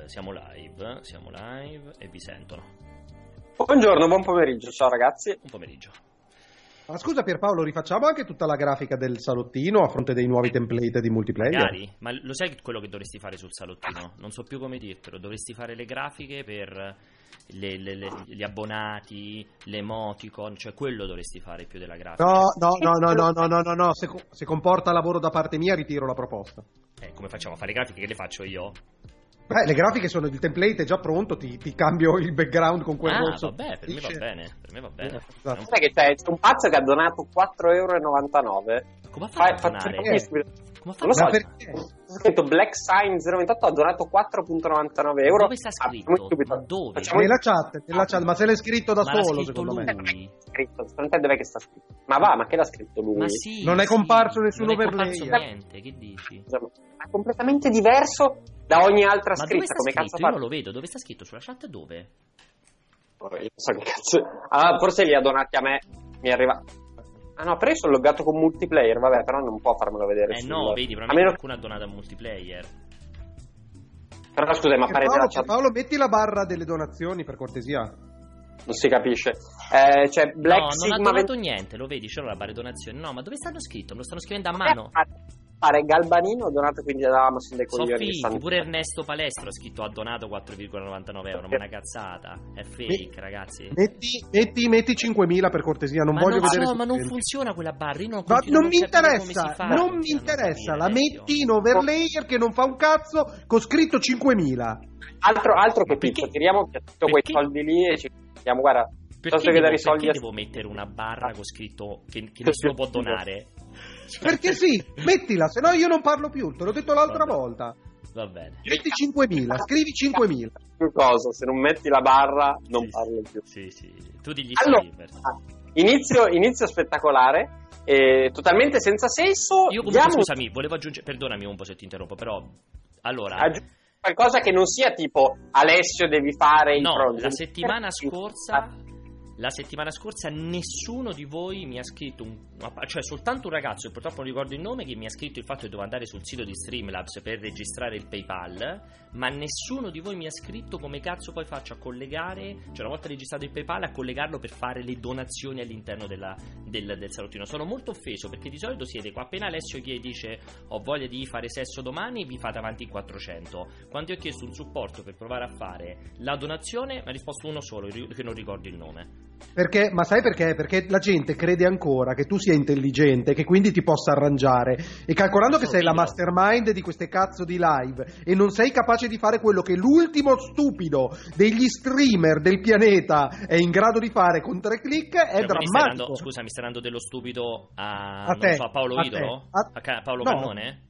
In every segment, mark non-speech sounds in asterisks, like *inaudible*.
Eh, siamo live, siamo live e vi sentono. Buongiorno, buon pomeriggio, ciao ragazzi. Un pomeriggio. Ma scusa Pierpaolo, rifacciamo anche tutta la grafica del salottino a fronte dei nuovi template di multiplayer? Magari, ma lo sai quello che dovresti fare sul salottino? Non so più come dirtelo, dovresti fare le grafiche per le, le, le, gli abbonati, le emoticon, cioè quello dovresti fare più della grafica. No, no, no, no, no, no, no, no, no. Se, se comporta lavoro da parte mia ritiro la proposta. Eh, come facciamo a fare le grafiche? Che le faccio io? Beh, le grafiche sono il template è già pronto, ti, ti cambio il background con quel ah, rosso. vabbè, per me va bene, per me va bene. Esatto. Sai che c'è, c'è un pazzo che ha donato 4,99 euro. Come ha fatto a Fa- donare? faccio- Come ha Non lo so, perché? scritto Black Sign 028 ha donato 4,99 euro. Dove sta Ah, scritto? subito. Dove? Facciamo Nella chat, nella chat, ma se l'è scritto da Ma solo, secondo me. lui. scritto, secondo te dov'è che sta scritto? Ma va, ma che l'ha scritto lui? Ma sì, Non è sì, comparso nessun non è overlay. comparso niente, che dici? È completamente diverso da ogni altra Ma scritta. Come scritto? cazzo Io fa? non lo vedo, dove sta scritto? Sulla chat dove? Io non so che cazzo. Ah, forse li ha donati a me. Mi arriva. Ah no, però io sono loggato con multiplayer, vabbè, però non può farmelo vedere. Eh sul- no, vedi, a probabilmente meno... qualcuno ha donato a multiplayer. Però scusa, ma appare Paolo, nella chat Paolo, metti la barra delle donazioni per cortesia. non si capisce. Eh, c'è Black no, non Sigma ha donato 20 niente, lo vedi, c'è la barra donazioni. No, ma dove stanno scritto? Me lo stanno scrivendo a mano? Pare Galbanino ha donato quindi da Amazon dei coglioni. stanno- pure Ernesto Palestro ha scritto ha donato 4,99 euro, ma una cazzata. È fake, ragazzi. Metti, metti, metti 5.000 per cortesia, non ma voglio non vedere so, ma non funziona quella barra. Io non, Ma a non mi interessa, si fa. non Cioè, mi interessa, la metti in overlayer che non fa un cazzo con scritto 5.000. Altro, altro che Perché- pizzo, tiriamo tutti quei perché- soldi lì e ci mettiamo, guarda, Perché, piuttosto che devo, dare i soldi perché a... devo mettere una barra con scritto che, che nessuno può donare? *laughs* Perché sì, mettila, se no io non parlo più, te l'ho detto l'altra Vabbè. volta. Va bene. Metti 5.000, scrivi 5.000. più cosa, se non metti la barra non Sì, parlo più. Sì, sì. Tu digli Allora, inizio, inizio spettacolare, eh, totalmente senza senso. Io comunque, diamo scusami, volevo aggiungere, perdonami un po' se ti interrompo, però allora aggi- qualcosa che non sia tipo Alessio devi fare il No, fronte. la settimana scorsa la settimana scorsa nessuno di voi mi ha scritto un, cioè soltanto un ragazzo che purtroppo non ricordo il nome che mi ha scritto il fatto che devo andare sul sito di Streamlabs per registrare il PayPal, ma nessuno di voi mi ha scritto come cazzo poi faccio a collegare, cioè una volta registrato il PayPal a collegarlo per fare le donazioni all'interno della- del, del salottino. Sono molto offeso perché di solito siete qua appena Alessio che dice ho voglia di fare sesso domani vi fate avanti in 400. Quando io ho chiesto un supporto per provare a fare la donazione mi ha risposto uno solo che non ricordo il nome. Perché, ma sai perché? Perché la gente crede ancora che tu sia intelligente, che quindi ti possa arrangiare. E calcolando che sei la mastermind di queste cazzo di live e non sei capace di fare quello che l'ultimo stupido degli streamer del pianeta è in grado di fare con tre click, è Cioè, drammatico. dando- scusa, mi stai dando dello stupido a, A te, so, a Paolo a Idolo? te, a- A Paolo no. Cannone?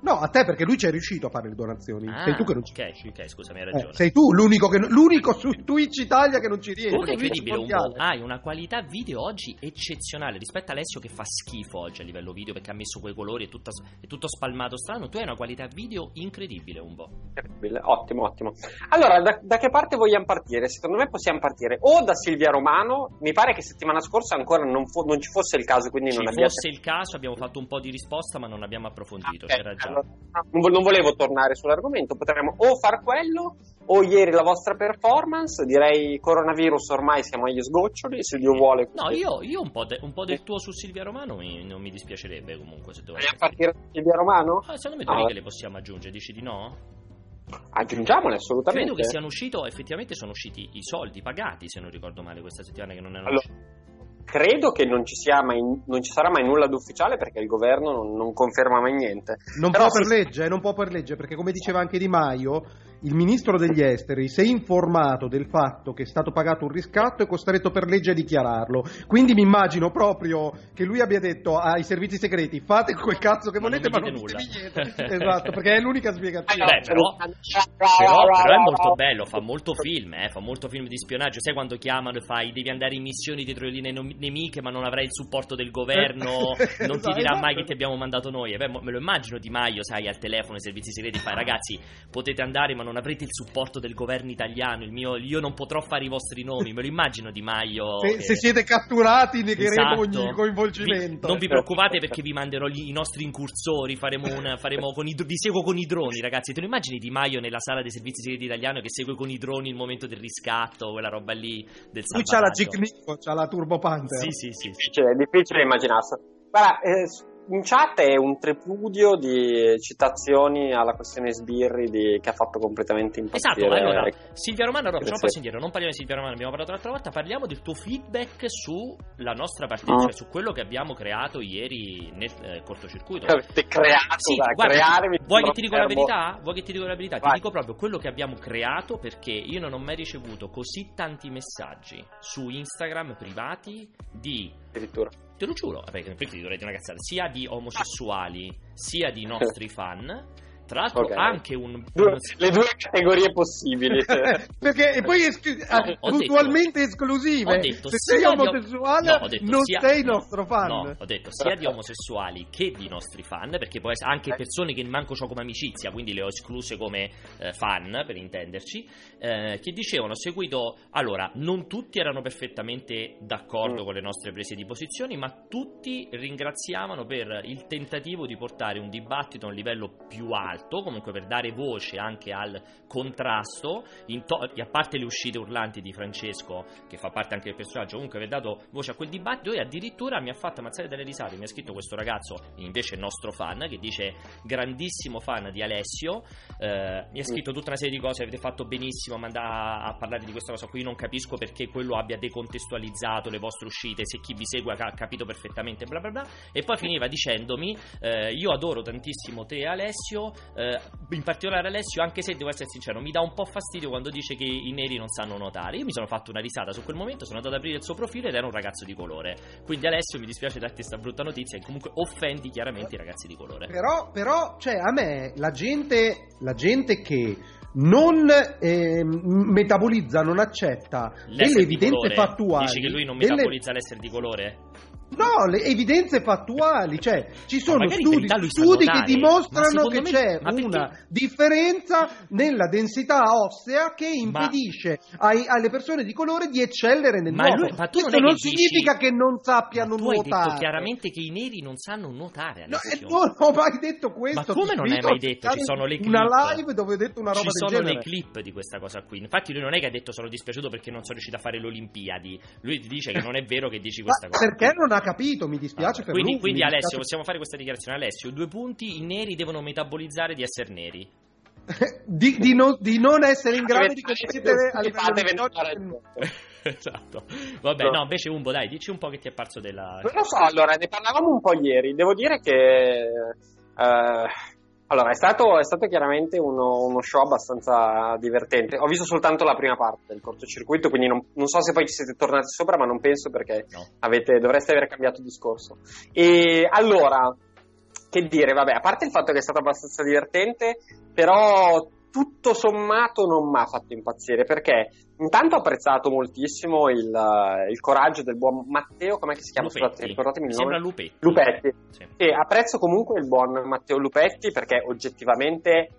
No, a te perché lui ci è riuscito a fare le donazioni. Ah, sei tu che non ci ok, ok, scusami, hai Eh, ragione. sei tu l'unico, che, l'unico su Twitch Italia che non ci riesce. Comunque è incredibile, un hai una qualità video oggi eccezionale rispetto a Alessio che fa schifo oggi a livello video perché ha messo quei colori e tutto, è tutto spalmato strano. Tu hai una qualità video incredibile, un po'. Incredibile, Ottimo, ottimo. Allora, da, da che parte vogliamo partire? Secondo me possiamo partire o da Silvia Romano. Mi pare che settimana scorsa ancora non, fu- non ci fosse il caso, quindi Ci non abbiamo. fosse il caso, abbiamo fatto un po' di risposta, ma non abbiamo approfondito. Ok, C'era già. Allora, non, vo- non volevo tornare sull'argomento, potremmo o far quello o ieri la vostra performance. Direi coronavirus ormai siamo agli sgoccioli, se Dio vuole. No, io, io un, po de- un po' del tuo su Silvia Romano mi- non mi dispiacerebbe comunque se devo Vogliamo partire da Silvia Romano? Ah, secondo me due righe le possiamo aggiungere, dici di no? Aggiungiamole assolutamente. Credo che siano usciti, effettivamente sono usciti i soldi pagati, se non ricordo male, questa settimana che non erano Allora, credo che non ci, sia mai, non ci sarà mai nulla d'ufficiale perché il governo non, non conferma mai niente. Non Però può per legge, non può per legge, perché come diceva anche Di Maio, il ministro degli esteri, se informato del fatto che è stato pagato un riscatto, è costretto per legge a dichiararlo. Quindi mi immagino proprio che lui abbia detto ai servizi segreti: fate quel cazzo che volete, non ma non nulla." esatto, perché è l'unica spiegazione. Beh, però- Però, però è molto bello, fa molto film, eh, fa molto film di spionaggio. Sai quando chiamano e fai devi andare in missioni dietro le linee nemiche, ma non avrai il supporto del governo, *laughs* non ti dirà mai che ti abbiamo mandato noi. E beh, me lo immagino Di Maio, sai, al telefono, ai servizi segreti, fai ragazzi, potete andare, ma non non avrete il supporto del governo italiano, il mio, io non potrò fare i vostri nomi, me lo immagino Di Maio. Se, che- se siete catturati negheremo Esatto. ogni coinvolgimento. Vi- non vi preoccupate perché vi manderò gli- i nostri incursori, faremo, un, faremo con i, vi seguo con i droni, ragazzi. Te lo immagini Di Maio nella sala dei servizi segreti italiano che segue con i droni il momento del riscatto, quella roba lì del Lui c'ha la salvataggio? Gignico, c'ha la Turbo Panther. Sì, sì, sì. sì. difficile, è difficile immaginarselo. Guarda, eh, in chat è un tripudio di citazioni alla questione sbirri di- che ha fatto completamente impazzire. Esatto, allora Silvia Romano, no, Sì, facciamo un passo indietro, non parliamo di Silvia Romano, abbiamo parlato l'altra volta, parliamo del tuo feedback sulla nostra partita, Ah. cioè su quello che abbiamo creato ieri nel eh, cortocircuito. Avete creato, Sì, dai, guarda, creare vuoi che ti dico la verità? Vuoi che ti dico la verità? Ti Vai. dico proprio quello che abbiamo creato perché io non ho mai ricevuto così tanti messaggi su Instagram privati di Addirittura. Te lo giuro, perché perché ti dovrei dire una cazzata, sia di omosessuali sia di *laughs* nostri fan. Tra l'altro Ok. anche un... Due- le due categorie possibili. *laughs* Perché e poi esclu- puntualmente esclusive. ho detto Se sei omosessuale, No, detto non sia- sei no, nostro fan. No, ho detto sia di omosessuali che di nostri fan, perché può essere anche persone che manco ho come amicizia, quindi le ho escluse come eh, fan, per intenderci, eh, che dicevano, ho seguito, allora, non tutti erano perfettamente d'accordo Mm. con le nostre prese di posizioni, ma tutti ringraziavano per il tentativo di portare un dibattito a un livello più alto, comunque per dare voce anche al contrasto, to- a parte le uscite urlanti di Francesco, che fa parte anche del personaggio, comunque aver dato voce a quel dibattito e addirittura mi ha fatto ammazzare dalle risate, mi ha scritto questo ragazzo, invece nostro fan, che dice grandissimo fan di Alessio, eh, mi ha scritto tutta una serie di cose, avete fatto benissimo a, manda- a parlare di questa cosa qui, non capisco perché quello abbia decontestualizzato le vostre uscite, se chi vi segue ha capito perfettamente, bla bla bla, e poi finiva dicendomi, eh, io adoro tantissimo te Alessio, eh, in particolare Alessio, anche se devo essere sincero, mi dà un po' fastidio quando dice che i neri non sanno nuotare. Io mi sono fatto una risata su quel momento, sono andato ad aprire il suo profilo ed era un ragazzo di colore. Quindi Alessio mi dispiace darti questa brutta notizia, che comunque offendi chiaramente i ragazzi di colore. Però, però, cioè, a me la gente, la gente che non ehm, metabolizza, non accetta delle L'essere di evidenze fattuali. Dici che lui non delle- metabolizza l'essere di colore? No, le evidenze fattuali, cioè ci sono studi, studi che nuotare, ma dimostrano che me- c'è ma una differenza nella densità ossea che impedisce ai- alle persone di colore di eccellere nel Ma nuoto. lui- ma tu Questo non non che significa dici- che non sappiano tu hai nuotare. detto chiaramente che i neri non sanno nuotare, No, eh, non ho mai detto questo. Ma come non hai mai detto? Ci sono le Una clip. live dove ho detto una roba Ci sono genere. le clip di questa cosa qui. Infatti, lui non è che ha detto sono dispiaciuto perché non sono riuscito a fare le Olimpiadi. Lui ti dice che non è vero che dici Ma questa cosa. perché qui. non ha capito? Mi dispiace Vabbè, per quindi, lui. quindi Alessio, dispiace- possiamo fare questa dichiarazione. Alessio, due punti: i neri devono metabolizzare di essere neri. *laughs* di, di non, di non essere in grado di competere a livello di a ragione. esatto. Vabbè, No. no, invece Umbo, dai, dici un po' che ti è parso della. Non lo so, allora, ne parlavamo un po' ieri. Devo dire che. eh, allora, è stato, è stato chiaramente uno, uno show abbastanza divertente. Ho visto soltanto la prima parte del cortocircuito, quindi non, non so se poi ci siete tornati sopra, ma non penso perché No. avete- dovreste aver cambiato discorso. E allora, che dire, vabbè, a parte il fatto che è stato abbastanza divertente, però tutto sommato non mi ha fatto impazzire perché intanto ho apprezzato moltissimo il, eh, il coraggio del buon Matteo, com'è che si chiama? Scusate, Lupetti. ricordatemi Mi sembra. Lupetti. Lupetti. Sì. E apprezzo comunque il buon Matteo Lupetti perché oggettivamente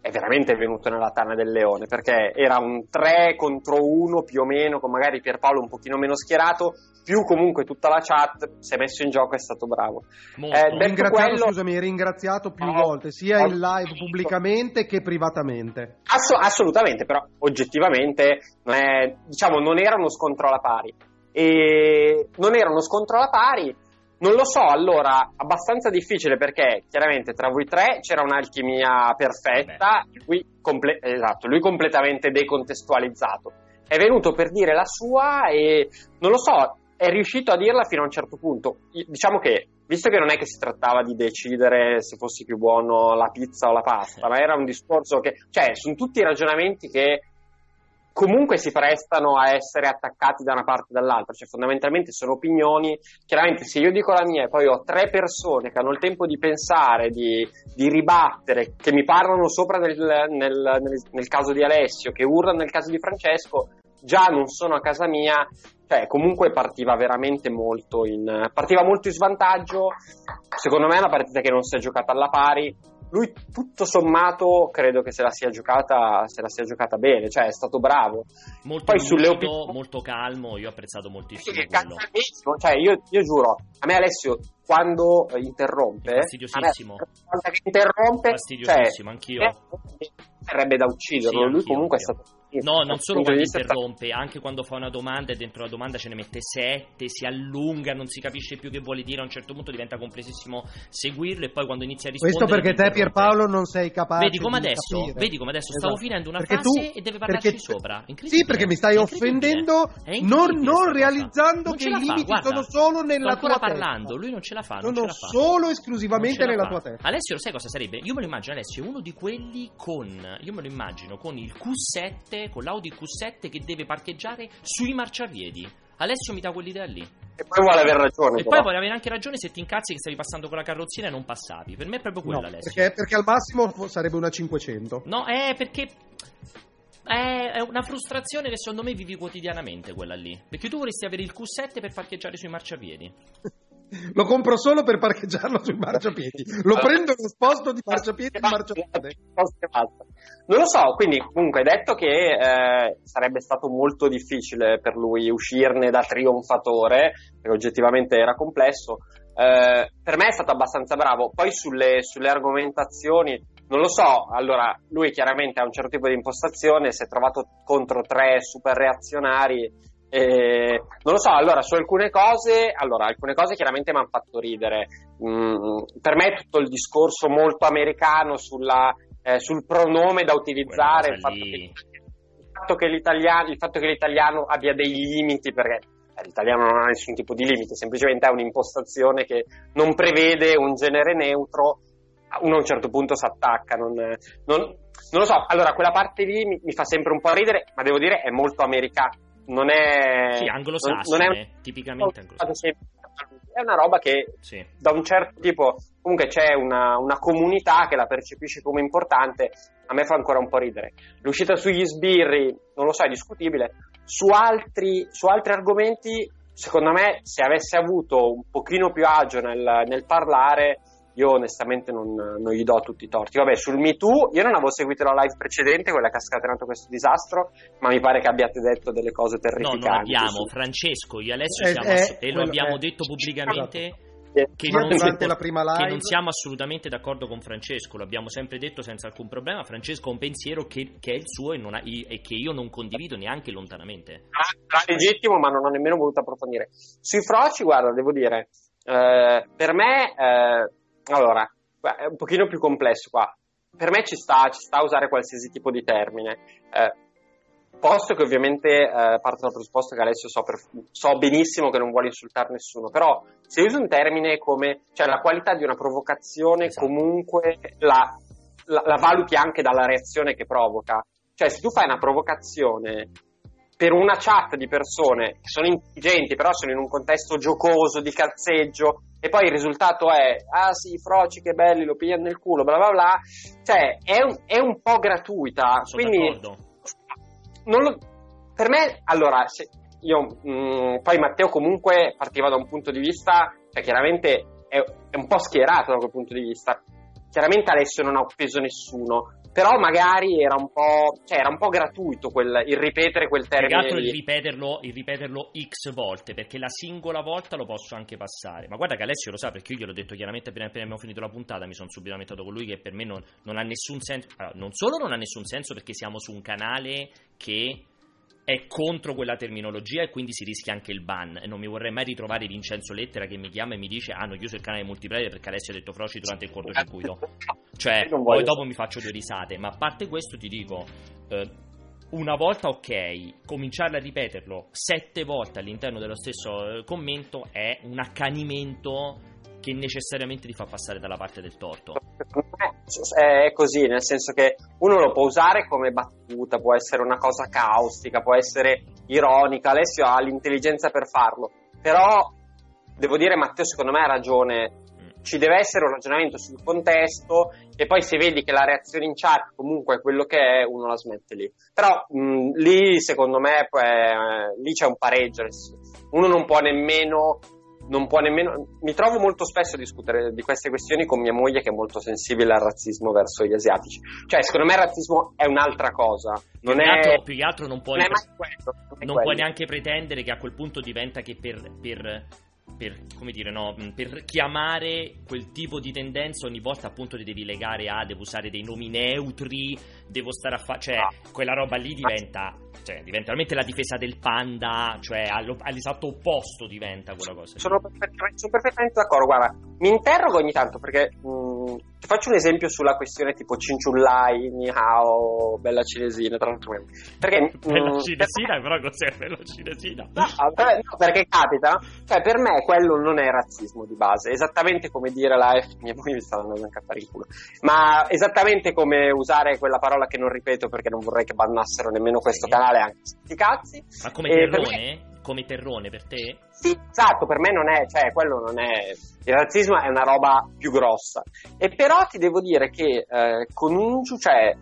è veramente venuto nella tana del leone perché era un 3 contro 1 più o meno con magari Pierpaolo un pochino meno schierato più comunque tutta la chat si è messo in gioco è stato bravo. Eh, ringraziato, quello- scusami, ringraziato più Oh, volte, sia ho in live pubblicamente che privatamente. Asso- assolutamente però oggettivamente non è- diciamo non era uno scontro alla pari e non era uno scontro alla pari non lo so, allora, abbastanza difficile perché chiaramente tra voi tre c'era un'alchimia perfetta, lui, comple- esatto, lui completamente decontestualizzato. È venuto per dire la sua e non lo so, è riuscito a dirla fino a un certo punto. Diciamo che, visto che non è che si trattava di decidere se fosse più buono la pizza o la pasta, ma era un discorso che, cioè, sono tutti ragionamenti che comunque si prestano a essere attaccati da una parte o dall'altra, cioè fondamentalmente sono opinioni, chiaramente se io dico la mia e poi ho tre persone che hanno il tempo di pensare, di, di ribattere, che mi parlano sopra nel, nel- nel- nel caso di Alessio, che urlano nel caso di Francesco, già non sono a casa mia, cioè comunque partiva veramente molto in, partiva molto in svantaggio, secondo me è una partita che non si è giocata alla pari, lui tutto sommato credo che se la sia giocata, se la sia giocata bene, cioè è stato bravo. Molto Poi lucido, opinioni- molto calmo, io ho apprezzato moltissimo Sì, quello. cioè io, io giuro, a me Alessio quando eh, interrompe, È fastidiosissimo. me, interrompe, Fastidiosissimo, cioè, anch'io. sarebbe da ucciderlo, Sì, lui comunque anch'io. è stato No, non solo quando interrompe, anche quando fa una domanda e dentro la domanda ce ne mette sette, si allunga, non si capisce più che vuole dire, a un certo punto diventa complessissimo seguirlo e poi quando inizia a rispondere... Questo perché te. Pierpaolo non sei capace Vedi come di adesso, capire. vedi come adesso stavo Esatto. finendo una Perché frase tu- e deve parlarci perché- sopra. Sì, perché mi stai offendendo non, non sta realizzando Non che i limiti guarda. sono solo nella tua parlando, testa. lui non ce la fa, non Sono ce la fa. solo esclusivamente nella fa. tua testa. Alessio, lo sai cosa sarebbe? Io me lo immagino Alessio, è uno di quelli con, io me lo immagino con il Q7, con l'Audi Q7 che deve parcheggiare sui marciapiedi. Alessio mi dà quell'idea lì. E poi vuole aver ragione. E però. poi vuoi avere anche ragione se ti incazzi che stavi passando con la carrozzina e non passavi. Per me è proprio quello, No, Alessio. perché, perché al massimo sarebbe una 500. No, è perché è è una frustrazione che secondo me vivi quotidianamente quella lì. Perché tu vorresti avere il Q7 per parcheggiare sui marciapiedi. *laughs* Lo compro solo per parcheggiarlo sui marciapiedi. Lo prendo e lo sposto di marciapiede in marciapiede. Non lo so, quindi comunque detto che eh, sarebbe stato molto difficile per lui uscirne da trionfatore, perché oggettivamente era complesso, eh, per me è stato abbastanza bravo. Poi sulle, sulle argomentazioni, non lo so, allora lui chiaramente ha un certo tipo di impostazione, si è trovato contro tre super reazionari. Eh, non lo so, allora su alcune cose, allora alcune cose chiaramente mi hanno fatto ridere. Mm, per me tutto il discorso molto americano sulla, eh, sul pronome da utilizzare, il fatto, che, il fatto che l'italiano, il fatto che l'italiano abbia dei limiti, perché eh, l'italiano non ha nessun tipo di limite, semplicemente ha un'impostazione che non prevede un genere neutro, uno a un certo punto si attacca. Non, non- non lo so, allora quella parte lì mi, mi fa sempre un po' ridere, ma devo dire è molto americana. Non è. Sì, non- anglosassone, non è un- tipicamente anglosassone. È una roba che Sì. da un certo tipo, comunque c'è una, una comunità che la percepisce come importante, a me fa ancora un po' ridere. L'uscita sugli sbirri, non lo so, è discutibile. Su altri, su altri argomenti, secondo me, se avesse avuto un pochino più agio nel, nel parlare, io onestamente non, non gli do tutti i torti. Vabbè, sul Me Too, io non avevo seguito la live precedente, quella che ha scatenato questo disastro, ma mi pare che abbiate detto delle cose No, terrificanti. non abbiamo. su- Francesco, io e Alessio Eh, siamo eh, e lo abbiamo eh. detto pubblicamente che non, durante la prima che live- non siamo assolutamente d'accordo con Francesco, lo abbiamo sempre detto senza alcun problema. Francesco ha un pensiero che, che è il suo e, non ha- e che io non condivido neanche lontanamente. Sarà legittimo, ma non ho nemmeno voluto approfondire. Sui froci, guarda, devo dire, eh, per me, eh, allora, è un pochino più complesso qua. Per me ci sta, ci sta a usare qualsiasi tipo di termine. Eh, posto che ovviamente eh, parto dal presupposto che Alessio so, per- so benissimo che non vuole insultare nessuno, però se usi un termine come, cioè la qualità di una provocazione, Esatto. comunque la, la- la valuti anche dalla reazione che provoca. Cioè, se tu fai una provocazione per una chat di persone che sono intelligenti, però sono in un contesto giocoso, di cazzeggio, e poi il risultato è, ah sì, froci, che belli, lo pigliano nel culo, bla bla bla, cioè è un, è un po' gratuita. Sono quindi, lo- per me, allora, se- io, mh, poi Matteo comunque partiva da un punto di vista, cioè chiaramente è, è un po' schierato da quel punto di vista. Chiaramente Alessio non ha offeso nessuno, però magari era un po', cioè era un po' gratuito quel- il ripetere quel termine altro il ripeterlo, il ripeterlo x volte, perché la singola volta lo posso anche passare. Ma guarda che Alessio lo sa, perché io gliel'ho detto chiaramente appena, appena abbiamo finito la puntata, mi sono subito lamentato con lui che per me non, non ha nessun senso. Allora, non solo non ha nessun senso perché siamo su un canale che è contro quella terminologia e quindi si rischia anche il ban. Non mi vorrei mai ritrovare Vincenzo Lettera che mi chiama e mi dice: Ah, hanno chiuso il canale multiplayer perché Alessio ha detto Froci durante il cortocircuito. Cioè, poi dopo mi faccio due risate. Ma a parte questo, ti dico. eh, una volta ok, cominciarla a ripeterlo sette volte all'interno dello stesso eh, commento è un accanimento che necessariamente ti fa passare dalla parte del torto. Me è così, nel senso che uno lo può usare come battuta, può essere una cosa caustica, può essere ironica, Alessio ha l'intelligenza per farlo, però devo dire Matteo secondo me ha ragione, Mm. ci deve essere un ragionamento sul contesto e poi se vedi che la reazione in chat comunque è quello che è, uno la smette lì. Però mh, lì secondo me eh, lì c'è un pareggio, uno non può nemmeno non può nemmeno. Mi trovo molto spesso a discutere di queste questioni con mia moglie, che è molto sensibile al razzismo verso gli asiatici. Cioè, secondo me il razzismo è un'altra cosa. Non più, è... Altro, più che altro non puoi, non, quello, non, non puoi neanche pretendere che a quel punto diventa che per, per per, come dire, no, per chiamare quel tipo di tendenza ogni volta appunto ti devi legare a devo usare dei nomi neutri, devo stare a fare, cioè ah. quella roba lì diventa, cioè, diventa veramente la difesa del panda, cioè all'esatto opposto diventa quella cosa. Sono perfettamente, sono perfettamente d'accordo, guarda, mi interrogo ogni tanto perché mh, ti faccio un esempio sulla questione tipo Cinciullai, Ni Hao, Bella Cinesina, tra l'altro. Perché, bella mh, Cinesina, per... però cos'è Bella Cinesina? No, no, perché capita, cioè per me quello non è razzismo di base, esattamente come dire la F, mia *laughs* moglie mi sta andando a incappare il culo, ma esattamente come usare quella parola che non ripeto perché non vorrei che bannassero nemmeno questo sì. canale, anche sti cazzi. Ma come terrone? Me... Come terrone per te? Sì, esatto, per me non è, cioè quello non è, il razzismo è una roba più grossa. E però ti devo dire che eh, con un, cioè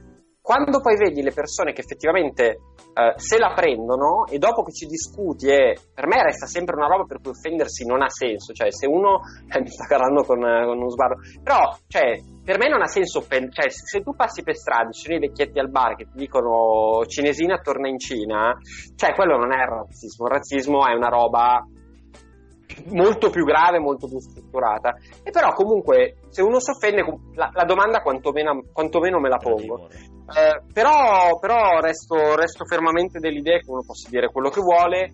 quando poi vedi le persone che effettivamente eh, se la prendono e dopo che ci discuti e per me resta sempre una roba per cui offendersi non ha senso, cioè se uno eh, *laughs* mi sta parlando con, con, uno sguardo, però cioè, per me non ha senso cioè se tu passi per strada, ci sono i vecchietti al bar che ti dicono cinesina torna in Cina, cioè quello non è razzismo, il razzismo è una roba molto più grave, molto più strutturata. E però comunque se uno si offende, la, la domanda quantomeno, quantomeno, me la pongo. Eh, però, però resto, resto, fermamente dell'idea che uno possa dire quello che vuole,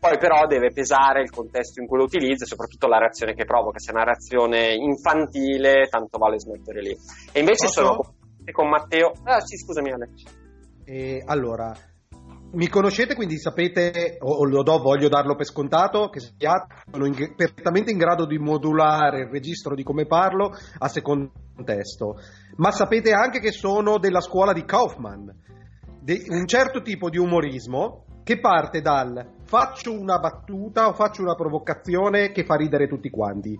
poi però deve pesare il contesto in cui lo utilizza e soprattutto la reazione che provoca. Se è una reazione infantile, tanto vale smettere lì. E invece Posso? sono con Matteo. Ah, sì, scusami, Alex. Eh, allora, mi conoscete, quindi sapete, o lo do, voglio darlo per scontato, che sono in, perfettamente in grado di modulare il registro di come parlo a secondo contesto. Ma sapete anche che sono della scuola di Kaufman, de, un certo tipo di umorismo che parte dal faccio una battuta o faccio una provocazione che fa ridere tutti quanti.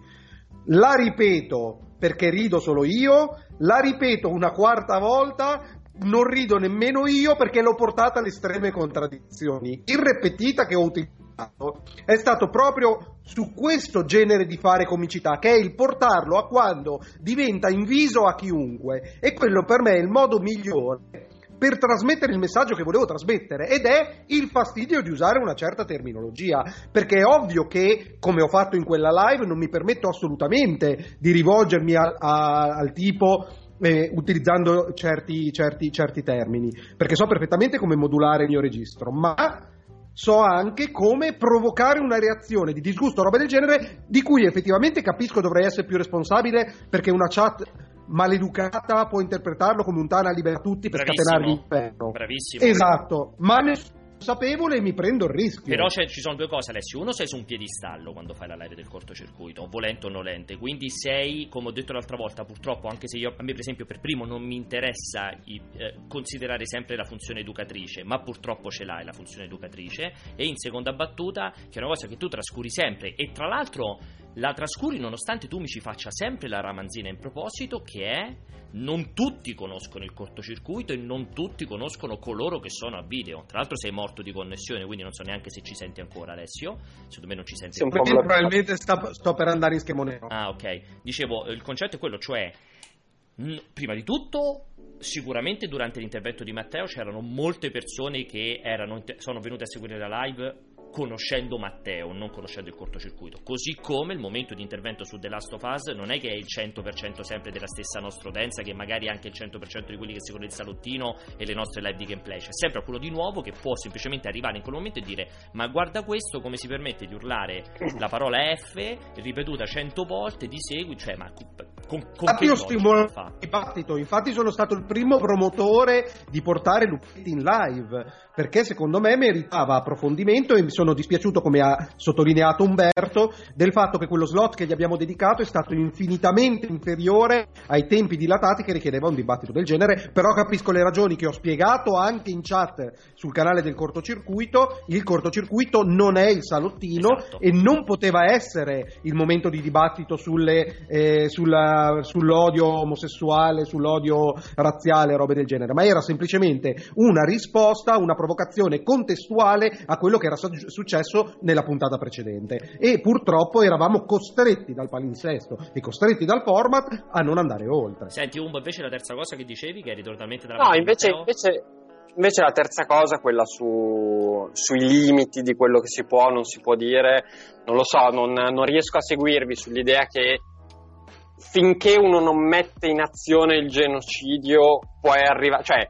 La ripeto perché rido solo io, la ripeto una quarta volta non rido nemmeno io perché l'ho portata alle estreme contraddizioni. Il repetita che ho utilizzato è stato proprio su questo genere di fare comicità, che è il portarlo a quando diventa inviso a chiunque. E quello per me è il modo migliore per trasmettere il messaggio che volevo trasmettere ed è il fastidio di usare una certa terminologia perché è ovvio che come ho fatto in quella live non mi permetto assolutamente di rivolgermi a, a, al tipo eh, utilizzando certi, certi, certi termini, perché so perfettamente come modulare il mio registro, ma so anche come provocare una reazione di disgusto o roba del genere di cui effettivamente capisco dovrei essere più responsabile perché una chat maleducata può interpretarlo come un tana libera tutti per Bravissimo. scatenare l'inferno. Bravissimo. Esatto, ma nessuno consapevole e mi prendo il rischio. Però ci sono due cose, Alessio. Uno, sei su un piedistallo quando fai la live del cortocircuito, volente o nolente. Quindi sei, come ho detto l'altra volta, purtroppo, anche se io, a me, per esempio, per primo non mi interessa eh, considerare sempre la funzione educatrice, ma purtroppo ce l'hai la funzione educatrice. E in seconda battuta, che è una cosa che tu trascuri sempre. E tra l'altro la trascuri nonostante tu mi ci faccia sempre la ramanzina in proposito, che è non tutti conoscono il cortocircuito e non tutti conoscono coloro che sono a video. Tra l'altro sei morto di connessione, quindi non so neanche se ci senti ancora Alessio. Secondo me non ci senti ancora. Sì, probabilmente sta, sto per andare in schemo nero. Ah, ok. Dicevo, il concetto è quello, cioè prima di tutto sicuramente durante l'intervento di Matteo c'erano molte persone che erano, sono venute a seguire la live conoscendo Matteo, non conoscendo il cortocircuito. Così come il momento di intervento su The Last of Us non è che è il 100% sempre della stessa nostra utenza, che magari anche il 100% di quelli che seguono il salottino e le nostre live di gameplay. C'è sempre quello di nuovo che può semplicemente arrivare in quel momento e dire: Ma guarda questo, come si permette di urlare la parola F ripetuta 100 volte di segui, cioè, ma con, con io stimolo il dibattito, infatti sono stato il primo promotore di portare Lupetti in live, perché secondo me meritava approfondimento e mi sono dispiaciuto, come ha sottolineato Umberto, del fatto che quello slot che gli abbiamo dedicato è stato infinitamente inferiore ai tempi dilatati che richiedeva un dibattito del genere, però capisco le ragioni che ho spiegato anche in chat sul canale del cortocircuito, il cortocircuito non è il salottino esatto. e non poteva essere il momento di dibattito sulle, eh, sulla sull'odio omosessuale, sull'odio razziale, robe del genere, ma era semplicemente una risposta, una provocazione contestuale a quello che era successo nella puntata precedente. E purtroppo eravamo costretti dal palinsesto e costretti dal format a non andare oltre. Senti, Umbo, invece la terza cosa che dicevi, che eri totalmente dalla No, invece, invece, invece la terza cosa, quella su, sui limiti di quello che si può o non si può dire, non lo so, non, non riesco a seguirvi sull'idea che finché uno non mette in azione il genocidio puoi arrivare, cioè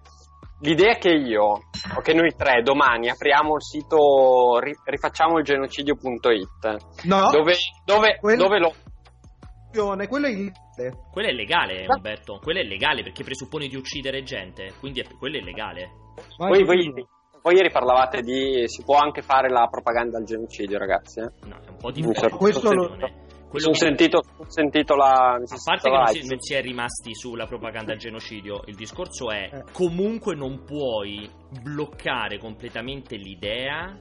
l'idea che io o che noi tre domani apriamo il sito ri- rifacciamo il genocidio.it No, dove, dove, Quello- dove lo quello è il Quello è legale, Umberto. Quello è legale perché presuppone di uccidere gente. Quindi è- quello è legale. voi, voi, voi ieri parlavate di si può anche fare la propaganda al genocidio ragazzi eh? No, è un po' di questo lo-. Mi Quello sono che- sentito, ho sentito la. A parte che non si, non si è rimasti sulla propaganda al genocidio, il discorso è Eh. comunque non puoi bloccare completamente l'idea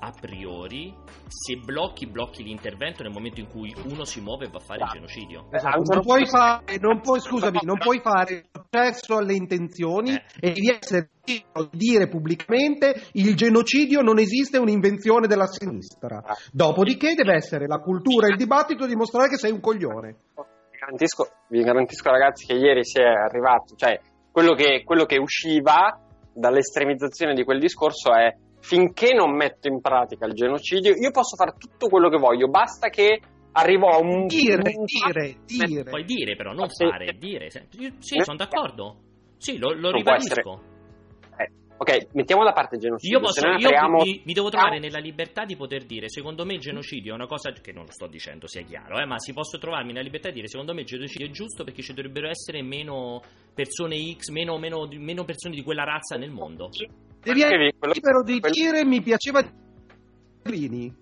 a priori. Se blocchi, blocchi l'intervento nel momento in cui uno si muove e va a fare il Ah. genocidio. Esatto, a un non puoi fare, non puoi, scusami, non puoi fare accesso alle intenzioni Eh. e di essere di dire pubblicamente il genocidio non esiste, è un'invenzione della sinistra. Ah. Dopodiché deve essere la cultura e il dibattito a dimostrare che sei un coglione. Vi garantisco, vi garantisco, ragazzi, che ieri si è arrivato. Cioè, quello che, quello che usciva dall'estremizzazione di quel discorso è finché non metto in pratica il genocidio, io posso fare tutto quello che voglio, basta che arrivo a un. Dire, un- dire, dire. Puoi dire però, non sì. fare, dire. Se- io- Sì, Eh. sono d'accordo. Sì, lo, lo ribadisco. eh, ok, mettiamo da parte il genocidio. Io, posso, se io apriamo- mi, mi devo trovare nella libertà di poter dire, secondo me il genocidio è una cosa che non lo sto dicendo, sia chiaro, eh, ma si posso trovarmi nella libertà di dire, secondo me il genocidio è giusto perché ci dovrebbero essere meno persone X, meno, meno, meno persone di quella razza nel mondo. Devi essere quello- libero di quello- dire mi piaceva Grini.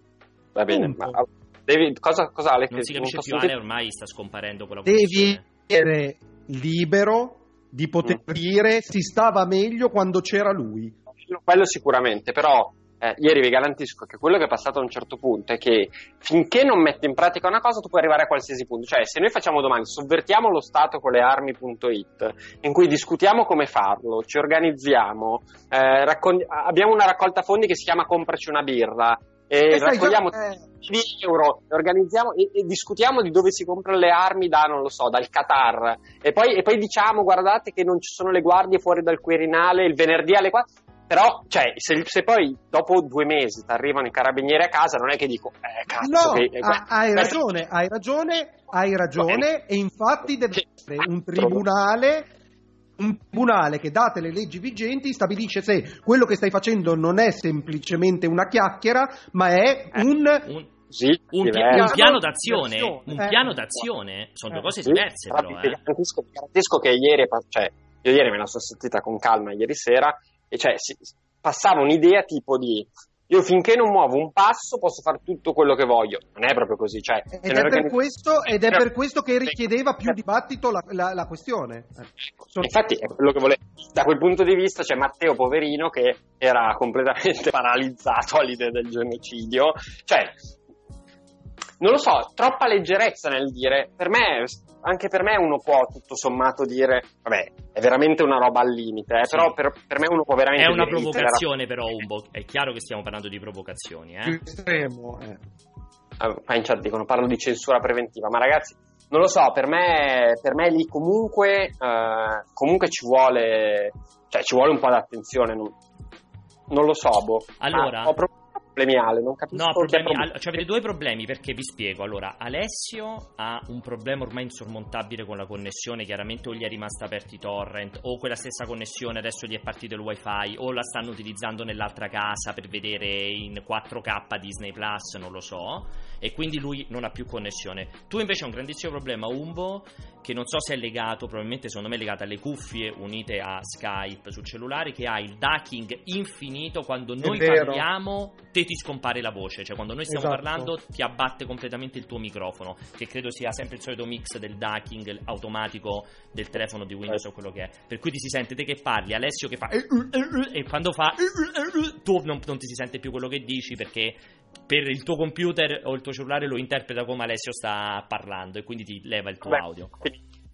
Va bene, Punto. ma devi, cosa, cosa Ale? Non si capisce più, Ale ormai sta scomparendo quella Devi essere libero di poter Mm. dire si stava meglio quando c'era lui. Quello sicuramente, però eh, ieri vi garantisco che quello che è passato a un certo punto è che finché non metti in pratica una cosa tu puoi arrivare a qualsiasi punto. Cioè, se noi facciamo domani, sovvertiamo lo Stato con le armi.it, in cui discutiamo come farlo, ci organizziamo, eh, raccogli- abbiamo una raccolta fondi che si chiama Compraci una birra. E sai, raccogliamo già- eh, euro, organizziamo e, e discutiamo di dove si comprano le armi da, non lo so, dal Qatar. E poi, e poi diciamo, guardate che non ci sono le guardie fuori dal Quirinale il venerdì alle 4. Però, cioè, se, se poi dopo due mesi ti arrivano i carabinieri a casa, non è che dico, eh, cazzo, No, che, eh, ha- hai questo- ragione, hai ragione, hai ragione e infatti deve Che- essere un tribunale un tribunale che date le leggi vigenti stabilisce se quello che stai facendo non è semplicemente una chiacchiera, ma è Eh. un Un, Sì, un pi- diverso. un piano d'azione, d'azione, un eh. piano d'azione sono due Eh, cose Sì, diverse però però, vi eh. garantisco, vi garantisco che ieri, cioè, io ieri me la sono sentita con calma ieri sera, e cioè si- passava un'idea tipo di io finché non muovo un passo posso fare tutto quello che voglio. Non è proprio così, cioè, ed è, per organizz- questo, ed è per questo che richiedeva più dibattito la, la- la questione. Sono- Infatti è quello che volevo. Da quel punto di vista c'è Matteo Poverino che era completamente *laughs* paralizzato all'idea del genocidio. Cioè, non lo so, troppa leggerezza nel dire. Per me, anche per me uno può tutto sommato dire, vabbè, è veramente una roba al limite, eh, Sì. però per, per me uno può veramente È una dire, provocazione però, Umbo, è chiaro che stiamo parlando di provocazioni, più eh. estremo. eh. Ah, qua in chat dicono parlo di censura preventiva, ma ragazzi, non lo so, per me, per me lì comunque, eh, comunque ci vuole, cioè ci vuole un po' d'attenzione, non, non lo so, boh. Allora- Ma ho problemi Ale, non capisco No, problemi, problemi. al- cioè avete due problemi perché vi spiego. Allora, Alessio ha un problema ormai insormontabile con la connessione, chiaramente o gli è rimasta aperti i torrent o quella stessa connessione adesso gli è partito il wifi o la stanno utilizzando nell'altra casa per vedere in 4K Disney Plus, non lo so, e quindi lui non ha più connessione. Tu invece hai un grandissimo problema, Umbo, che non so se è legato, probabilmente secondo me è legato alle cuffie unite a Skype sul cellulare, che ha il ducking infinito quando noi parliamo, te ti scompare la voce, cioè quando noi stiamo Esatto. parlando ti abbatte completamente il tuo microfono, che credo sia sempre il solito mix del ducking automatico del telefono di Windows o quello che è. Per cui ti si sente te che parli, Alessio che fa e quando fa tu non, non ti si sente più quello che dici perché per il tuo computer o il tuo cellulare lo interpreta come Alessio sta parlando e quindi ti leva il tuo Vabbè, audio.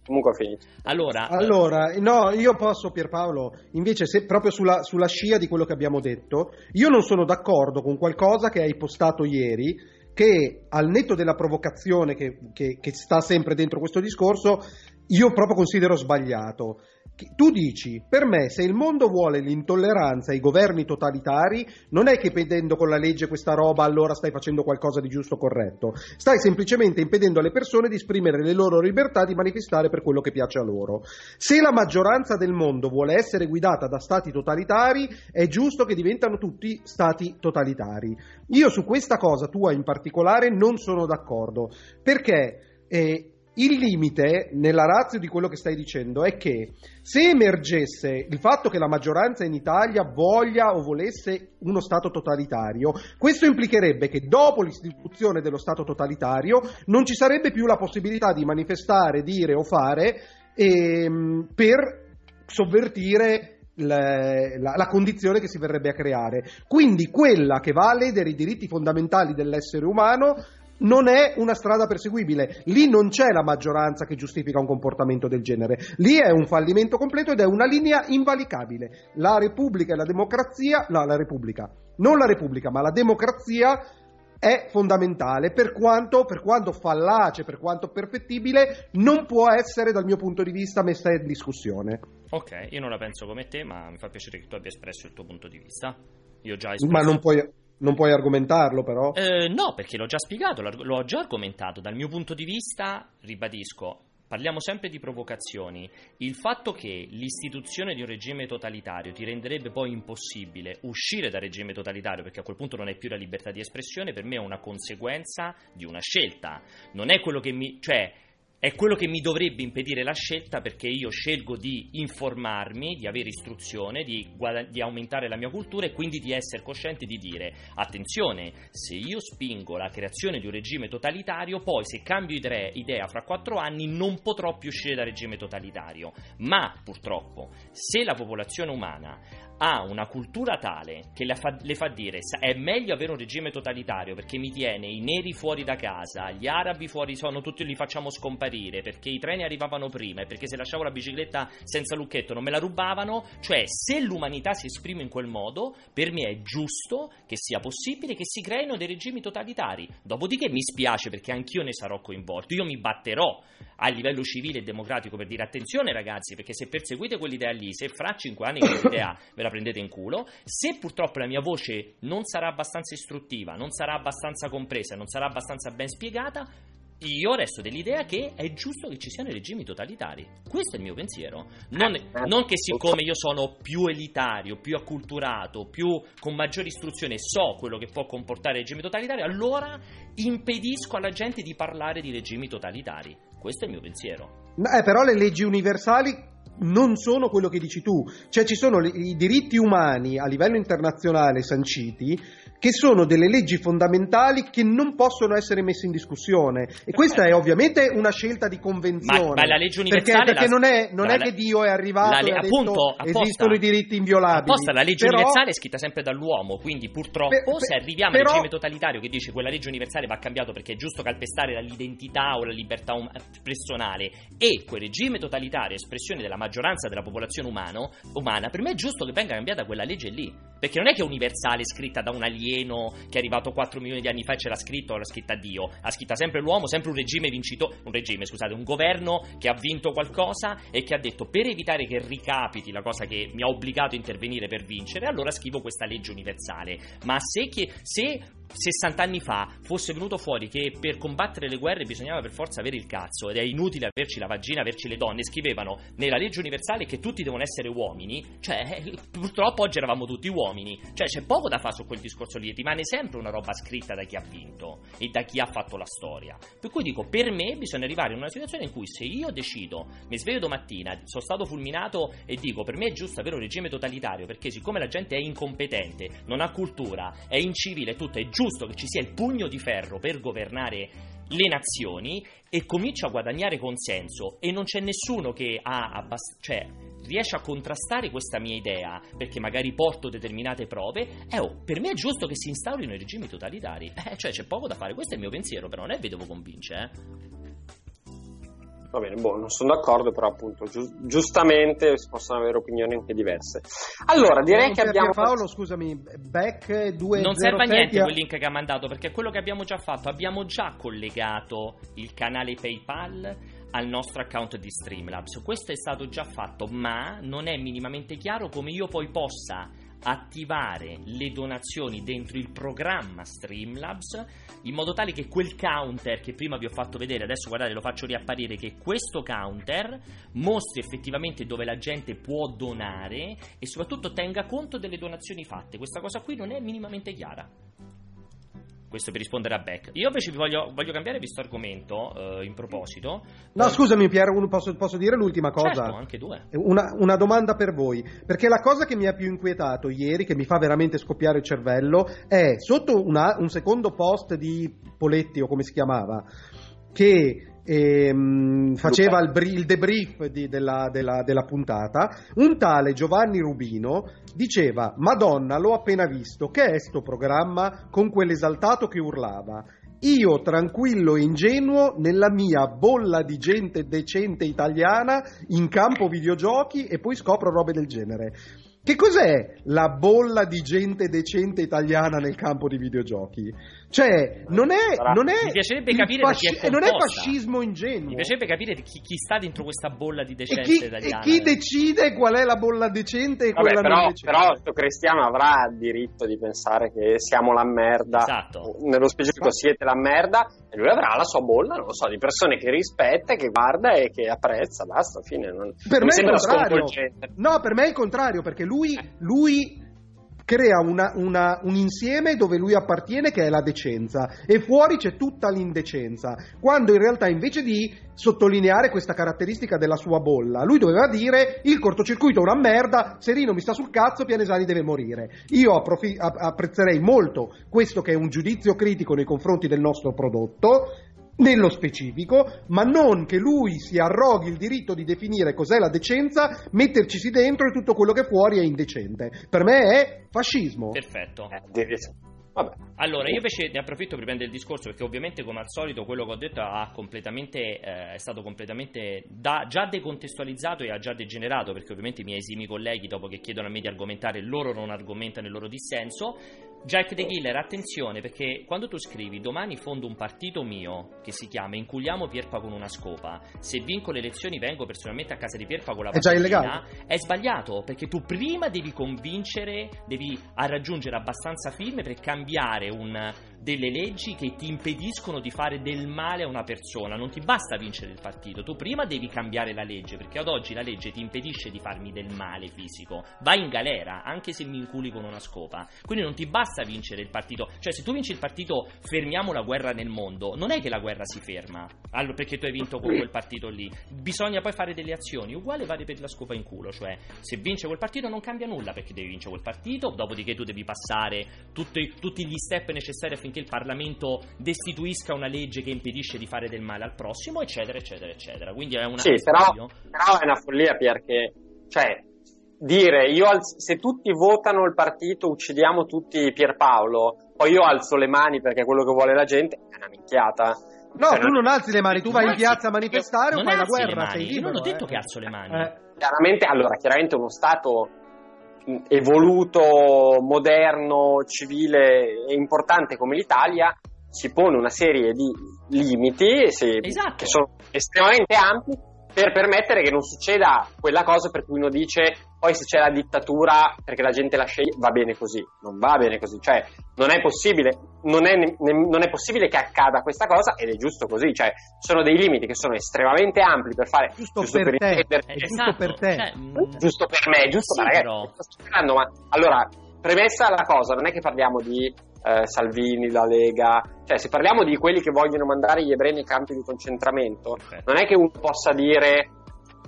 Comunque ho finito. Allora, allora, no, io posso Pierpaolo, invece se, proprio sulla, sulla scia di quello che abbiamo detto, io non sono d'accordo con qualcosa che hai postato ieri, che al netto della provocazione che, che, che sta sempre dentro questo discorso, io proprio considero sbagliato. Tu dici, per me se il mondo vuole l'intolleranza ai governi totalitari, non è che impedendo con la legge questa roba allora stai facendo qualcosa di giusto corretto, stai semplicemente impedendo alle persone di esprimere le loro libertà di manifestare per quello che piace a loro. Se la maggioranza del mondo vuole essere guidata da stati totalitari, è giusto che diventano tutti stati totalitari. Io su questa cosa tua in particolare non sono d'accordo, perché eh, il limite nella razza di quello che stai dicendo è che se emergesse il fatto che la maggioranza in Italia voglia o volesse uno Stato totalitario, questo implicherebbe che dopo l'istituzione dello Stato totalitario non ci sarebbe più la possibilità di manifestare, dire o fare ehm, per sovvertire la, la, la, condizione che si verrebbe a creare. Quindi quella che va a ledere i diritti fondamentali dell'essere umano non è una strada perseguibile. Lì non c'è la maggioranza che giustifica un comportamento del genere. Lì è un fallimento completo ed è una linea invalicabile. La Repubblica e la democrazia, no, la Repubblica, non la Repubblica, ma la democrazia è fondamentale per quanto, per quanto fallace, per quanto perfettibile, non può essere dal mio punto di vista messa in discussione. Ok, io non la penso come te, ma mi fa piacere che tu abbia espresso il tuo punto di vista. Io già espresso... Ma non puoi non puoi argomentarlo però? Eh, no, perché l'ho già spiegato, l'ho già argomentato. Dal mio punto di vista, ribadisco, parliamo sempre di provocazioni. Il fatto che l'istituzione di un regime totalitario ti renderebbe poi impossibile uscire dal regime totalitario, perché a quel punto non hai più la libertà di espressione, per me è una conseguenza di una scelta. Non è quello che mi... cioè è quello che mi dovrebbe impedire la scelta perché io scelgo di informarmi, di avere istruzione, di, guada- di, aumentare la mia cultura e quindi di essere cosciente di dire attenzione, se io spingo la creazione di un regime totalitario, poi se cambio idea, idea fra quattro anni non potrò più uscire dal regime totalitario. Ma purtroppo, se la popolazione umana ha una cultura tale che le fa, le fa, dire è meglio avere un regime totalitario perché mi tiene i neri fuori da casa, gli arabi fuori sono tutti li facciamo scomparire perché i treni arrivavano prima e perché se lasciavo la bicicletta senza lucchetto non me la rubavano, cioè se l'umanità si esprime in quel modo, per me è giusto che sia possibile che si creino dei regimi totalitari. Dopodiché mi spiace perché anch'io ne sarò coinvolto, io mi batterò a livello civile e democratico per dire attenzione ragazzi perché se perseguite quell'idea lì, se fra cinque anni quell'idea *coughs* ve la prendete in culo. Se purtroppo la mia voce non sarà abbastanza istruttiva, non sarà abbastanza compresa, non sarà abbastanza ben spiegata, io resto dell'idea che è giusto che ci siano regimi totalitari. Questo è il mio pensiero. Non, non, che siccome io sono più elitario, più acculturato, più con maggiore istruzione so quello che può comportare il regime totalitario, allora impedisco alla gente di parlare di regimi totalitari. Questo è il mio pensiero. Eh, però le leggi universali non sono quello che dici tu, cioè ci sono i diritti umani a livello internazionale sanciti che sono delle leggi fondamentali che non possono essere messe in discussione e questa è ovviamente una scelta di convenzione. Ma, ma la legge universale perché, perché la, non, è, non la, è, che Dio è arrivato la, e appunto, detto, esistono i diritti inviolabili. Apposta la legge però, universale è scritta sempre dall'uomo, quindi purtroppo per, se arriviamo però, al regime totalitario che dice che quella legge universale va cambiato perché è giusto calpestare l'identità o la libertà um- personale e quel regime totalitario, espressione della maggioranza della popolazione umano, umana, per me è giusto che venga cambiata quella legge lì, perché non è che è universale scritta da un alieno alieno che è arrivato 4 milioni di anni fa e ce l'ha scritto, l'ha scritta Dio. Ha scritta sempre l'uomo, sempre un regime vincito, un regime, scusate, un governo che ha vinto qualcosa e che ha detto per evitare che ricapiti la cosa che mi ha obbligato a intervenire per vincere, allora scrivo questa legge universale. Ma se, che, se 60 anni fa fosse venuto fuori che per combattere le guerre bisognava per forza avere il cazzo ed è inutile averci la vagina, averci le donne, scrivevano nella legge universale che tutti devono essere uomini, cioè purtroppo oggi eravamo tutti uomini, cioè c'è poco da fare su quel discorso lì, rimane sempre una roba scritta da chi ha vinto e da chi ha fatto la storia. Per cui dico, per me bisogna arrivare in una situazione in cui se io decido, mi sveglio domattina, sono stato fulminato e dico per me è giusto avere un regime totalitario perché siccome la gente è incompetente, non ha cultura, è incivile, tutto è giusto giusto che ci sia il pugno di ferro per governare le nazioni e comincia a guadagnare consenso e non c'è nessuno che ha abbast- cioè, riesce a contrastare questa mia idea perché magari porto determinate prove, eh, oh, per me è giusto che si instaurino i regimi totalitari. Eh, cioè c'è poco da fare, questo è il mio pensiero, però non è vi devo convincere, eh. Va bene, boh, non sono d'accordo, però appunto giu- giustamente si possono avere opinioni anche diverse. Allora, direi Non che abbiamo... Paolo, scusami, back 2 Non serve a niente quel link che ha mandato perché è quello che abbiamo già fatto. Abbiamo già collegato il canale PayPal al nostro account di Streamlabs. Questo è stato già fatto, ma non è minimamente chiaro come io poi possa attivare le donazioni dentro il programma Streamlabs in modo tale che quel counter che prima vi ho fatto vedere, adesso guardate lo faccio riapparire, che questo counter mostri effettivamente dove la gente può donare e soprattutto tenga conto delle donazioni fatte. Questa cosa qui non è minimamente chiara. Questo per rispondere a Beck. Io invece vi voglio, voglio cambiare questo argomento eh, in proposito. No, Eh, scusami Piero, posso, posso dire l'ultima cosa? Certo, anche due. Una, una domanda per voi, perché la cosa che mi ha più inquietato ieri, che mi fa veramente scoppiare il cervello, è sotto una- un secondo post di Poletti, o come si chiamava, che ehm, faceva il, bri- il debrief di- della, della- della puntata, un tale Giovanni Rubino diceva, Madonna, l'ho appena visto, che è sto programma con quell'esaltato che urlava? Io tranquillo e ingenuo nella mia bolla di gente decente italiana in campo videogiochi e poi scopro robe del genere. Che cos'è la bolla di gente decente italiana nel campo di videogiochi? Cioè, non è, non è, Mi piacerebbe il capire chi fasci- non è fascismo ingenuo. Mi piacerebbe capire chi, chi sta dentro questa bolla di E decenza chi, e italiana. chi decide qual è la bolla decente e Vabbè, quella però, non decente? però sto cristiano avrà diritto di pensare che siamo la merda. Esatto. Nello specifico siete la merda e lui avrà la sua bolla, non lo so, di persone che rispetta, che guarda e che apprezza, basta, fine. Non, Per non me è il contrario. No, per me è il contrario, perché lui, lui crea una- una- un insieme dove lui appartiene che è la decenza e fuori c'è tutta l'indecenza, quando in realtà invece di sottolineare questa caratteristica della sua bolla, lui doveva dire il cortocircuito è una merda, Serino mi sta sul cazzo, Pianesani deve morire. Io approfi- app- apprezzerei molto questo che è un giudizio critico nei confronti del nostro prodotto, nello specifico, ma non che lui si arroghi il diritto di definire cos'è la decenza, mettercisi dentro e tutto quello che fuori è indecente. Per me è fascismo. Perfetto. Eh, Vabbè. Allora, io invece ne approfitto per riprendere il discorso perché ovviamente come al solito quello che ho detto ha completamente, eh, è stato completamente da- già decontestualizzato e ha già degenerato perché ovviamente i miei esimi colleghi dopo che chiedono a me di argomentare loro non argomentano il loro dissenso. Jack the Killer, attenzione perché quando tu scrivi domani fondo un partito mio che si chiama Inculiamo Pierpa con una scopa, se vinco le elezioni vengo personalmente a casa di Pierpa con la È pasticina, illegale. è sbagliato perché tu prima devi convincere, devi raggiungere abbastanza firme per cambiare un- delle leggi che ti impediscono di fare del male a una persona. Non ti basta vincere il partito, tu prima devi cambiare la legge perché ad oggi la legge ti impedisce di farmi del male fisico. Vai in galera anche se mi inculi con una scopa. Quindi non ti basta vincere il partito. Cioè, se tu vinci il partito fermiamo la guerra nel mondo, non è che la guerra si ferma allora, perché tu hai vinto con quel partito lì. Bisogna poi fare delle azioni. Uguale vale per la scopa in culo. Cioè, se vince quel partito non cambia nulla perché devi vincere quel partito. Dopodiché tu devi passare tutti, tutti gli step necessari affinché il Parlamento destituisca una legge che impedisce di fare del male al prossimo, eccetera, eccetera, eccetera. Quindi è una Sì, però, però è una follia perché, cioè, dire io alz- se tutti votano il partito uccidiamo tutti Pierpaolo, poi io alzo le mani perché è quello che vuole la gente, è una minchiata. No, Cioè, tu non alzi le mani, tu vai in piazza a manifestare o non fai la guerra, sei Io libero. non ho detto eh. che alzo le mani. Eh. Chiaramente, allora, chiaramente uno Stato evoluto, moderno, civile e importante come l'Italia si pone una serie di limiti se- Esatto. che sono estremamente ampi per permettere che non succeda quella cosa per cui uno dice poi se c'è la dittatura perché la gente la sceglie va bene così, non va bene così, cioè non è possibile, non è, ne- non è possibile che accada questa cosa ed è giusto così, cioè sono dei limiti che sono estremamente ampi per fare Giusto per te. intendere- Eh, giusto esatto, per te. cioè, mh, giusto per me, giusto Sì, ma ragazzi, però. sto spiegando, ma allora, premessa la cosa, non è che parliamo di eh, Salvini, la Lega, cioè se parliamo di quelli che vogliono mandare gli ebrei nei campi di concentramento, Ok. non è che uno possa dire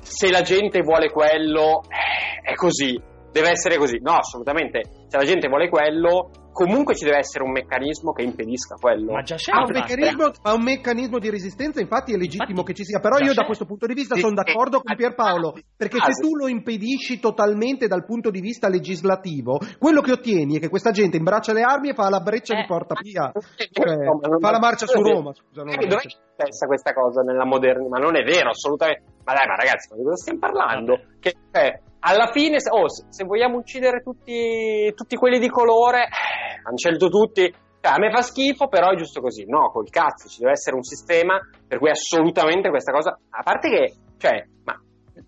se la gente vuole quello, eh, è così, deve essere così. No, assolutamente, se la gente vuole quello, comunque ci deve essere un meccanismo che impedisca quello. Ma già c'è Ha un meccanismo, ha un meccanismo di resistenza, infatti è legittimo Infatti, che ci sia, però io da c'è. questo punto di vista Sì, sono sì. d'accordo con Pierpaolo, perché se Ah, tu lo impedisci totalmente dal punto di vista legislativo, quello che ottieni è che questa gente imbraccia le armi e fa la breccia Eh, di porta via, Cioè, fa la marcia su Roma, scusa, non la Dove marcia. è successa questa cosa nella modernità? Ma non è vero, assolutamente. Ma dai, ma ragazzi, ma di cosa stiamo parlando? Vabbè. Che, cioè, alla fine, se, oh, se, vogliamo uccidere tutti, tutti quelli di colore, eh, hanno scelto tutti. Cioè, a me fa schifo, però è giusto così. No, col cazzo, ci deve essere un sistema per cui assolutamente questa cosa. A parte che, cioè, ma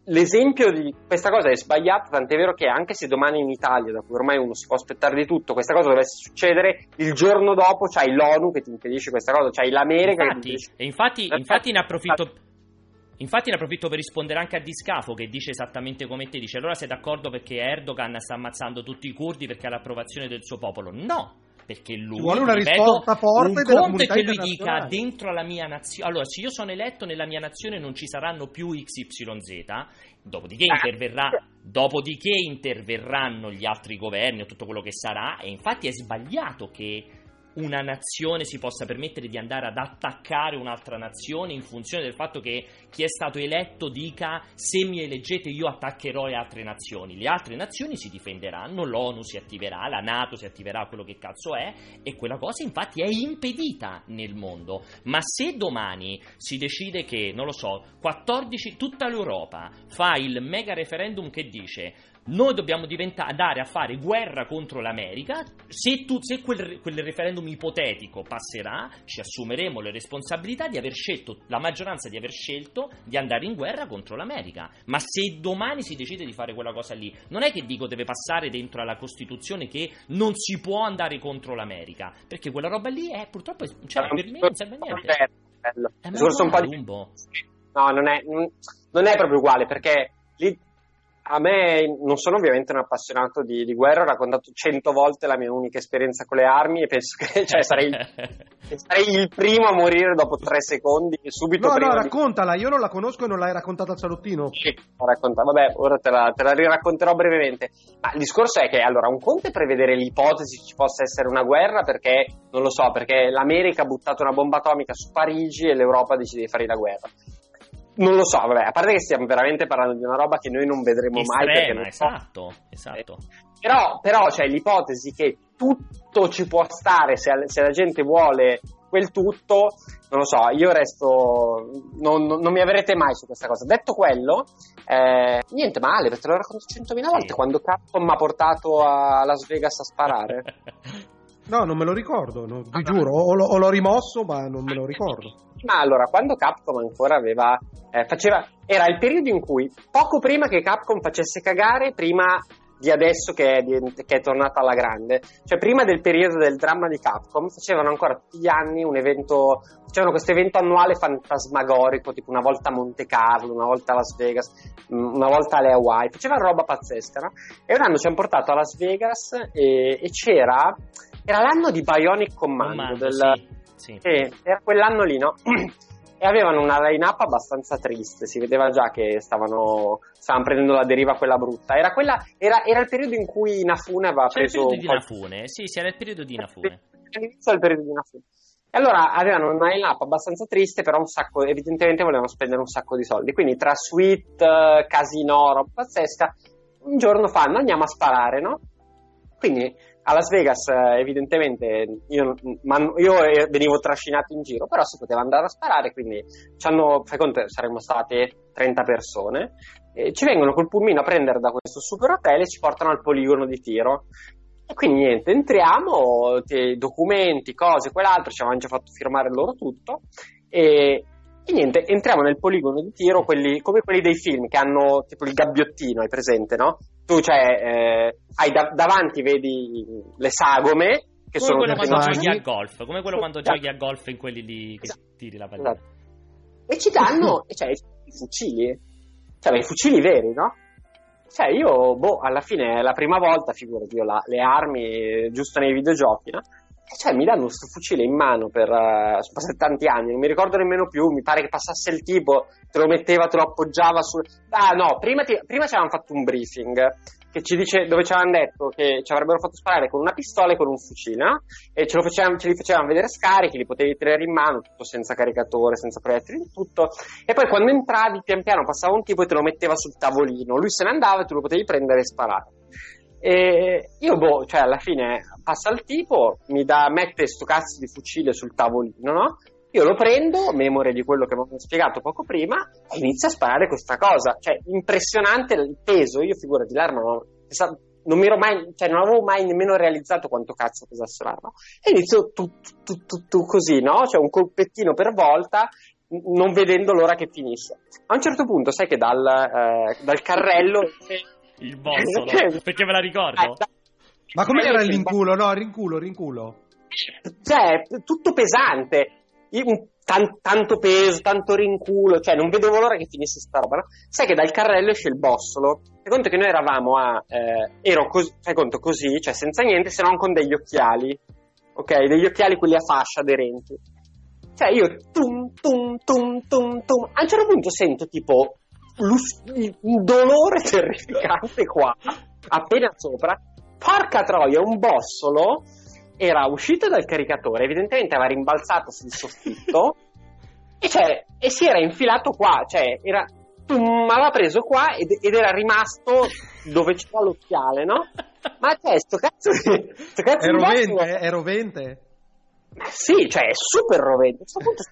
l'esempio di questa cosa è sbagliato, tant'è vero che anche se domani in Italia, da cui ormai uno si può aspettare di tutto, questa cosa dovesse succedere, il giorno dopo c'hai l'ONU che ti impedisce questa cosa, c'hai l'America che ti Infatti, impedisce. e infatti, infatti ne approfitto. Infatti ne approfitto per rispondere anche a Discafo che dice esattamente come te, dice allora sei d'accordo perché Erdogan sta ammazzando tutti i curdi perché ha l'approvazione del suo popolo? No, perché lui vuole una ripeto, risposta forte un conto è comunità che lui dica internazionale. dentro la mia nazione allora se io sono eletto nella mia nazione non ci saranno più XYZ dopodiché Eh. interverrà dopodiché interverranno gli altri governi o tutto quello che sarà e infatti è sbagliato che una nazione si possa permettere di andare ad attaccare un'altra nazione in funzione del fatto che chi è stato eletto dica se mi eleggete io attaccherò le altre nazioni. Le altre nazioni si difenderanno, l'ONU si attiverà, la Nato si attiverà, quello che cazzo è, e quella cosa infatti è impedita nel mondo. Ma se domani si decide che, non lo so, 14, tutta l'Europa fa il mega referendum che dice noi dobbiamo andare a fare guerra contro l'America. Se, tu- se quel, quel referendum ipotetico passerà, ci assumeremo le responsabilità di aver scelto, la maggioranza di aver scelto di andare in guerra contro l'America. Ma se domani si decide di fare quella cosa lì, non è che dico deve passare dentro alla Costituzione che non si può andare contro l'America, perché quella roba lì è purtroppo, cioè, per me non serve a niente. È È discorso un po' di... No, non è, non- non è proprio uguale perché lì a me non sono ovviamente un appassionato di, di guerra, ho raccontato cento volte la mia unica esperienza con le armi e penso che cioè, sarei, *laughs* sarei il primo a morire dopo tre secondi subito No, no, di... raccontala, io non la conosco e non l'hai raccontata al salottino. Sì. Vabbè, ora te la, te la riracconterò brevemente. Ma il discorso è che allora un conto è prevedere l'ipotesi che ci possa essere una guerra perché, non lo so, perché l'America ha buttato una bomba atomica su Parigi e l'Europa decide di fare la guerra. Non lo so, vabbè, a parte che stiamo veramente parlando di una roba che noi non vedremo mai perché Estrema, non so. esatto, esatto. Però, però c'è l'ipotesi che tutto ci può stare se, se la gente vuole quel tutto, non lo so, io resto, non, non- non mi avrete mai su questa cosa. Detto quello, eh, niente male, perché te l'ho raccontato centomila volte Sì. quando Capcom mi ha portato a Las Vegas a sparare. *laughs* No, non me lo ricordo, no, vi Ah, giuro, o, l'ho- o l'ho rimosso, ma non me lo ricordo. Ma allora, quando Capcom ancora aveva, eh, faceva, era il periodo in cui, poco prima che Capcom facesse cagare, prima di adesso che è, divent- che è tornata alla grande, cioè prima del periodo del dramma di Capcom, facevano ancora tutti gli anni un evento, facevano questo evento annuale fantasmagorico, tipo una volta a Monte Carlo, una volta a Las Vegas, mm, una volta alle Hawaii, facevano roba pazzesca, no? E un anno ci hanno portato a Las Vegas e, e c'era, era l'anno di Bionic Commando, Commando, del, sì, sì. sì, era quell'anno lì, no? *clears throat* e avevano una line-up abbastanza triste, si vedeva già che stavano, stavano prendendo la deriva quella brutta. Era, quella, era, era il periodo in cui Inafune aveva C'era il preso... periodo di un po' Nafune, sì, sì, era il periodo di Nafune. All'inizio del periodo di Inafune. E allora avevano una line-up abbastanza triste, però un sacco, evidentemente volevano spendere un sacco di soldi. Quindi tra suite, casino, roba pazzesca, un giorno fanno andiamo a sparare, no? Quindi a Las Vegas eh, evidentemente io, io, eh, venivo trascinato in giro, però si poteva andare a sparare, quindi hanno, fai conto, saremmo state 30 persone, ci vengono col pulmino a prendere da questo super hotel e ci portano al poligono di tiro. E quindi niente, entriamo, documenti, cose, quell'altro, ci avevano già fatto firmare loro tutto e, e niente, entriamo nel poligono di tiro, quelli, come quelli dei film che hanno tipo il gabbiottino, hai presente, no? Tu cioè, eh, hai da- davanti, vedi le sagome, che Come sono quello quando mani. giochi a golf, come quello quando Esatto. giochi a golf in quelli lì che Esatto. tiri la pallina. Esatto. E ci danno, *laughs* cioè, i fucili, cioè, i fucili veri, no? Cioè, io, boh, alla fine è la prima volta, figurati, io la- le armi, eh, giusto nei videogiochi, no? Cioè, mi danno questo fucile in mano per, eh, sono passati tanti anni, non mi ricordo nemmeno più, mi pare che passasse il tipo, te lo metteva, te lo appoggiava sul... Ah, no, prima, ti- prima ci avevano fatto un briefing, dice, dove ci avevano detto che ci avrebbero fatto sparare con una pistola e con un fucile, no? E ce, facevano, ce li facevano vedere scarichi, li potevi tenere in mano, tutto senza caricatore, senza proiettili, tutto. E poi quando entravi, pian piano passava un tipo e te lo metteva sul tavolino. Lui se ne andava e tu lo potevi prendere e sparare. E io, boh, cioè, alla fine passa il tipo, mi dà, mette sto cazzo di fucile sul tavolino, no? Io lo prendo, memoria di quello che hanno spiegato poco prima, e inizio a sparare questa cosa. Cioè, impressionante il peso. Io, figurati, l'arma non, non, mi ero mai, cioè, non avevo mai nemmeno realizzato quanto cazzo pesasse l'arma. E inizio tu, tu, tu, tu così, no? Cioè, un colpettino per volta, non vedendo l'ora che finisse. A un certo punto, sai che dal, eh, dal carrello. Il bossolo, perché me la ricordo. Eh, Ma come era il rinculo? No, rinculo, rinculo. Cioè, tutto pesante un, tan, tanto peso, tanto rinculo, cioè non vedevo l'ora che finisse sta roba, no? Sai che dal carrello esce il bossolo, fai conto che noi eravamo a, eh, ero così, fai conto così, cioè senza niente se non con degli occhiali, ok? Degli occhiali quelli a fascia aderenti. Cioè io tum tum tum tum tum, a un certo punto sento tipo un dolore *laughs* terrificante qua, appena sopra, porca troia, un bossolo era uscito dal caricatore, evidentemente aveva rimbalzato sul soffitto *laughs* e, cioè, e, si era infilato qua, cioè era, tum, aveva preso qua ed, ed, era rimasto dove *laughs* c'era l'occhiale, no? Ma cioè, sto cazzo, sto cazzo è rovente, è, è rovente? Ma sì, cioè è super rovente. A questo punto,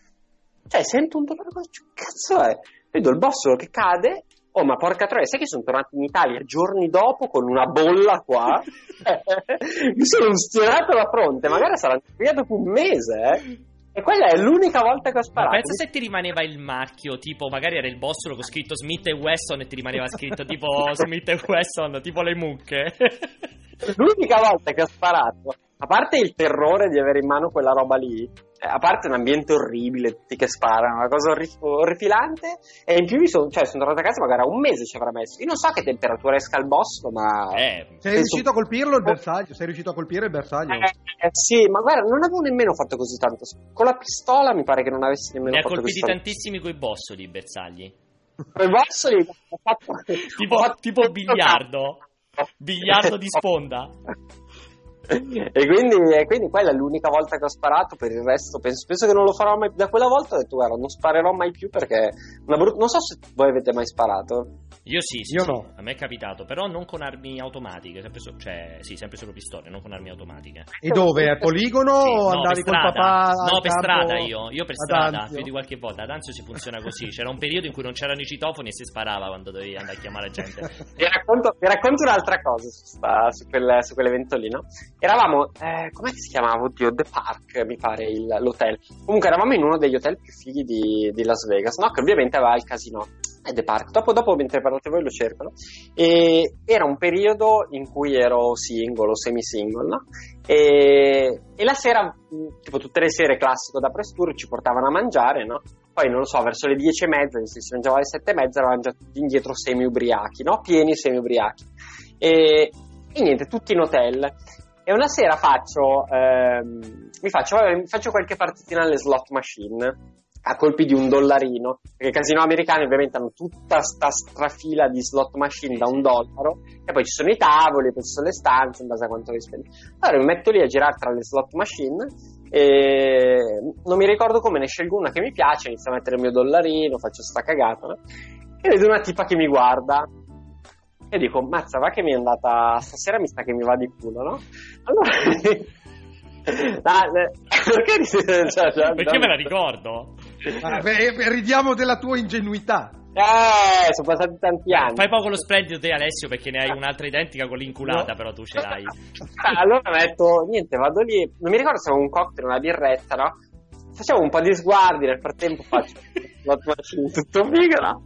cioè, sento un dolore, che cazzo è? Vedo il boss che cade Oh, ma porca troia, sai che sono tornato in Italia giorni dopo con una bolla qua? *laughs* Mi sono stionato la fronte, magari sarà via dopo un mese, eh? E quella è l'unica volta che ho sparato. Ma pensa se ti rimaneva il marchio, tipo, magari era il bossolo con scritto Smith e Wesson e ti rimaneva scritto tipo *laughs* Smith e Wesson, tipo le mucche. l'unica volta che ho sparato, a parte il terrore di avere in mano quella roba lì, eh, a parte un ambiente orribile, tutti che sparano, una cosa orri- orripilante, e in più mi sono, cioè, sono tornato a casa magari a un mese ci avrà messo. Io non so che temperatura esca il boss, ma... Eh, sei riuscito a colpirlo il bersaglio? Sei riuscito a colpire il bersaglio? Eh, eh, sì, ma guarda, non avevo nemmeno fatto così tanto. Con la pistola mi pare che non avessi nemmeno ne fatto così tanto. Ne ha colpiti tantissimi coi bossoli i bersagli. Coi bossoli ho fatto... tipo, fatto tipo biliardo. *laughs* Biliardo di sponda. *laughs* e, quindi, e quindi quella è l'unica volta che ho sparato. Per il resto, penso, penso che non lo farò mai. Da quella volta ho detto, guarda, non sparerò mai più perché. Brut- non so se voi avete mai sparato. Io sì, sì, Io sì. no. a me è capitato, però non con armi automatiche, sempre so- cioè, sì, sempre solo pistole, non con armi automatiche. E dove? A poligono Sì, o no, andavi strada. papà? No, per campo strada io, io per ad strada, più di qualche volta. Ad Anzio si funziona così, c'era un periodo in cui non c'erano i citofoni e si sparava quando dovevi andare a chiamare gente. Vi racconto, vi racconto un'altra cosa su, sta, su, quel, su quell'evento lì, no? Eravamo, eh, com'è che si chiamava? Oddio, The Park, mi pare, il, l'hotel. Comunque eravamo in uno degli hotel più fighi di, di Las Vegas, no? Che ovviamente aveva il casino. E The Park. Dopo, dopo, mentre parlate voi, lo cercano. E era un periodo in cui ero single o semi-single, no? E, e la sera, tipo tutte le sere classico da press tour, ci portavano a mangiare, no? Poi non lo so, verso le dieci e mezza, si mangiava alle sette e mezza, eravamo già tutti indietro semi-ubriachi, no? Pieni semi-ubriachi. E, e niente, tutti in hotel. E una sera faccio, ehm, mi faccio, faccio qualche partitina alle slot machine a colpi di un dollarino, perché i casino americani ovviamente hanno tutta sta strafila di slot machine da un dollaro, e poi ci sono i tavoli, poi ci sono le stanze in base a quanto li spendi. Allora mi metto lì a girare tra le slot machine e non mi ricordo come ne scelgo una che mi piace, inizio a mettere il mio dollarino, faccio sta cagata, no? e vedo una tipa che mi guarda e dico, mazza, va che mi è andata stasera, mi sa che mi va di culo, no? Allora... *laughs* Ah, eh, perché, cioè, perché me la ricordo? Ah, beh, ridiamo della tua ingenuità. Eh, sono passati tanti anni. Fai poco lo splendido te Alessio perché ne hai un'altra identica con l'inculata, no. però tu ce l'hai. *laughs* allora ho detto, niente, vado lì. Non mi ricordo se avevo un cocktail, una birretta, no? Facevo un po' di sguardi, nel frattempo faccio *laughs* tutto figo, no?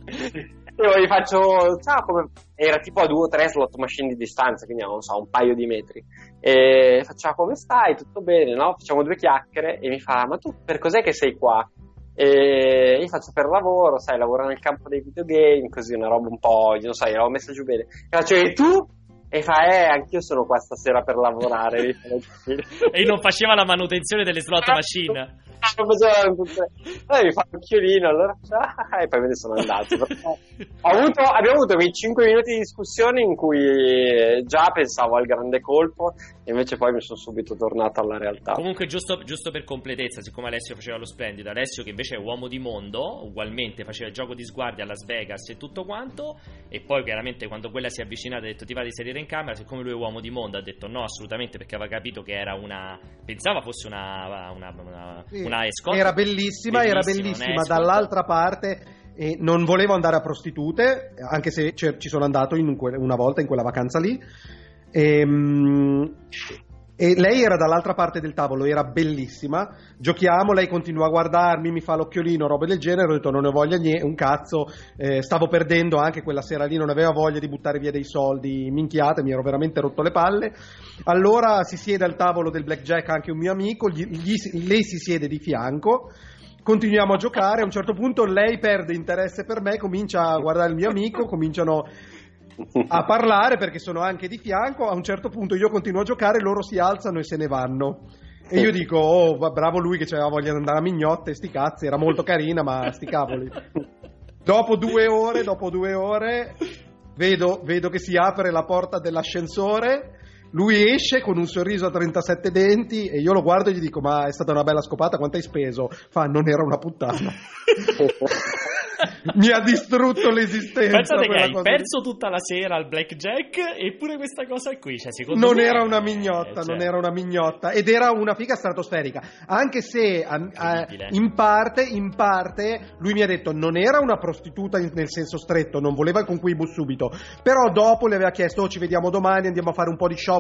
E gli faccio, ciao, come... Era tipo a due o tre slot machine di distanza, quindi non so, un paio di metri. E facciamo come stai? Tutto bene, no? Facciamo due chiacchiere e mi fa, ma tu per cos'è che sei qua? E io faccio per lavoro, sai, lavoro nel campo dei videogame, così una roba un po', non so, l'avevo messa giù bene. E faccio, e tu? E fa, eh, anch'io sono qua stasera per lavorare. *laughs* e non faceva la manutenzione delle slot machine. Allora mi fa l'occhiolino, allora ah, e poi me ne sono andato. *laughs* avuto, abbiamo avuto quei 5 minuti di discussione in cui già pensavo al grande colpo, invece poi mi sono subito tornato alla realtà. Comunque, giusto, giusto per completezza, siccome Alessio faceva lo splendido, Alessio che invece è uomo di mondo, ugualmente faceva il gioco di sguardi a Las Vegas e tutto quanto, e poi chiaramente quando quella si è avvicinata ha detto ti va di salire in camera, siccome lui è uomo di mondo ha detto no assolutamente perché aveva capito che era una, pensava fosse una, una, una, Sì, una escort. Era bellissima, era Bellissima, dall'altra parte e non volevo andare a prostitute, anche se ci ci sono andato in que- una volta in quella vacanza lì. Ehm, E, lei era dall'altra parte del tavolo, era bellissima. Giochiamo, lei continua a guardarmi, mi fa l'occhiolino, robe del genere. Ho detto non ne ho voglia niente, un cazzo. Eh, stavo perdendo anche quella sera lì, non aveva voglia di buttare via dei soldi minchiate, mi ero veramente rotto le palle. Allora si siede al tavolo del blackjack anche un mio amico, gli- gli- lei si siede di fianco. Continuiamo a giocare, a un certo punto lei perde interesse per me, comincia a guardare il mio amico, cominciano *laughs* a parlare perché sono anche di fianco. A un certo punto io continuo a giocare, loro si alzano e se ne vanno. E io dico, oh, bravo lui che aveva voglia di andare a mignotte, sti cazzi, era molto carina, ma sti cavoli. Dopo due ore, dopo due ore, vedo, vedo che si apre la porta dell'ascensore. Lui esce con un sorriso a 37 denti e io lo guardo e gli dico: Ma è stata una bella scopata, quanto hai speso? Fa, non era una puttana. *laughs* Mi ha distrutto l'esistenza. Pensate che hai cosa lì. perso tutta la sera al blackjack eppure questa cosa qui, cioè non me- era una mignotta, eh, cioè, non era una mignotta ed era una figa stratosferica. Anche se a- a- Incredibile. in parte, in parte, lui mi ha detto non era una prostituta in- nel senso stretto, non voleva il conquibus subito. Però dopo le aveva chiesto "Oh, ci vediamo domani, andiamo a fare un po' di shopping,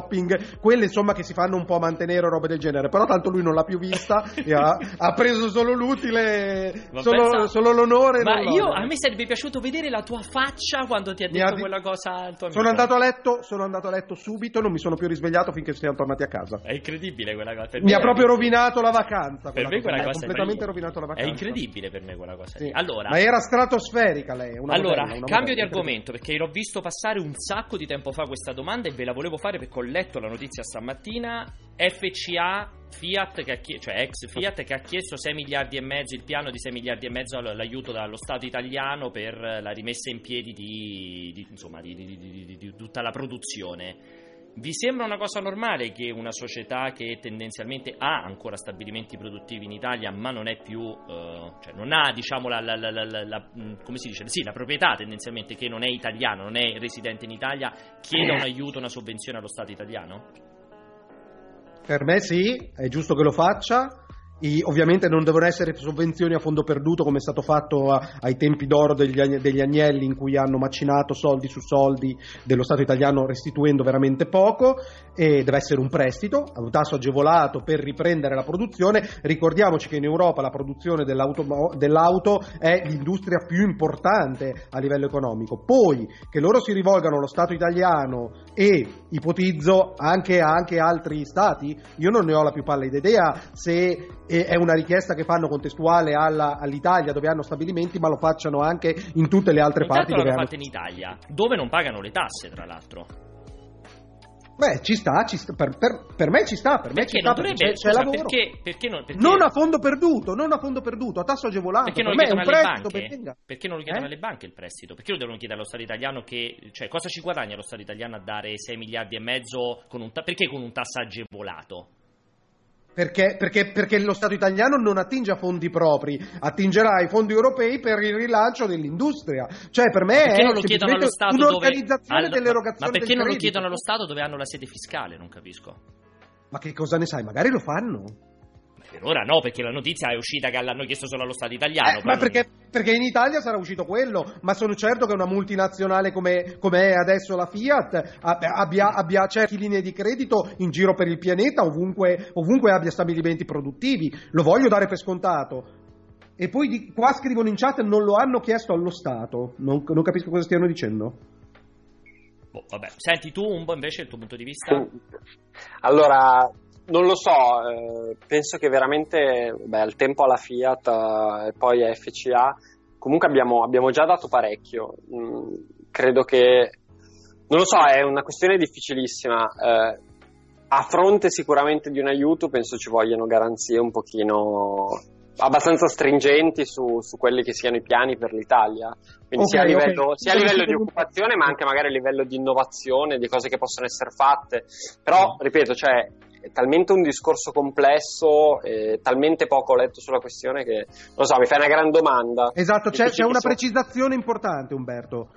quelle insomma che si fanno un po' a mantenere o robe del genere. Però tanto lui non l'ha più vista e ha, ha preso solo l'utile, solo, solo l'onore. Ma io a me sarebbe piaciuto vedere la tua faccia quando ti ha detto di- quella cosa. Sono andato a letto, sono andato a letto subito, non mi sono più risvegliato finché siamo tornati a casa. È incredibile quella cosa. Per Mi ha è- proprio rovinato la vacanza. Per me quella cosa è completamente rovinato la È vacanza. incredibile per me quella cosa. Sì. Allora, Ma era stratosferica lei. Allora modella, cambio di modella, argomento perché l'ho visto passare un sacco di tempo fa questa domanda e ve la volevo fare perché ho letto la notizia stamattina. FCA Fiat, che ha chie- cioè ex Fiat, che ha chiesto 6 miliardi e mezzo, il piano di 6 miliardi e mezzo all- l'aiuto dallo Stato italiano per la rimessa in piedi di, di- insomma, di- di tutta la produzione. Vi sembra una cosa normale che una società che tendenzialmente ha ancora stabilimenti produttivi in Italia, ma non è più, eh, cioè non ha, diciamo, la, la- la- la- mh, come si dice? Sì, la proprietà tendenzialmente che non è italiano, non è residente in Italia, chieda un aiuto, una sovvenzione allo Stato italiano? Per me sì, è giusto che lo faccia. I- ovviamente non devono essere sovvenzioni a fondo perduto come è stato fatto a- ai tempi d'oro degli, degli Agnelli in cui hanno macinato soldi su soldi dello Stato italiano restituendo veramente poco e deve essere un prestito a un tasso agevolato per riprendere la produzione. Ricordiamoci che in Europa la produzione dell'auto, dell'auto è l'industria più importante a livello economico. Poi che loro si rivolgano allo Stato italiano e ipotizzo anche anche altri stati, io non ne ho la più pallida idea se eh, è una richiesta che fanno contestuale alla- all'Italia dove hanno stabilimenti, ma lo facciano anche in tutte le altre Intanto parti dove l'hanno hanno... fatta in Italia, dove non pagano le tasse, tra l'altro. Beh, ci sta, ci sta, per, per- per me ci sta, per me Perché ci sta non perché dovrebbe, c'è, scusa, lavoro. perché, perché non, perché- Non a fondo perduto, non a fondo perduto, a tasso agevolato. Perché non per lo me chiedono alle banche? Perché non lo chiedono Eh? alle banche il prestito? Perché lo devono chiedere allo Stato italiano che, cioè, cosa ci guadagna lo Stato italiano a dare 6 miliardi e mezzo con un perché con un tasso agevolato? Perché, perché- perché lo Stato italiano non attinge a fondi propri, attingerà ai fondi europei per il rilancio dell'industria. Cioè, per me è dove un'organizzazione al- dell'erogazione Ma perché del non lo chiedono allo Stato dove hanno la sede fiscale? Non capisco. Ma che cosa ne sai? Magari lo fanno. Per ora no, perché la notizia è uscita che l'hanno chiesto solo allo Stato italiano. Eh, ma perché, perché in Italia sarà uscito quello, ma sono certo che una multinazionale come, come è adesso la Fiat abbia, abbia, abbia certe linee di credito in giro per il pianeta, ovunque, ovunque abbia stabilimenti produttivi. Lo voglio dare per scontato. E poi di- qua scrivono in chat non lo hanno chiesto allo Stato. Non, non capisco cosa stiano dicendo. Boh, vabbè. Senti tu un po' invece il tuo punto di vista? Allora, non lo so, eh, penso che veramente beh, al tempo alla Fiat eh, e poi a FCA, comunque abbiamo, abbiamo già dato parecchio. Mm, credo che, non lo so, è una questione difficilissima. Eh, a fronte sicuramente di un aiuto penso ci vogliano garanzie un pochino abbastanza stringenti su, su, quelli che siano i piani per l'Italia, quindi okay, sia a livello, okay. sia a livello di occupazione ma anche magari a livello di innovazione, di cose che possono essere fatte, però ripeto, cioè, è talmente un discorso complesso, e talmente poco letto sulla questione che, non so, mi fai una gran domanda. Esatto, c'è, c'è una precisazione importante Umberto.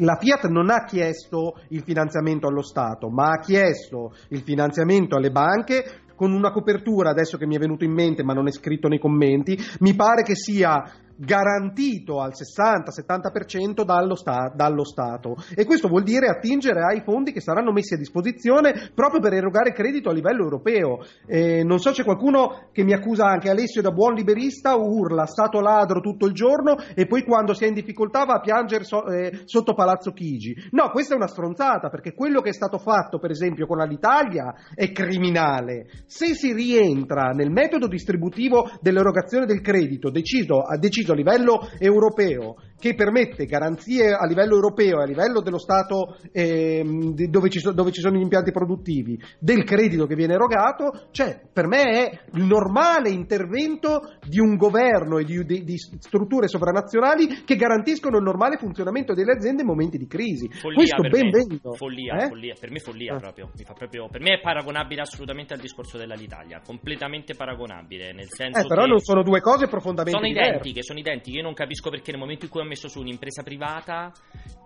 La Fiat non ha chiesto il finanziamento allo Stato, ma ha chiesto il finanziamento alle banche con una copertura, adesso che mi è venuto in mente ma non è scritto nei commenti, mi pare che sia garantito al 60-70% dallo, sta- dallo, Stato e questo vuol dire attingere ai fondi che saranno messi a disposizione proprio per erogare credito a livello europeo. Eh, non so c'è qualcuno che mi accusa anche Alessio da buon liberista, urla Stato ladro tutto il giorno e poi quando si è in difficoltà va a piangere so- eh, sotto Palazzo Chigi. No, questa è una stronzata perché quello che è stato fatto per esempio con l'Italia è criminale. Se si rientra nel metodo distributivo dell'erogazione del credito deciso, deciso deciso a livello europeo che permette garanzie a livello europeo e a livello dello Stato eh, dove, ci so, dove, ci sono gli impianti produttivi del credito che viene erogato, cioè per me è il normale intervento di un governo e di, di, di strutture sovranazionali che garantiscono il normale funzionamento delle aziende in momenti di crisi. Follia Questo per ben me. vento. Follia, eh? follia, per me follia eh. proprio. proprio. Per me è paragonabile assolutamente al discorso dell'Italia, completamente paragonabile, nel senso eh, però non sono due cose profondamente sono diverse. identiche, sono identiche. Io non capisco perché nel momento in cui messo su un'impresa privata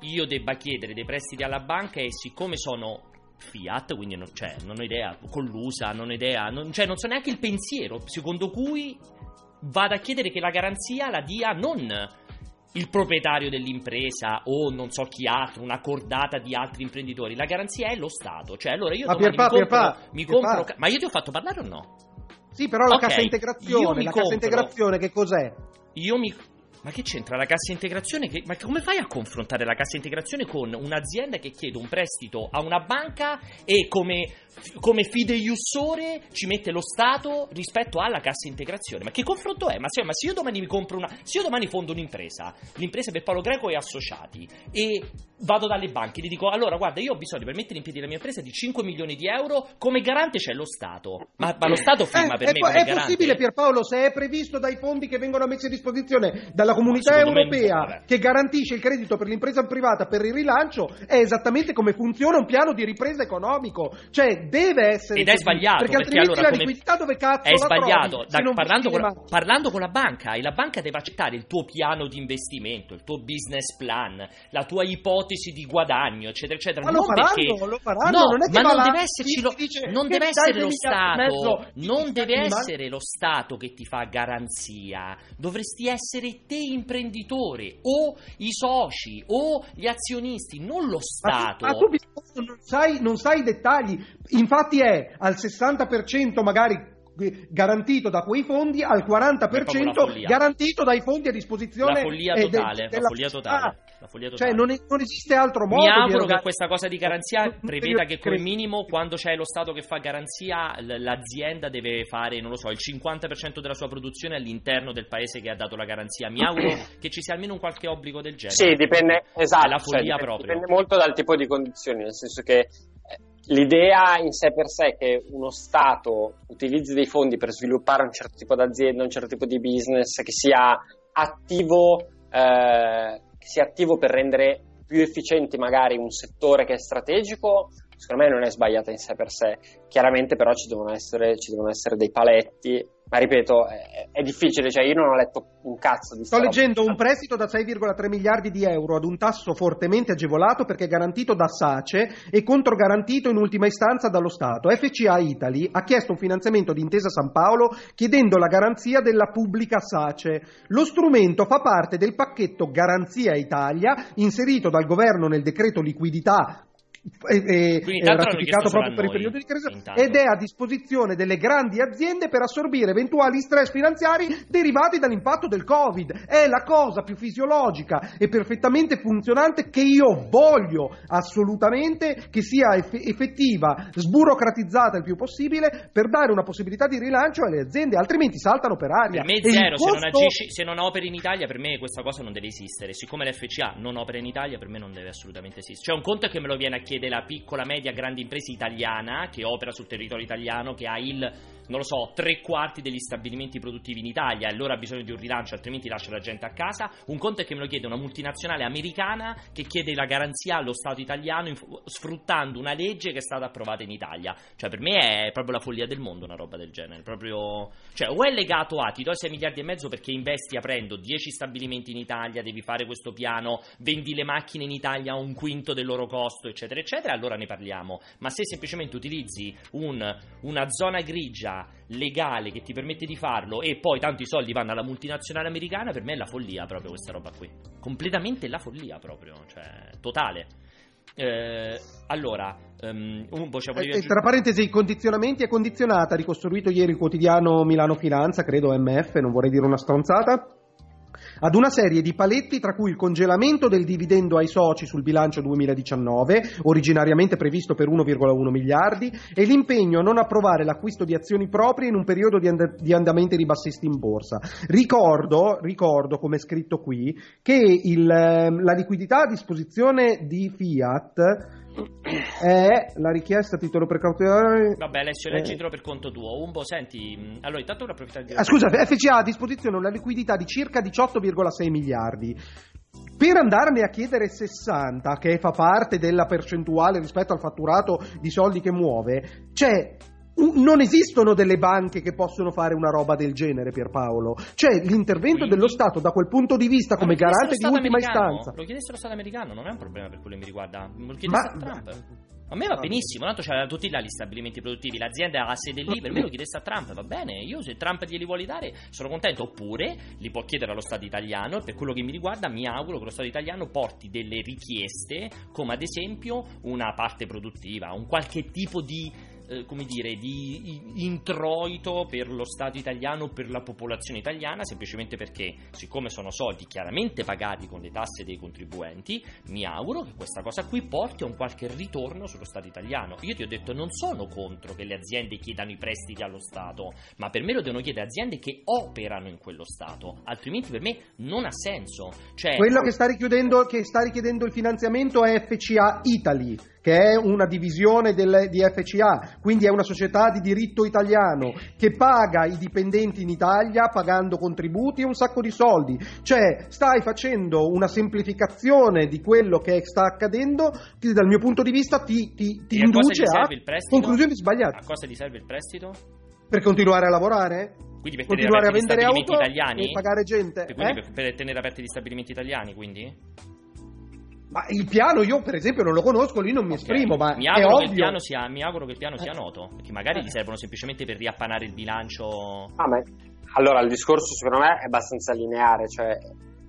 io debba chiedere dei prestiti alla banca e siccome sono Fiat, quindi non, cioè, non ho idea, collusa, non ho idea, non, cioè, non so neanche il pensiero secondo cui vada a chiedere che la garanzia la dia non il proprietario dell'impresa o non so chi altro, una cordata di altri imprenditori, la garanzia è lo Stato. Cioè, allora io ma Pierpa, mi compro, Pierpa, mi compro Pierpa. ma io ti ho fatto parlare o no? Sì, però la Ok, cassa io integrazione, la compro- cassa integrazione che cos'è? Io mi. Ma che c'entra la cassa integrazione? Che- ma come fai a confrontare la cassa integrazione con un'azienda che chiede un prestito a una banca e come, come fideiussore ci mette lo Stato rispetto alla cassa integrazione? Ma che confronto è? Ma se, ma se io domani mi compro una. Se io domani fondo un'impresa, l'impresa per Paolo Greco e associati, e vado dalle banche e gli dico: allora guarda, io ho bisogno per mettere in piedi la mia impresa di 5 milioni di euro, come garante c'è lo Stato. Ma, ma lo Stato firma Eh, per è, me come è garante? possibile Pierpaolo se è previsto dai fondi che vengono messi a disposizione dalla comunità me europea vabbè. che garantisce il credito per l'impresa privata per il rilancio è esattamente come funziona un piano di ripresa economico cioè deve essere Ed è così, sbagliato perché perché altrimenti allora la liquidità dove cazzo è sbagliato Da- parlando, con la, parlando con la banca e la banca deve accettare il tuo piano di investimento il tuo business plan la tua ipotesi di guadagno eccetera eccetera. Ma lo non faranno, perché lo faranno, no, non è che ma non deve esserci lo, non deve essere lo Stato non deve essere lo Stato che ti fa garanzia. Dovresti essere te imprenditore o i soci o gli azionisti non lo Ma tu- Stato. Ma tu, non sai, non sai i dettagli. Infatti è al 60% magari garantito da quei fondi, al Ma è proprio 40% una follia. garantito dai fondi a disposizione la follia eh, de- totale, la follia totale, la follia totale. Cioè non, è- non esiste altro modo Mi auguro che questa cosa di garanzia preveda che come minimo quando c'è lo Stato che fa garanzia l'azienda deve fare, non lo so, il 50% della sua produzione all'interno del paese che ha dato la garanzia. Mi auguro *coughs* che ci sia almeno un qualche obbligo del genere. Sì, dipende, esatto, È la cioè, follia dipende, proprio. dipende molto dal tipo di condizioni, nel senso che eh, l'idea in sé per sé che uno Stato utilizzi dei fondi per sviluppare un certo tipo d'azienda, un certo tipo di business, che sia attivo, eh, che sia attivo per rendere più efficienti magari un settore che è strategico, secondo me non è sbagliata in sé per sé. Chiaramente però ci devono essere, ci devono essere dei paletti, ma ripeto, è, è difficile, cioè io non ho letto un cazzo di Sto roba. leggendo un prestito da 6,3 miliardi di euro ad un tasso fortemente agevolato perché garantito da SACE e controgarantito in ultima istanza dallo Stato. FCA Italy ha chiesto un finanziamento di Intesa San Paolo chiedendo la garanzia della pubblica SACE. Lo strumento fa parte del pacchetto Garanzia Italia inserito dal governo nel decreto liquidità e- e- Quindi e intanto l'hanno ratificato proprio per il periodo di crisi intanto. ed è a disposizione delle grandi aziende per assorbire eventuali stress finanziari derivati dall'impatto del Covid. È la cosa più fisiologica e perfettamente funzionante che io voglio assolutamente che sia eff- effettiva, sburocratizzata il più possibile per dare una possibilità di rilancio alle aziende, altrimenti saltano per aria. Per me E zero, se, non costo- agisci, se non operi in Italia per me questa cosa non deve esistere. Siccome l'FCA non opera in Italia per me non deve assolutamente esistere. Cioè un conto è che me lo viene a chiede la piccola, media, grande impresa italiana che opera sul territorio italiano, che ha il non lo so, tre quarti degli stabilimenti produttivi in Italia e allora ha bisogno di un rilancio, altrimenti lascia la gente a casa. Un conto è che me lo chiede una multinazionale americana che chiede la garanzia allo Stato italiano inf- sfruttando una legge che è stata approvata in Italia. Cioè, per me è proprio la follia del mondo una roba del genere. Proprio... Cioè, o è legato a ti do 6 miliardi e mezzo perché investi aprendo 10 stabilimenti in Italia, devi fare questo piano, vendi le macchine in Italia a un quinto del loro costo, eccetera, eccetera, allora ne parliamo. Ma se semplicemente utilizzi un, una zona grigia legale che ti permette di farlo e poi tanti soldi vanno alla multinazionale americana, per me è la follia proprio questa roba qui. Completamente la follia proprio, cioè totale. Eh, allora, um, un po' c'è eh, tra parentesi, i condizionamenti è condizionata, ricostruito ieri il quotidiano Milano Finanza, credo MF, non vorrei dire una stronzata ad una serie di paletti tra cui il congelamento del dividendo ai soci sul bilancio 2019, originariamente previsto per 1,1 miliardi, e l'impegno a non approvare l'acquisto di azioni proprie in un periodo di, and- di andamenti ribassisti in borsa. Ricordo, ricordo, come è scritto qui, che il, ehm, la liquidità a disposizione di Fiat è la richiesta a titolo precauzionale. Vabbè, Alessio, leggitelo eh. per conto tuo. Umbo, senti, allora intanto ora approfittare di. Ah, scusa, FCA ha a disposizione una liquidità di circa 18,6 miliardi. Per andarne a chiedere 60, che fa parte della percentuale rispetto al fatturato di soldi che muove, c'è non esistono delle banche che possono fare una roba del genere, Pierpaolo. C'è l'intervento Quindi... dello Stato da quel punto di vista come garante di ultima americano. istanza. Lo chiedesse lo Stato americano, non è un problema per quello che mi riguarda. Lo chiedesse Ma... a Trump. A me va benissimo, tanto c'era tutti là gli stabilimenti produttivi, l'azienda ha sede lì, per me lo chiedesse a Trump, va bene, io se Trump glieli vuole dare sono contento, oppure li può chiedere allo Stato italiano e per quello che mi riguarda mi auguro che lo Stato italiano porti delle richieste come ad esempio una parte produttiva, un qualche tipo di eh, come dire, di introito per lo Stato italiano, per la popolazione italiana, semplicemente perché, siccome sono soldi chiaramente pagati con le tasse dei contribuenti, mi auguro che questa cosa qui porti a un qualche ritorno sullo Stato italiano. Io ti ho detto, non sono contro che le aziende chiedano i prestiti allo Stato, ma per me lo devono chiedere aziende che operano in quello Stato, altrimenti per me non ha senso. Cioè, Quello che sta, che sta richiedendo il finanziamento è FCA Italy che è una divisione del, di FCA, quindi è una società di diritto italiano che paga i dipendenti in Italia pagando contributi e un sacco di soldi. Cioè, stai facendo una semplificazione di quello che sta accadendo che dal mio punto di vista ti, ti, ti induce a, conclusioni sbagliate. A cosa ti serve il prestito? Per continuare a lavorare? Quindi per continuare a vendere auto italiani? e pagare gente. Quindi eh? per, per tenere aperti gli stabilimenti italiani, quindi? Ma il piano io per esempio non lo conosco, lì non mi okay. esprimo, ma mi auguro, che il sia, mi auguro che il piano sia, noto, perché magari eh. gli servono semplicemente per riappanare il bilancio. Ah, ma allora il discorso secondo me è abbastanza lineare, cioè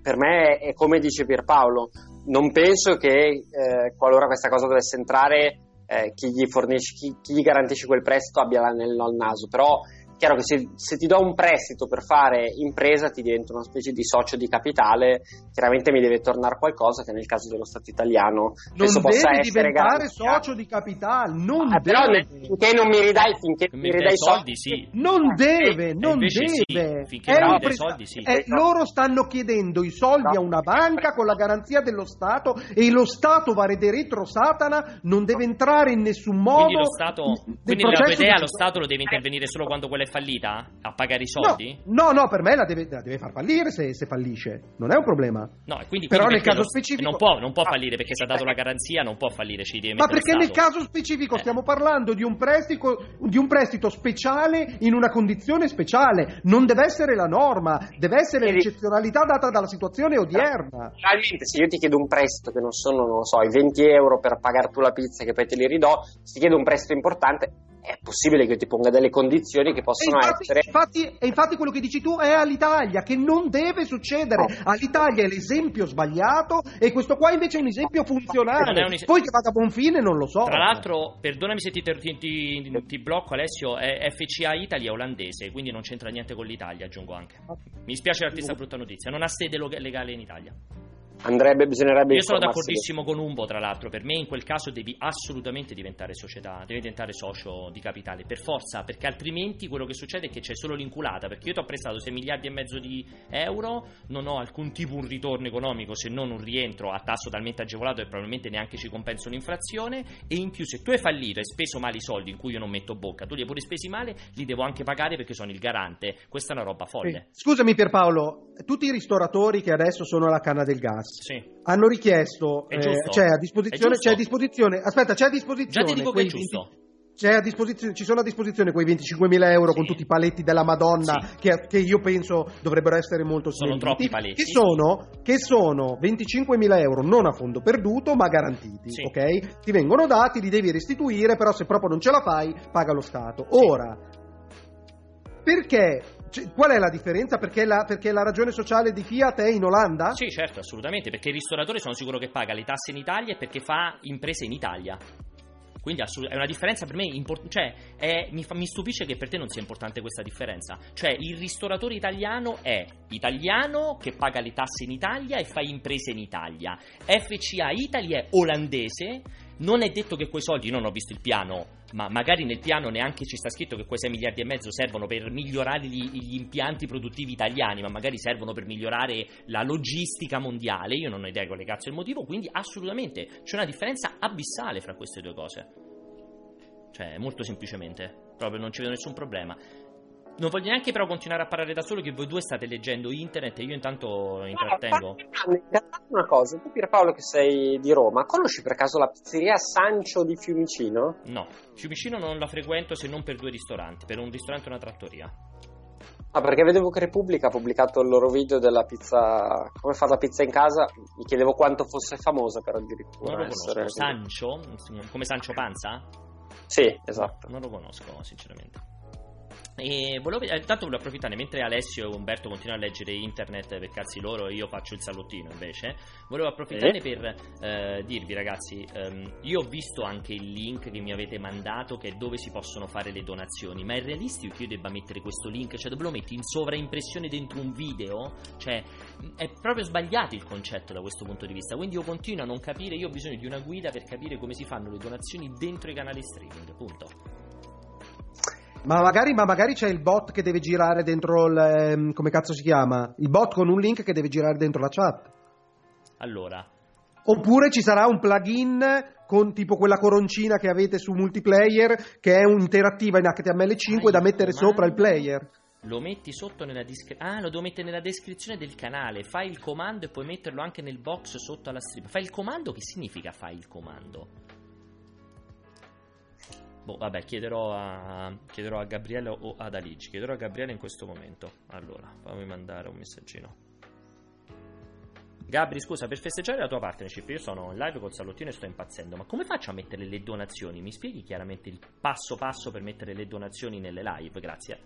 per me è come dice Pierpaolo, non penso che eh, qualora questa cosa dovesse entrare eh, chi, gli fornisce, chi, chi, gli garantisce quel prestito abbia l'anello al naso, però chiaro che se, se, ti do un prestito per fare impresa ti divento una specie di socio di capitale, chiaramente mi deve tornare qualcosa che nel caso dello Stato italiano non deve possa essere diventare socio di capitale, non ah, però finché non mi ridai, finché mi ridai soldi, sì. Non deve, non deve. Sì. Finché non pre- soldi, sì. Eh, loro stanno chiedendo i soldi no. a una banca con la garanzia dello Stato e lo Stato va rede retro Satana, non deve entrare in nessun modo. Quindi, lo Stato, quindi nella tua idea lo Stato lo deve intervenire solo quando quella è fallita? A pagare i soldi? No, no, no per me la deve, la deve far fallire se, se, fallisce. Non è un problema. No, quindi, Però quindi nel caso specifico. Non può, non può, fallire perché si è dato la garanzia, non può fallire. Ci deve Ma perché nel caso specifico eh. stiamo parlando di un, prestito, di un prestito speciale in una condizione speciale. Non deve essere la norma, deve essere l'eccezionalità data dalla situazione odierna. Realmente, se io ti chiedo un prestito che non sono, non so, i 20 euro per pagare tu la pizza che poi te li ridò, se ti chiedo un prestito importante, è possibile che io ti ponga delle condizioni che possono e infatti, essere. Infatti, e infatti quello che dici tu è all'Italia, che non deve succedere. No. All'Italia è l'esempio sbagliato e questo qua invece è un esempio funzionale. Un es- Poi che vada a buon fine non lo so. Tra l'altro, perdonami se ti, ti, ti, ti blocco Alessio, è FCA Italia olandese, quindi non c'entra niente con l'Italia, aggiungo anche. Mi spiace darti questa brutta notizia, non ha sede legale in Italia. Andrebbe, bisognerebbe Io sono d'accordissimo con Umbo, tra l'altro, per me in quel caso devi assolutamente diventare società, devi diventare socio di capitale, per forza, perché altrimenti quello che succede è che c'è solo l'inculata, perché io ti ho prestato 6 miliardi e mezzo di euro, non ho alcun tipo di ritorno economico se non un rientro a tasso talmente agevolato che probabilmente neanche ci compenso l'inflazione e in più se tu hai fallito e speso male i soldi in cui io non metto bocca, tu li hai pure spesi male, li devo anche pagare perché sono il garante, questa è una roba folle. Scusami Pierpaolo, tutti i ristoratori che adesso sono alla canna del gas sì. hanno richiesto, eh, c'è a disposizione, c'è a disposizione, aspetta, c'è a disposizione. Già ti dico che è giusto. 20, c'è a disposizione, ci sono a disposizione quei 25.000 euro sì. con tutti i paletti della Madonna sì. che, che, io penso dovrebbero essere molto sono troppi paletti che sono, che sono 25.000 euro non a fondo perduto ma garantiti sì. ok? ti vengono dati, li devi restituire però se proprio non ce la fai paga lo Stato ora perché cioè, qual è la differenza? Perché la, perché la, ragione sociale di Fiat è in Olanda? Sì, certo, assolutamente, perché il ristoratore sono sicuro che paga le tasse in Italia e perché fa imprese in Italia. Quindi è una differenza per me importante. Cioè, è, mi, fa, mi, stupisce che per te non sia importante questa differenza. Cioè, il ristoratore italiano è italiano che paga le tasse in Italia e fa imprese in Italia. FCA Italy è olandese. Non è detto che quei soldi, non ho visto il piano, ma magari nel piano neanche ci sta scritto che quei 6 miliardi e mezzo servono per migliorare gli, gli, impianti produttivi italiani, ma magari servono per migliorare la logistica mondiale. Io non ho idea quale cazzo è il motivo, quindi assolutamente c'è una differenza abissale fra queste due cose. Cioè, molto semplicemente, proprio non ci vedo nessun problema. Non voglio neanche però continuare a parlare da solo che voi due state leggendo internet e io intanto intrattengo. No, una cosa, tu Pierpaolo che sei di Roma, conosci per caso la pizzeria Sancio di Fiumicino? No, Fiumicino non la frequento se non per due ristoranti, per un ristorante e una trattoria. Ah, perché vedevo che Repubblica ha pubblicato il loro video della pizza, come fare la pizza in casa, mi chiedevo quanto fosse famosa per addirittura non lo essere... conosco, Sancio? Come Sancio Panza? Sì, esatto. Non lo conosco, sinceramente. E volevo, intanto volevo approfittare mentre Alessio e Umberto continuano a leggere internet per cazzi loro e io faccio il salottino invece. Volevo approfittare eh. per eh, dirvi, ragazzi, ehm, io ho visto anche il link che mi avete mandato che è dove si possono fare le donazioni. Ma è realistico che io debba mettere questo link? Cioè, dove lo metti in sovraimpressione dentro un video? Cioè, è proprio sbagliato il concetto da questo punto di vista. Quindi io continuo a non capire. Io ho bisogno di una guida per capire come si fanno le donazioni dentro i canali streaming. Punto. Ma magari, ma magari, c'è il bot che deve girare dentro il. Ehm, come cazzo si chiama? Il bot con un link che deve girare dentro la chat. Allora. Oppure ci sarà un plugin con tipo quella coroncina che avete su multiplayer che è interattiva in HTML5 ah, da mettere sopra il player. Lo metti sotto nella descrizione. Ah, lo devo mettere nella descrizione del canale. Fai il comando e puoi metterlo anche nel box sotto alla stream. Fai il comando? Che significa fai il comando? Boh, vabbè, chiederò a, chiederò a Gabriele o ad Aligi. Chiederò a Gabriele in questo momento. Allora, fammi mandare un messaggino. Gabri, scusa, per festeggiare la tua partnership, io sono in live col salottino e sto impazzendo, ma come faccio a mettere le donazioni? Mi spieghi chiaramente il passo passo per mettere le donazioni nelle live? Grazie.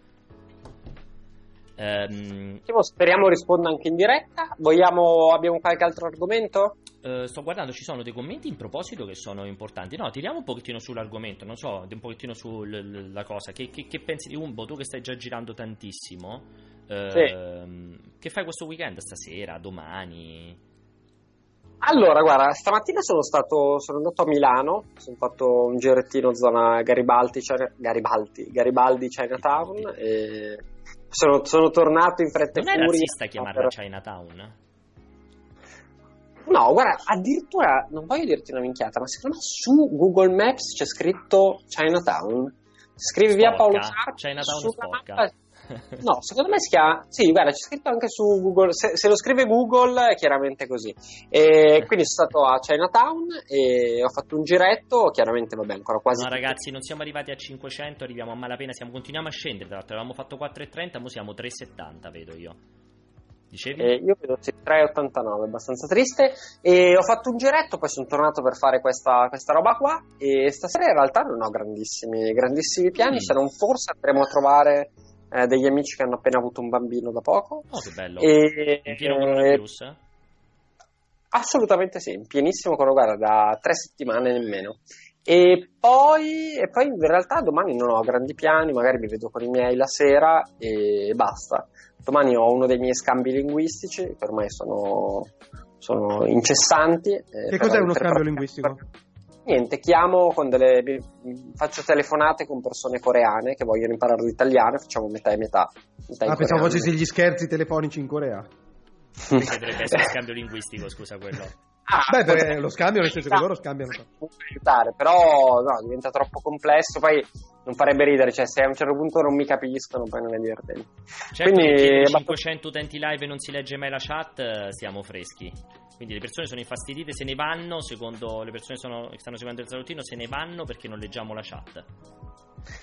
Um, speriamo risponda anche in diretta. Vogliamo, abbiamo qualche altro argomento? Uh, sto guardando, ci sono dei commenti in proposito che sono importanti. No, tiriamo un pochettino sull'argomento, non so, un pochettino sulla cosa. Che, che, che, pensi di Umbo? Tu che stai già girando tantissimo, uh, sì. che fai questo weekend? Stasera, domani? Allora, guarda, stamattina sono stato, sono andato a Milano, sono fatto un girettino zona Garibaldi, Garibaldi, Garibaldi Chinatown e sono, sono, tornato in fretta e furia. Non è razzista chiamarla Chinatown? No, guarda, addirittura, non voglio dirti una minchiata, ma secondo me su Google Maps c'è scritto Chinatown. Scrivi sporca. via Paolo Sarpi. Chinatown sporca. Mappa, No, secondo me si chiama. Sì, guarda, c'è scritto anche su Google. Se, se lo scrive Google è chiaramente così. E quindi sono stato a Chinatown e ho fatto un giretto. Chiaramente, vabbè, ancora quasi. No, ragazzi, non siamo arrivati a 500, arriviamo a malapena. Siamo, continuiamo a scendere. Tra l'altro, avevamo fatto 4,30, ora siamo 3,70, vedo io. Dicevi? Eh, io vedo 3,89, abbastanza triste. E ho fatto un giretto, poi sono tornato per fare questa, questa roba qua. E stasera in realtà non ho grandissimi, grandissimi piani, mm. se non forse andremo a trovare eh, degli amici che hanno appena avuto un bambino da poco. Oh, che bello. E, in pieno coronavirus? Eh? Assolutamente sì, in pienissimo coronavirus, da tre settimane nemmeno. E poi, e poi in realtà domani non ho grandi piani, magari mi vedo con i miei la sera e basta. Domani ho uno dei miei scambi linguistici, che ormai sono sono incessanti. eh, Che per cos'è uno per- scambio linguistico? Niente, chiamo con delle. faccio telefonate con persone coreane che vogliono imparare l'italiano e facciamo metà e metà. metà Ah, pensavo facessi gli scherzi telefonici in Corea. Dovrebbe essere scambio linguistico, scusa quello. *laughs* Ah, Beh, perché lo scambio nel senso che loro scambiano. Aiutare, però no, diventa troppo complesso, poi non farebbe ridere, cioè se a un certo punto non mi capiscono poi non è divertente. Certo, Quindi, perché in ma- 500 utenti live e non si legge mai la chat, siamo freschi. Quindi le persone sono infastidite, se ne vanno, secondo le persone sono- che stanno seguendo il salutino, se ne vanno perché non leggiamo la chat.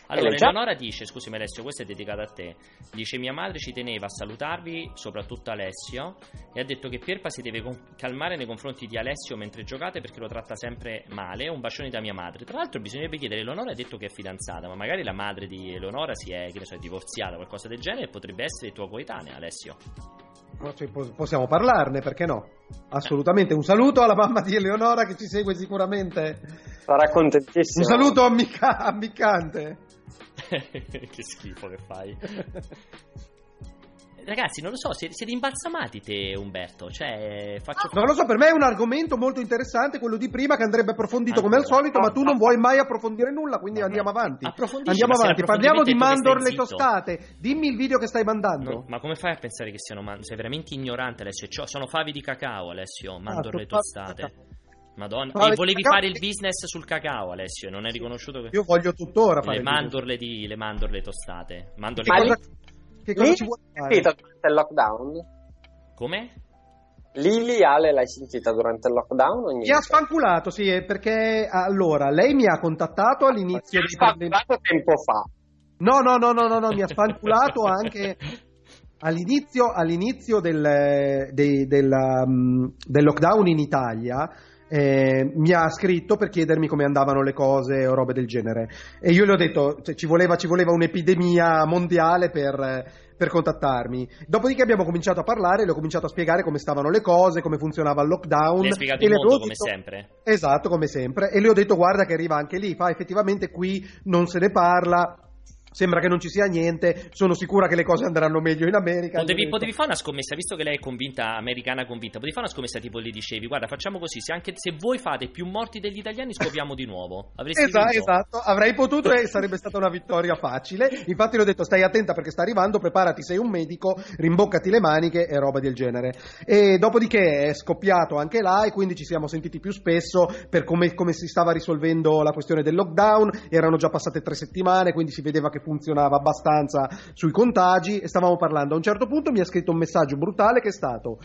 Allora, leggiamo- Eleonora dice, scusami Alessio, questo è dedicato a te. Dice: Mia madre ci teneva a salutarvi, soprattutto Alessio, e ha detto che Pierpa si deve calmare nei confronti di Alessio mentre giocate perché lo tratta sempre male. Un bacione da mia madre. Tra l'altro, bisognerebbe chiedere: Eleonora ha detto che è fidanzata, ma magari la madre di Eleonora si è, che ne so, è divorziata, qualcosa del genere, e potrebbe essere tua coetanea, Alessio. Possiamo parlarne, perché no? Assolutamente. Un saluto alla mamma di Eleonora che ci segue sicuramente. Sarà contentissimo. Un saluto amica- ammiccante. *laughs* che schifo che fai. *laughs* Ragazzi, non lo so, siete, imbalsamati te, Umberto. Cioè, faccio. Non lo so, per me è un argomento molto interessante quello di prima che andrebbe approfondito come al solito, ma tu non vuoi mai approfondire nulla, quindi Vabbè. andiamo avanti. Approfondisci, Andiamo avanti, parliamo di è mandorle tostate. Dimmi il video che stai mandando. No, ma come fai a pensare che siano man- Sei veramente ignorante, Alessio. Ciò- sono favi di cacao, Alessio. Mandorle tutta- tostate. Madonna. Favi e volevi fare il business sul cacao, Alessio. Non hai riconosciuto che. Io voglio tuttora fare Le mandorle, di, le mandorle tostate. Mandorle Ma che cosa Lì ci vuoi l'hai fare? sentita durante il lockdown? Come? Lili Ale l'hai sentita durante il lockdown o niente? Mi ha sfanculato, sì, eh, perché allora lei mi ha contattato all'inizio Mi ha parlato tempo fa. No, no, no, no, no, no, mi ha spanculato anche all'inizio, all'inizio del, dei- della, mm, del lockdown in Italia. Eh, mi ha scritto per chiedermi come andavano le cose o robe del genere e io le ho detto cioè, ci, voleva, ci voleva un'epidemia mondiale per, per contattarmi dopodiché abbiamo cominciato a parlare le ho cominciato a spiegare come stavano le cose come funzionava il lockdown Le hai spiegato e le mondo avevo come detto- sempre. Esatto, come sempre. E le ho detto, guarda che arriva anche lì. Fa, effettivamente qui non se ne parla. Sembra che non ci sia niente. Sono sicura che le cose andranno meglio in America. Potevi, potevi fare una scommessa, visto che lei è convinta, americana convinta, potevi fare una scommessa tipo le dicevi, guarda facciamo così, se anche se voi fate più morti degli italiani scopriamo di nuovo. Avresti Esa- vinto. esatto, avrei potuto e sarebbe stata una vittoria facile. Infatti le ho detto stai attenta perché sta arrivando, preparati, sei un medico, rimboccati le maniche e roba del genere. E dopodiché è scoppiato anche là e quindi ci siamo sentiti più spesso per come, come si stava risolvendo la questione del lockdown. Erano già passate tre settimane, quindi si vedeva che funzionava abbastanza sui contagi e stavamo parlando. A un certo punto mi ha scritto un messaggio brutale che è stato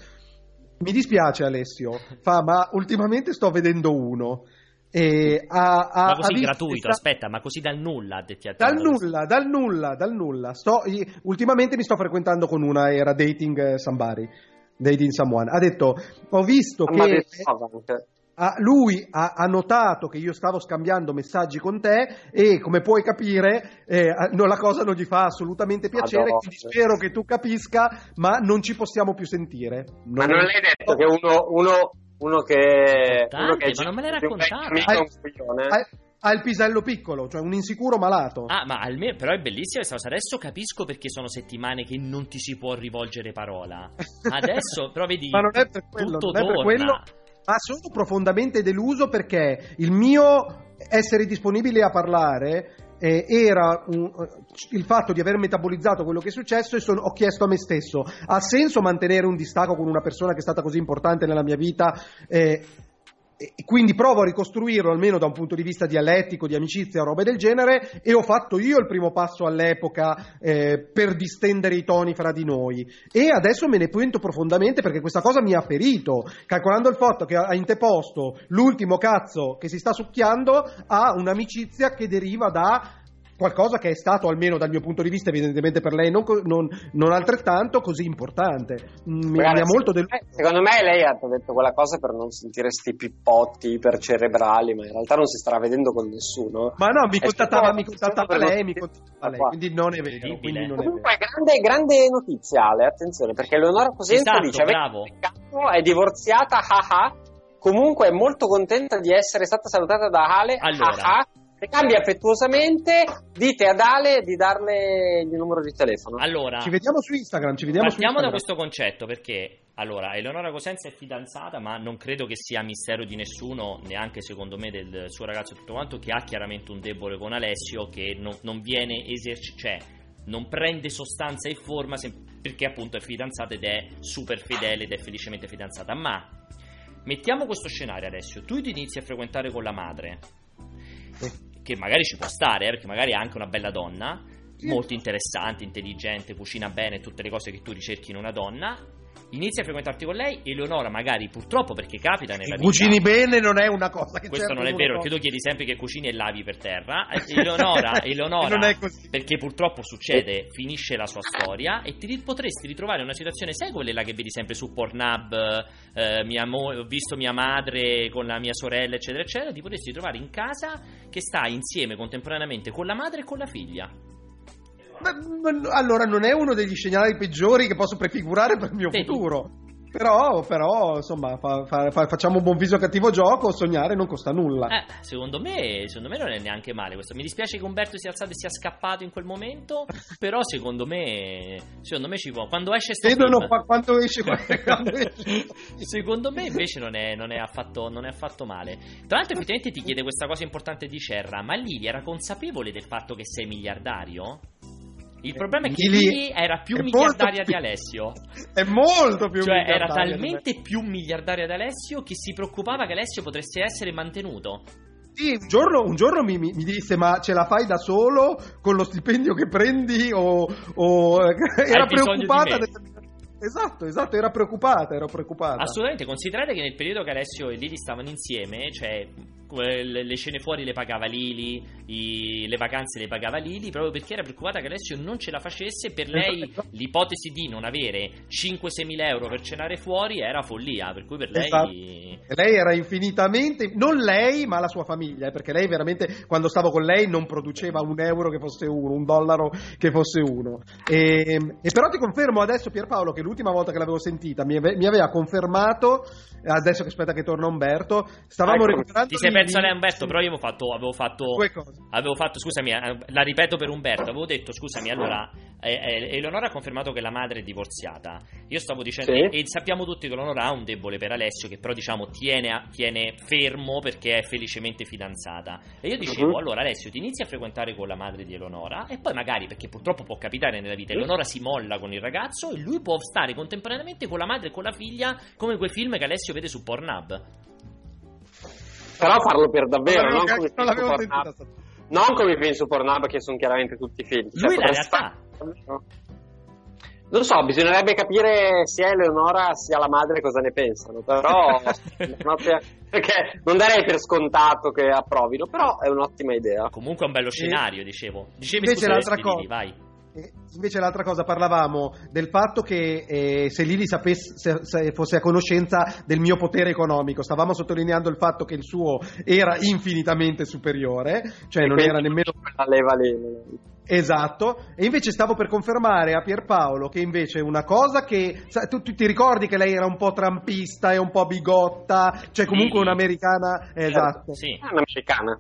mi dispiace Alessio, fa ma ultimamente sto vedendo uno. E ha, ha- Ma ha così gratuito, sta- aspetta, ma così dal nulla, detti a te. dal nulla, dal nulla, dal nulla. Sto, ultimamente mi sto frequentando con una, era dating eh, somebody, dating someone. Ha detto, ho visto Ma che ah, lui ha, ha notato che io stavo scambiando messaggi con te e come puoi capire eh, ah, no, la cosa non gli fa assolutamente piacere, Madonna. quindi spero che tu capisca, ma non ci possiamo più sentire. Ma non l'hai detto che uno, uno, uno che. Tante, uno che ma non me l'hai ha, ha il pisello piccolo, cioè un insicuro malato. Ah, ma almeno, però è bellissima questa cosa. Adesso capisco perché sono settimane che non ti si può rivolgere parola. *laughs* Adesso, però vedi, Ma non è per quello, tutto non è per torna. quello. Ma sono profondamente deluso perché il mio essere disponibile a parlare eh, era un- il fatto di aver metabolizzato quello che è successo e sono- ho chiesto a me stesso: ha senso mantenere un distacco con una persona che è stata così importante nella mia vita? Eh, e quindi provo a ricostruirlo almeno da un punto di vista dialettico, di amicizia o robe del genere e ho fatto io il primo passo all'epoca eh, per distendere i toni fra di noi. E adesso me ne pento profondamente perché questa cosa mi ha ferito. Calcolando il fatto che ha interposto l'ultimo cazzo che si sta succhiando a un'amicizia che deriva da qualcosa che è stato almeno dal mio punto di vista evidentemente per lei non, non- non altrettanto così importante Mm, mi, Guarda, mi molto me, secondo me lei ha detto quella cosa per non sentire sti pippotti ipercerebrali, ma in realtà non si starà vedendo con nessuno. Ma no, mi contattava, mi contattava lei, mi contattava lei, quindi non è vero. Quindi non è vero. Comunque, grande, grande notiziale, attenzione, perché Leonora Cosenza Esatto, dice: "Avete bravo. peccato, è divorziata, haha. Comunque è molto contenta di essere stata salutata da Ale, Allora. Ricambi affettuosamente, dite ad Ale di darle il numero di telefono. Allora, Ci vediamo su Instagram, ci vediamo su partiamo da questo concetto perché allora Eleonora Cosenza è fidanzata, ma non credo che sia mistero di nessuno, neanche secondo me del suo ragazzo e tutto quanto, che ha chiaramente un debole con Alessio che non, non viene esercitato, cioè non prende sostanza e forma sem- perché appunto è fidanzata ed è super fedele ed è felicemente fidanzata. Ma mettiamo questo scenario Alessio, tu ti inizi a frequentare con la madre, che magari ci può stare, eh, perché magari è anche una bella donna, molto interessante, intelligente, cucina bene, tutte le cose che tu ricerchi in una donna. Inizi a frequentarti con lei, Eleonora magari purtroppo perché capita nella vita cucini bene non è una cosa che questo non è vero, perché tu chiedi sempre che cucini e lavi per terra. *laughs* Eh, Eleonora, Eleonora perché purtroppo succede, finisce la sua storia e ti potresti ritrovare in una situazione, sai quelle là che vedi sempre su Pornhub, eh, mia mo- ho visto mia madre con la mia sorella, eccetera, eccetera, ti potresti ritrovare in casa che sta insieme contemporaneamente con la madre e con la figlia. Ma- ma- allora non è uno degli scenari peggiori che posso prefigurare per il mio Vedi? futuro. Però, però insomma, fa- fa- fa- facciamo un buon viso cattivo gioco, sognare non costa nulla. Eh, secondo me, secondo me non è neanche male questo. Mi dispiace che Umberto sia alzato e sia scappato in quel momento, *laughs* però secondo me, secondo me ci può. Quando esce sto Vedono film- qua- quando esce *laughs* quando esce. Secondo me invece non è, non è affatto, non è affatto male. Tra l'altro effettivamente ti chiede questa cosa importante di Cerra, ma Lili era consapevole del fatto che sei miliardario? Il problema è che Lili Lili era più miliardaria molto di più- Alessio. *laughs* È molto più Cioè era miliardario di me. talmente più miliardaria di Alessio che si preoccupava che Alessio potesse essere mantenuto. Sì, un giorno, un giorno mi, mi- disse: Ma ce la fai da solo con lo stipendio che prendi? O, o- *laughs* era bisogno di preoccupata. del- Esatto, esatto, era preoccupata. Ero preoccupata. Assolutamente, considerate che nel periodo che Alessio e Lili stavano insieme, cioè que- le scene fuori le pagava Lili, i- le vacanze le pagava Lili, proprio perché era preoccupata che Alessio non ce la facesse. Per lei Esatto. l'ipotesi di non avere 5-6 mila euro per cenare fuori era follia, per cui per lei... Esatto. Lei era infinitamente, non lei, ma la sua famiglia, eh, perché lei veramente, quando stavo con lei, non produceva un euro che fosse uno, un dollaro che fosse uno. E, e però ti confermo adesso, Pierpaolo, che l'ultima volta che l'avevo sentita mi, ave- mi aveva confermato, adesso che aspetta che torna Umberto, stavamo Ecco, recuperando... Ti sei perso lei Umberto, però io avevo fatto... Avevo fatto Due cose. Avevo fatto, scusami, eh, la ripeto per Umberto, avevo detto, scusami, allora, eh, eh, Eleonora ha confermato che la madre è divorziata. Io stavo dicendo, Sì. e sappiamo tutti che Eleonora ha un debole per Alessio, che però diciamo tiene, a- tiene fermo perché è felicemente fidanzata. E io dicevo, Mhm. allora Alessio ti inizi a frequentare con la madre di Eleonora e poi magari, perché purtroppo può capitare nella vita, Eleonora si molla con il ragazzo e lui può stare contemporaneamente con la madre e con la figlia come quei film che Alessio vede su Pornhub. Però farlo per davvero, Non non, non l'avevo su sentita Non come i film su Pornhub che sono chiaramente tutti film. Cioè, Lui la potresti realtà. fare- Non so, bisognerebbe capire sia Eleonora sia la madre cosa ne pensano, però *laughs* perché non darei per scontato che approvino, però è un'ottima idea. Comunque è un bello scenario, dicevo. Dicevi Invece scusa, l'altra cosa- vai. Invece l'altra cosa parlavamo del fatto che eh, se Lili sapesse, se, se fosse a conoscenza del mio potere economico, stavamo sottolineando il fatto che il suo era infinitamente superiore, cioè E non era nemmeno quella leva lì. Esatto, e invece stavo per confermare a Pierpaolo che invece una cosa che sa, tu, tu ti ricordi che lei era un po' trampista e un po' bigotta, cioè comunque Sì. un'americana, esatto. Sì. Un'americana.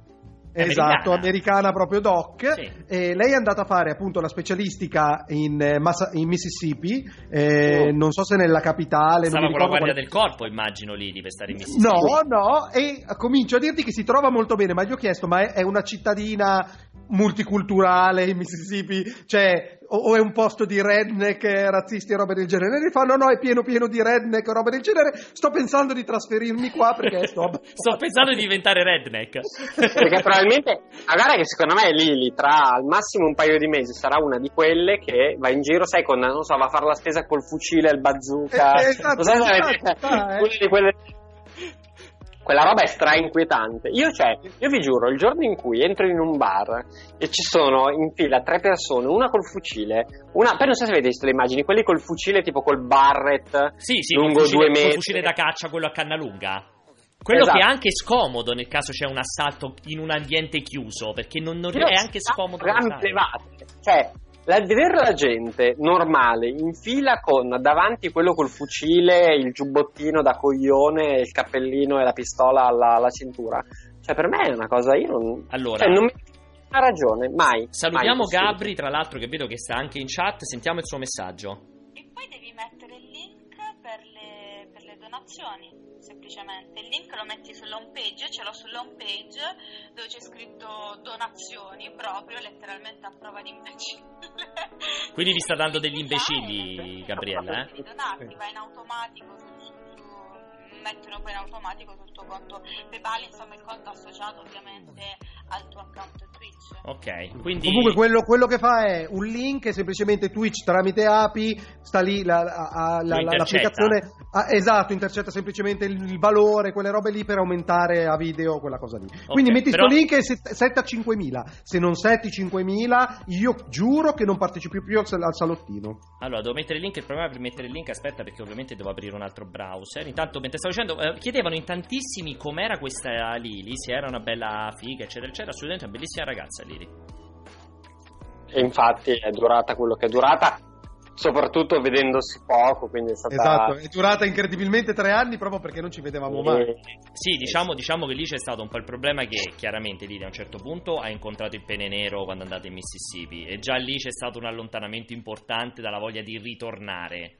Esatto, Americana. proprio doc. Sì. E lei è andata a fare appunto la specialistica in, eh, Massa- in Mississippi, eh, Oh. non so se nella capitale. Stava con la guardia quale- del corpo, immagino, Lili, per stare in Mississippi. No, no, e comincio a dirti che si trova molto bene, ma gli ho chiesto, ma è, è una cittadina multiculturale in Mississippi? Cioè, o, o è un posto di redneck, eh, razzisti e roba del genere? E mi fa, no, no, è pieno pieno di redneck e roba del genere. Sto pensando di trasferirmi qua perché sto... *laughs* Sto pensando di diventare redneck. *laughs* Perché probabilmente, ma guarda che secondo me Lili tra al massimo un paio di mesi sarà una di quelle che va in giro, sai, con, non so, va a fare la spesa col fucile, il bazooka. Eh, esatto, se esatto, avete- sta, eh. una di quelle... Quella roba è stra inquietante. Io, cioè, io vi giuro, il giorno in cui entro in un bar e ci sono in fila tre persone, una col fucile, una. Poi non so se avete visto le immagini, quelli col fucile tipo col barret Sì, sì, col lungo fucile, due col metri. fucile da caccia, quello a canna lunga. Quello Esatto. che è anche scomodo nel caso c'è un assalto in un ambiente chiuso, perché non, non- è anche scomodo. da gambe usare. levate. Cioè, la, vedere la gente normale in fila con davanti quello col fucile, il giubbottino da coglione, il cappellino e la pistola alla, alla cintura. Cioè, per me è una cosa, io non... Allora, cioè, non mi ha ragione, mai. salutiamo mai Gabri, tra l'altro, che vedo che sta anche in chat. Sentiamo il suo messaggio. E poi devi mettere il link per le, per le donazioni, semplicemente. Il link lo metti sull'home page, ce l'ho sull'home page dove c'è scritto donazioni, proprio letteralmente a prova di imbecille. Quindi vi sta dando degli imbecilli, Gabriella, eh? Sì. va in automatico mettono poi in automatico sul tuo conto PayPal, insomma il conto associato ovviamente al tuo account Twitch. Ok, quindi... Comunque quello, quello che fa è un link e semplicemente Twitch tramite API sta lì la- la- la- l'applicazione ah, esatto, intercetta semplicemente il, il valore, quelle robe lì per aumentare a video quella cosa lì. Quindi metti però- sto link e set- setta 5000. Se non setti 5000, io giuro che non partecipi più al, sal- al salottino. Allora, devo mettere il link. Il problema per mettere il link, aspetta, perché ovviamente devo aprire un altro browser. Intanto, mentre stavo dicendo, eh, chiedevano in tantissimi com'era questa Lili, se era una bella figa, eccetera, eccetera. Assolutamente una bellissima ragazza, Lili. E infatti è durata quello che è durata, soprattutto vedendosi poco, quindi è stata... Esatto, è durata incredibilmente tre anni proprio perché non ci vedevamo mai. Sì, diciamo, diciamo che lì c'è stato un po' il problema che chiaramente Lili a un certo punto ha incontrato il pene nero quando è andata in Mississippi e già lì c'è stato un allontanamento importante dalla voglia di ritornare.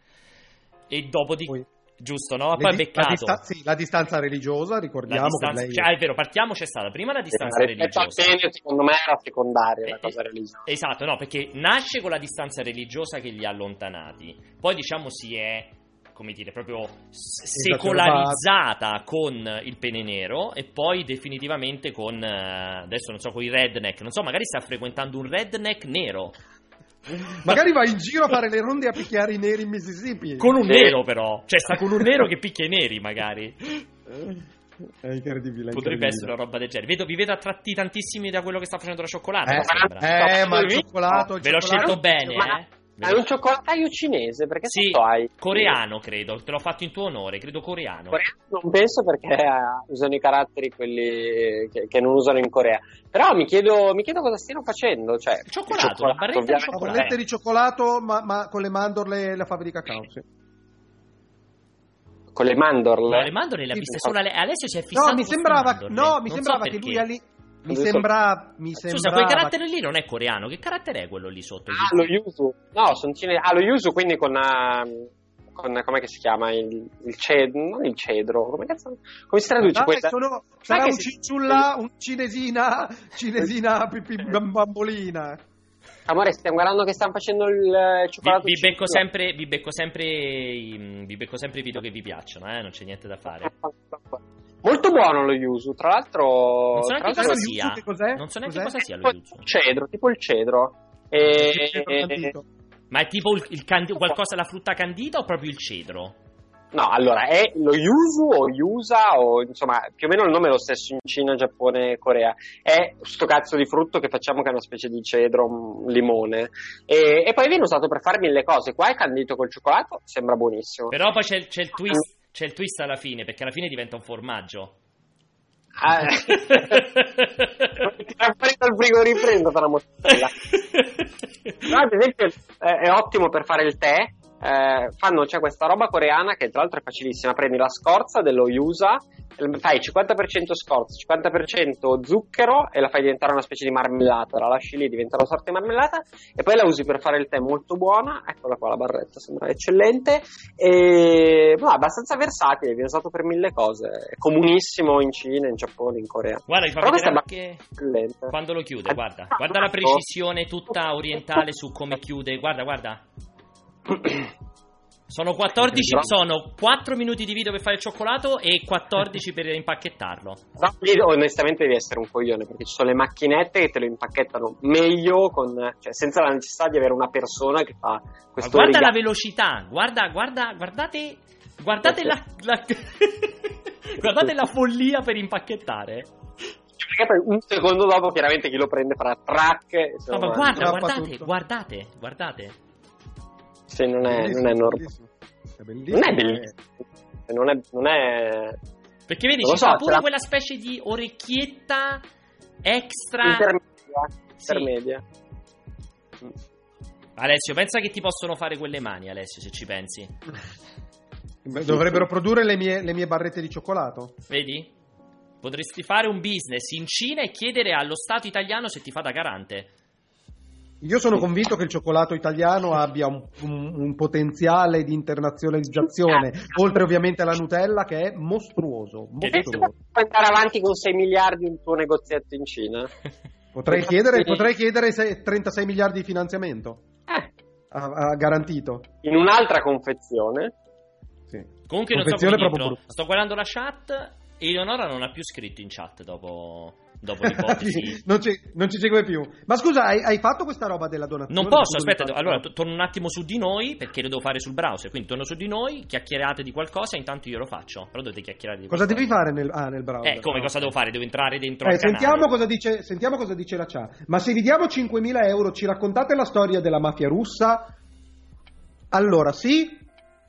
E dopo di... Poi- Giusto, no? Poi di- beccato. la, dista- sì, la distanza religiosa, La ricordiamo distanza- lei... cioè, è vero, partiamo, c'è stata prima la distanza al religiosa. bene, secondo me era secondaria la Eh, cosa eh, religiosa. Esatto, no, perché nasce con la distanza religiosa che li ha allontanati. Poi diciamo si è come dire, proprio secolarizzata con il pene nero e poi definitivamente con eh, adesso non so con i redneck, non so, magari sta frequentando un redneck nero. Magari va in giro a fare le ronde a picchiare i neri in Mississippi. Con un Sì. nero però, cioè sta con un nero che picchia i neri magari. È incredibile. Potrebbe incredibile. essere una roba del genere. Vedo, vi vedo attratti tantissimi da quello che sta facendo la cioccolata, Eh, eh, ma il cioccolato, Ve l'ho scelto bene, Ma- eh. Hai un cioccolataio cinese? Perché Sì, hai? coreano credo, te l'ho fatto in tuo onore, credo coreano. Coreano non penso perché eh, usano i caratteri quelli che, che non usano in Corea. Però mi chiedo, mi chiedo cosa stiano facendo. Cioè, il Cioccolato, una barretta di ovviamente. Cioccolato. bollette di cioccolato, ma, ma con le mandorle e la fava di cacao. sì. Con le mandorle. No, le mandorle le ha viste solo Ale- Alessio si è fissato No, mi sembrava, no, mi Non sembrava so che lui perché. Mi Adesso- sembra, mi Scusa, sembrava quel carattere lì non è coreano, che carattere è quello lì sotto? Ah, lo yuzu. No, sono cinesi. Ah, lo yuzu quindi con. ehm, con com'è che si chiama? Il, il cedro. Non il cedro. Come cazzo? Come si traduce Dai, questa? sono- sarà che un si- cinciulla, un cinesina, cinesina *laughs* pipì bambolina. Amore, stiamo guardando che stanno facendo il eh, Vi, cioccolato. vi becco cinese. sempre, vi becco sempre i, vi becco sempre i video che vi piacciono, eh? non c'è niente da fare. Molto buono lo yuzu. Tra l'altro. Non so neanche cosa sia. yuzu che cos'è? Non so neanche Cos'è? cosa sia lo yuzu. il cedro, tipo il cedro. E... Il cedro. Ma è tipo il, il candi- qualcosa la frutta candita o proprio il cedro? No, allora è lo yuzu o yusa o insomma più o meno il nome è lo stesso in Cina, Giappone e Corea. È sto cazzo di frutto che facciamo che è una specie di cedro, un limone. E, e poi viene usato per fare mille cose. Qua è candito col cioccolato, sembra buonissimo. Però poi c'è, c'è il twist, c'è il twist alla fine, perché alla fine diventa un formaggio. Ah, *laughs* Tira fuori dal frigorifero una mozzarella. No, ad esempio eh, è ottimo per fare il tè. Eh, fanno, c'è questa roba coreana che tra l'altro è facilissima. Prendi la scorza dello yusa, fai 50% scorza, 50% zucchero e la fai diventare una specie di marmellata. La lasci lì, diventa una sorta di marmellata e poi la usi per fare il tè molto buona. Eccola qua la barretta, sembra eccellente. E no, abbastanza versatile, viene usato per mille cose. È comunissimo in Cina, in Giappone, in Corea. Guarda, fa vedere anche quando lo chiude, guarda. Guarda la precisione tutta orientale su come chiude. Guarda, guarda. *coughs* Sono 14, sono 4 minuti di video per fare il cioccolato e 14 per impacchettarlo. Però lì onestamente devi essere un coglione perché ci sono le macchinette che te lo impacchettano meglio con, cioè, senza la necessità di avere una persona che fa Ma questo guarda la riga- velocità, guarda, guarda, guardate, guardate la, la- *laughs* guardate la follia per impacchettare. perché poi un secondo dopo chiaramente chi lo prende farà track se No, ma guarda, guardate, guardate, guardate. Sì, non è, non è normale. È bellissimo. non è bellissimo non è, non è Perché vedi, Non ci so, sta pure l'ha- quella specie di orecchietta extra. intermedia, Sì. intermedia. Alessio, pensa che ti possono fare quelle mani, Alessio, se ci pensi. *laughs* Dovrebbero produrre le mie, le mie barrette di cioccolato. Vedi? Potresti fare un business in Cina e chiedere allo Stato italiano se ti fa da garante. Io sono convinto che il cioccolato italiano abbia un, un- un potenziale di internazionalizzazione, oltre ovviamente alla Nutella che è mostruoso. Mostruoso. puoi andare avanti con 6 miliardi il tuo negozietto in Cina? *laughs* Potrei chiedere, potrei chiedere se- 36 miliardi di finanziamento, Eh, ha, ha garantito. in un'altra confezione. Sì. Comunque non so. Sto guardando la chat e Eleonora non ha più scritto in chat dopo, dopo l'ipotesi. *laughs* non, ci, non ci segue più. Ma scusa, hai, hai fatto questa roba della donazione? Non posso, aspetta, fa- allora to- torno un attimo su di noi perché lo devo fare sul browser. Quindi torno su di noi, chiacchierate di qualcosa, intanto io lo faccio. Però dovete chiacchierare di Cosa qualcosa. devi fare nel, ah, nel browser? Eh, come Ah, cosa devo fare? Devo entrare dentro Eh, sentiamo, cosa dice, sentiamo cosa dice la chat. Ma se vi diamo 5.000 euro, ci raccontate la storia della mafia russa? Allora, sì,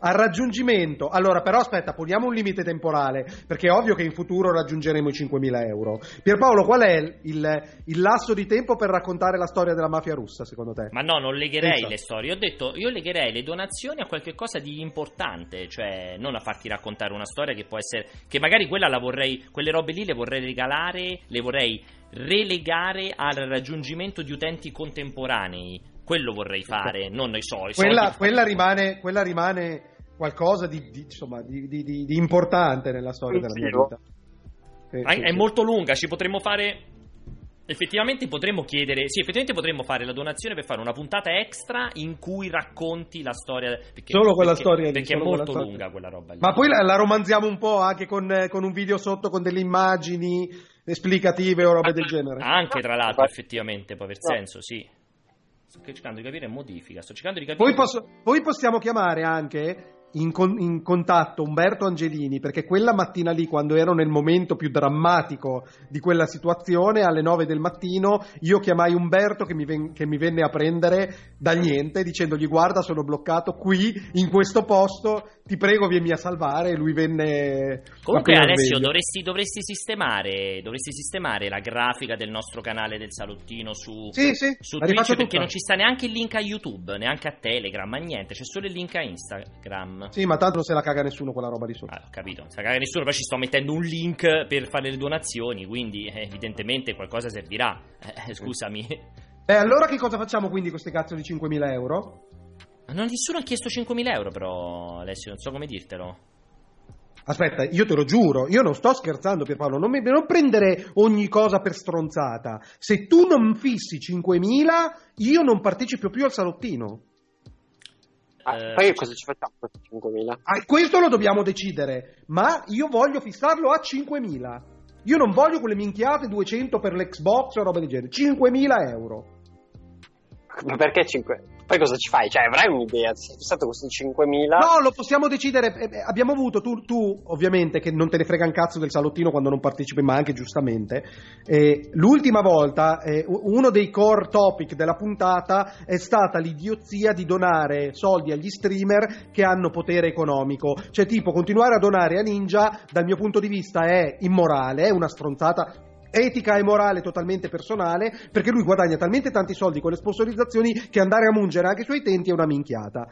al raggiungimento. Allora, però, aspetta, poniamo un limite temporale, perché è ovvio che in futuro raggiungeremo i 5.000 euro. Pierpaolo, qual è il, il lasso di tempo per raccontare la storia della mafia russa, secondo te? Ma no, non legherei Senza. le storie. Ho detto, io legherei le donazioni a qualche cosa di importante, cioè non a farti raccontare una storia che può essere. che magari quella la vorrei. quelle robe lì le vorrei regalare, le vorrei relegare al raggiungimento di utenti contemporanei. Quello vorrei fare, non i so, i Quella, soldi- quella rimane, quella rimane qualcosa di, di- insomma, di, di- di- di importante nella storia della mia vita. Sì, Ma sì, è sì. molto lunga, ci potremmo fare. Effettivamente potremmo chiedere. Sì, effettivamente potremmo fare la donazione per fare una puntata extra in cui racconti la storia. Perché, Solo quella perché- storia lì, Perché è quella molto storia. lunga quella roba lì. Ma poi la, la romanziamo un po' anche con, eh, con un video sotto con delle immagini esplicative o robe del genere. Anche tra l'altro, effettivamente, può aver No. senso, sì. Sto cercando di capire modifica. Sto cercando di capire. Poi, posso- poi possiamo chiamare anche in, con- in contatto Umberto Angelini perché quella mattina lì, quando ero nel momento più drammatico di quella situazione, alle 9 del mattino, io chiamai Umberto che mi, ven- che mi venne a prendere dal niente dicendogli guarda sono bloccato qui in questo posto, ti prego vieni a salvare e lui venne... Comunque, Alessio, dovresti, dovresti sistemare, dovresti sistemare la grafica del nostro canale del salottino su, Sì, sì, su Twitch perché tutta. non ci sta neanche il link a YouTube, neanche a Telegram, a niente, c'è solo il link a Instagram. Sì, ma tanto non se la caga nessuno quella roba di sotto. Ah, capito, non sa cagare nessuno, poi ci sto mettendo un link per fare le donazioni, quindi eh, evidentemente qualcosa servirà. Eh, scusami. E allora che cosa facciamo quindi con queste cazzo di 5.000 euro? Non nessuno ha chiesto 5.000 euro però, Alessio, non so come dirtelo. Aspetta, io te lo giuro, io non sto scherzando Pierpaolo, non, mi, non prendere ogni cosa per stronzata. Se tu non fissi 5.000, io non partecipo più al salottino. Ah, Eh, poi cosa ci facciamo con questi 5.000? Ah, questo lo dobbiamo decidere, ma io voglio fissarlo a 5.000. Io non voglio quelle minchiate 200 per l'Xbox o roba del genere, 5.000 euro. Ma perché 5? Poi cosa ci fai? Cioè, avrai un'idea? Sei fissato questi 5.000? No, lo possiamo decidere. eh, eh, Abbiamo avuto tu, tu, ovviamente, che non te ne frega un cazzo del salottino quando non partecipi, ma anche giustamente. eh, l'ultima volta, eh, uno dei core topic della puntata è stata l'idiozia di donare soldi agli streamer che hanno potere economico. Cioè, tipo, continuare a donare a Ninja, dal mio punto di vista, è immorale, è una stronzata etica e morale totalmente personale perché lui guadagna talmente tanti soldi con le sponsorizzazioni che andare a mungere anche i suoi utenti è una minchiata.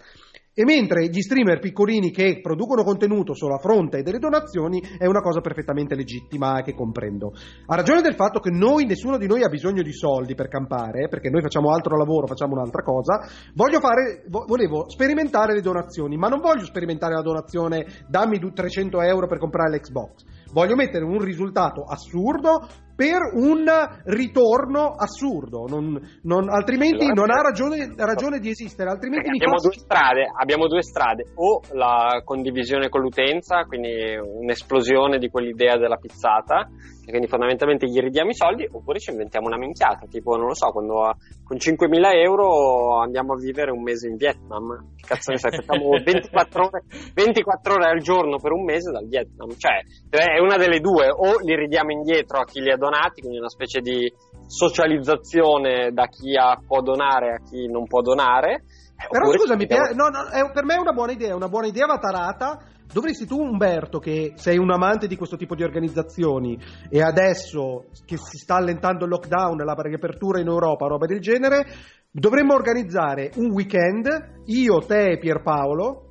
E mentre gli streamer piccolini che producono contenuto solo a fronte delle donazioni è una cosa perfettamente legittima che comprendo. A ragione del fatto che noi, nessuno di noi ha bisogno di soldi per campare, perché noi facciamo altro lavoro, facciamo un'altra cosa, fare, vo- volevo sperimentare le donazioni, ma non voglio sperimentare la donazione dammi du- 300 euro per comprare l'Xbox. Voglio mettere un risultato assurdo per un ritorno assurdo, non- non- altrimenti non ha ragione, ragione di esistere, altrimenti mi abbiamo fa due strade, abbiamo due strade, o la condivisione con l'utenza, quindi un'esplosione di quell'idea della pizzata, quindi fondamentalmente gli ridiamo i soldi, oppure ci inventiamo una minchiata, tipo non lo so, quando con 5.000 euro andiamo a vivere un mese in Vietnam, che cazzo ne sai, facciamo *laughs* 24 ore, 24 ore al giorno per un mese dal Vietnam, cioè è una delle due, o li ridiamo indietro a chi li ha donati, quindi una specie di socializzazione da chi ha- può donare a chi non può donare. Però scusami, per, no, no, è- per me è una buona idea, una buona idea va tarata. Dovresti tu, Umberto, che sei un amante di questo tipo di organizzazioni e adesso che si sta allentando il lockdown, la riapertura in Europa, roba del genere, dovremmo organizzare un weekend, io, te e Pierpaolo,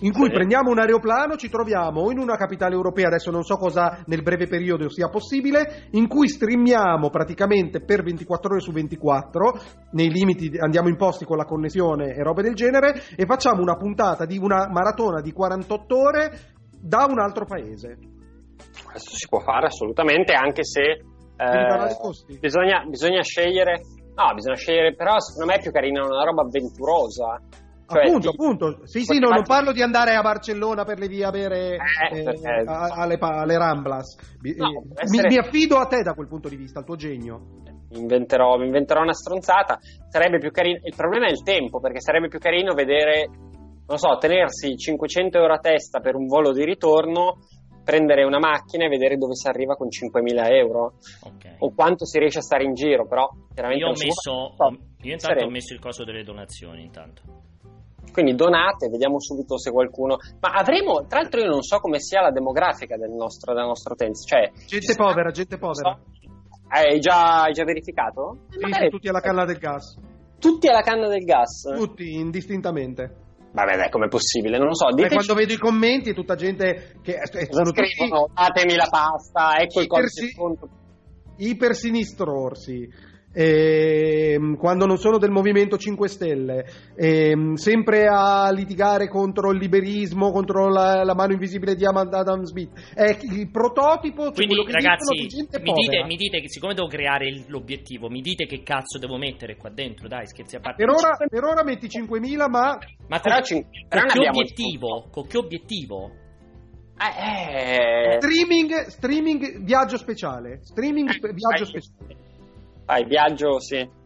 in cui Sì. prendiamo un aeroplano, ci troviamo in una capitale europea, adesso non so cosa nel breve periodo sia possibile, in cui streamiamo praticamente per 24 ore su 24, nei limiti di- andiamo in posti con la connessione e robe del genere, e facciamo una puntata di una maratona di 48 ore da un altro paese. Questo si può fare assolutamente, anche se eh, bisogna, bisogna scegliere. No, bisogna scegliere, però secondo me è più carina una roba avventurosa. Cioè, appunto, ti- appunto. Sì, sì, no, non parlo di andare a Barcellona per le vie a bere Eh, eh, perché- a- alle, alle Ramblas. Mi, No, eh, mi- essere- mi affido a te da quel punto di vista, al tuo genio. mi inventerò, mi inventerò una stronzata. Sarebbe più carino. Il problema è il tempo, perché sarebbe più carino vedere, non so, tenersi 500 euro a testa per un volo di ritorno, prendere una macchina e vedere dove si arriva con 5.000 euro Ok. o quanto si riesce a stare in giro. Però chiaramente Io ho messo, io intanto ho messo il coso delle donazioni intanto. Quindi donate, vediamo subito se qualcuno. Ma avremo, tra l'altro, io non so come sia la demografica del nostro, della nostra utenza. Cioè, Gente povera, gente povera. Hai già, hai già verificato? Sì, Magari- tutti alla canna del gas. Tutti alla canna del gas. Tutti, indistintamente. Vabbè, dai, com'è possibile? Non lo so. Diteci quando vedo i commenti è tutta gente che eh, sono tutti scrivono. Datemi la pasta, ecco il codice Ipersi- sconto. Ehm, quando non sono del Movimento 5 Stelle, ehm, sempre a litigare contro il liberismo, contro la, la mano invisibile di Am- Adam Smith. È il prototipo, cioè Quindi, quello che ragazzi, dicono di gente mi dite, mi dite che siccome devo creare il- l'obiettivo, mi dite che cazzo devo mettere qua dentro, dai, scherzi a parte. Per ora, per ora metti 5.000, ma Ma con, Però, con che obiettivo? Con che obiettivo? Eh, eh, streaming, streaming viaggio speciale. Streaming Eh, viaggio speciale. Vai, viaggio, sì.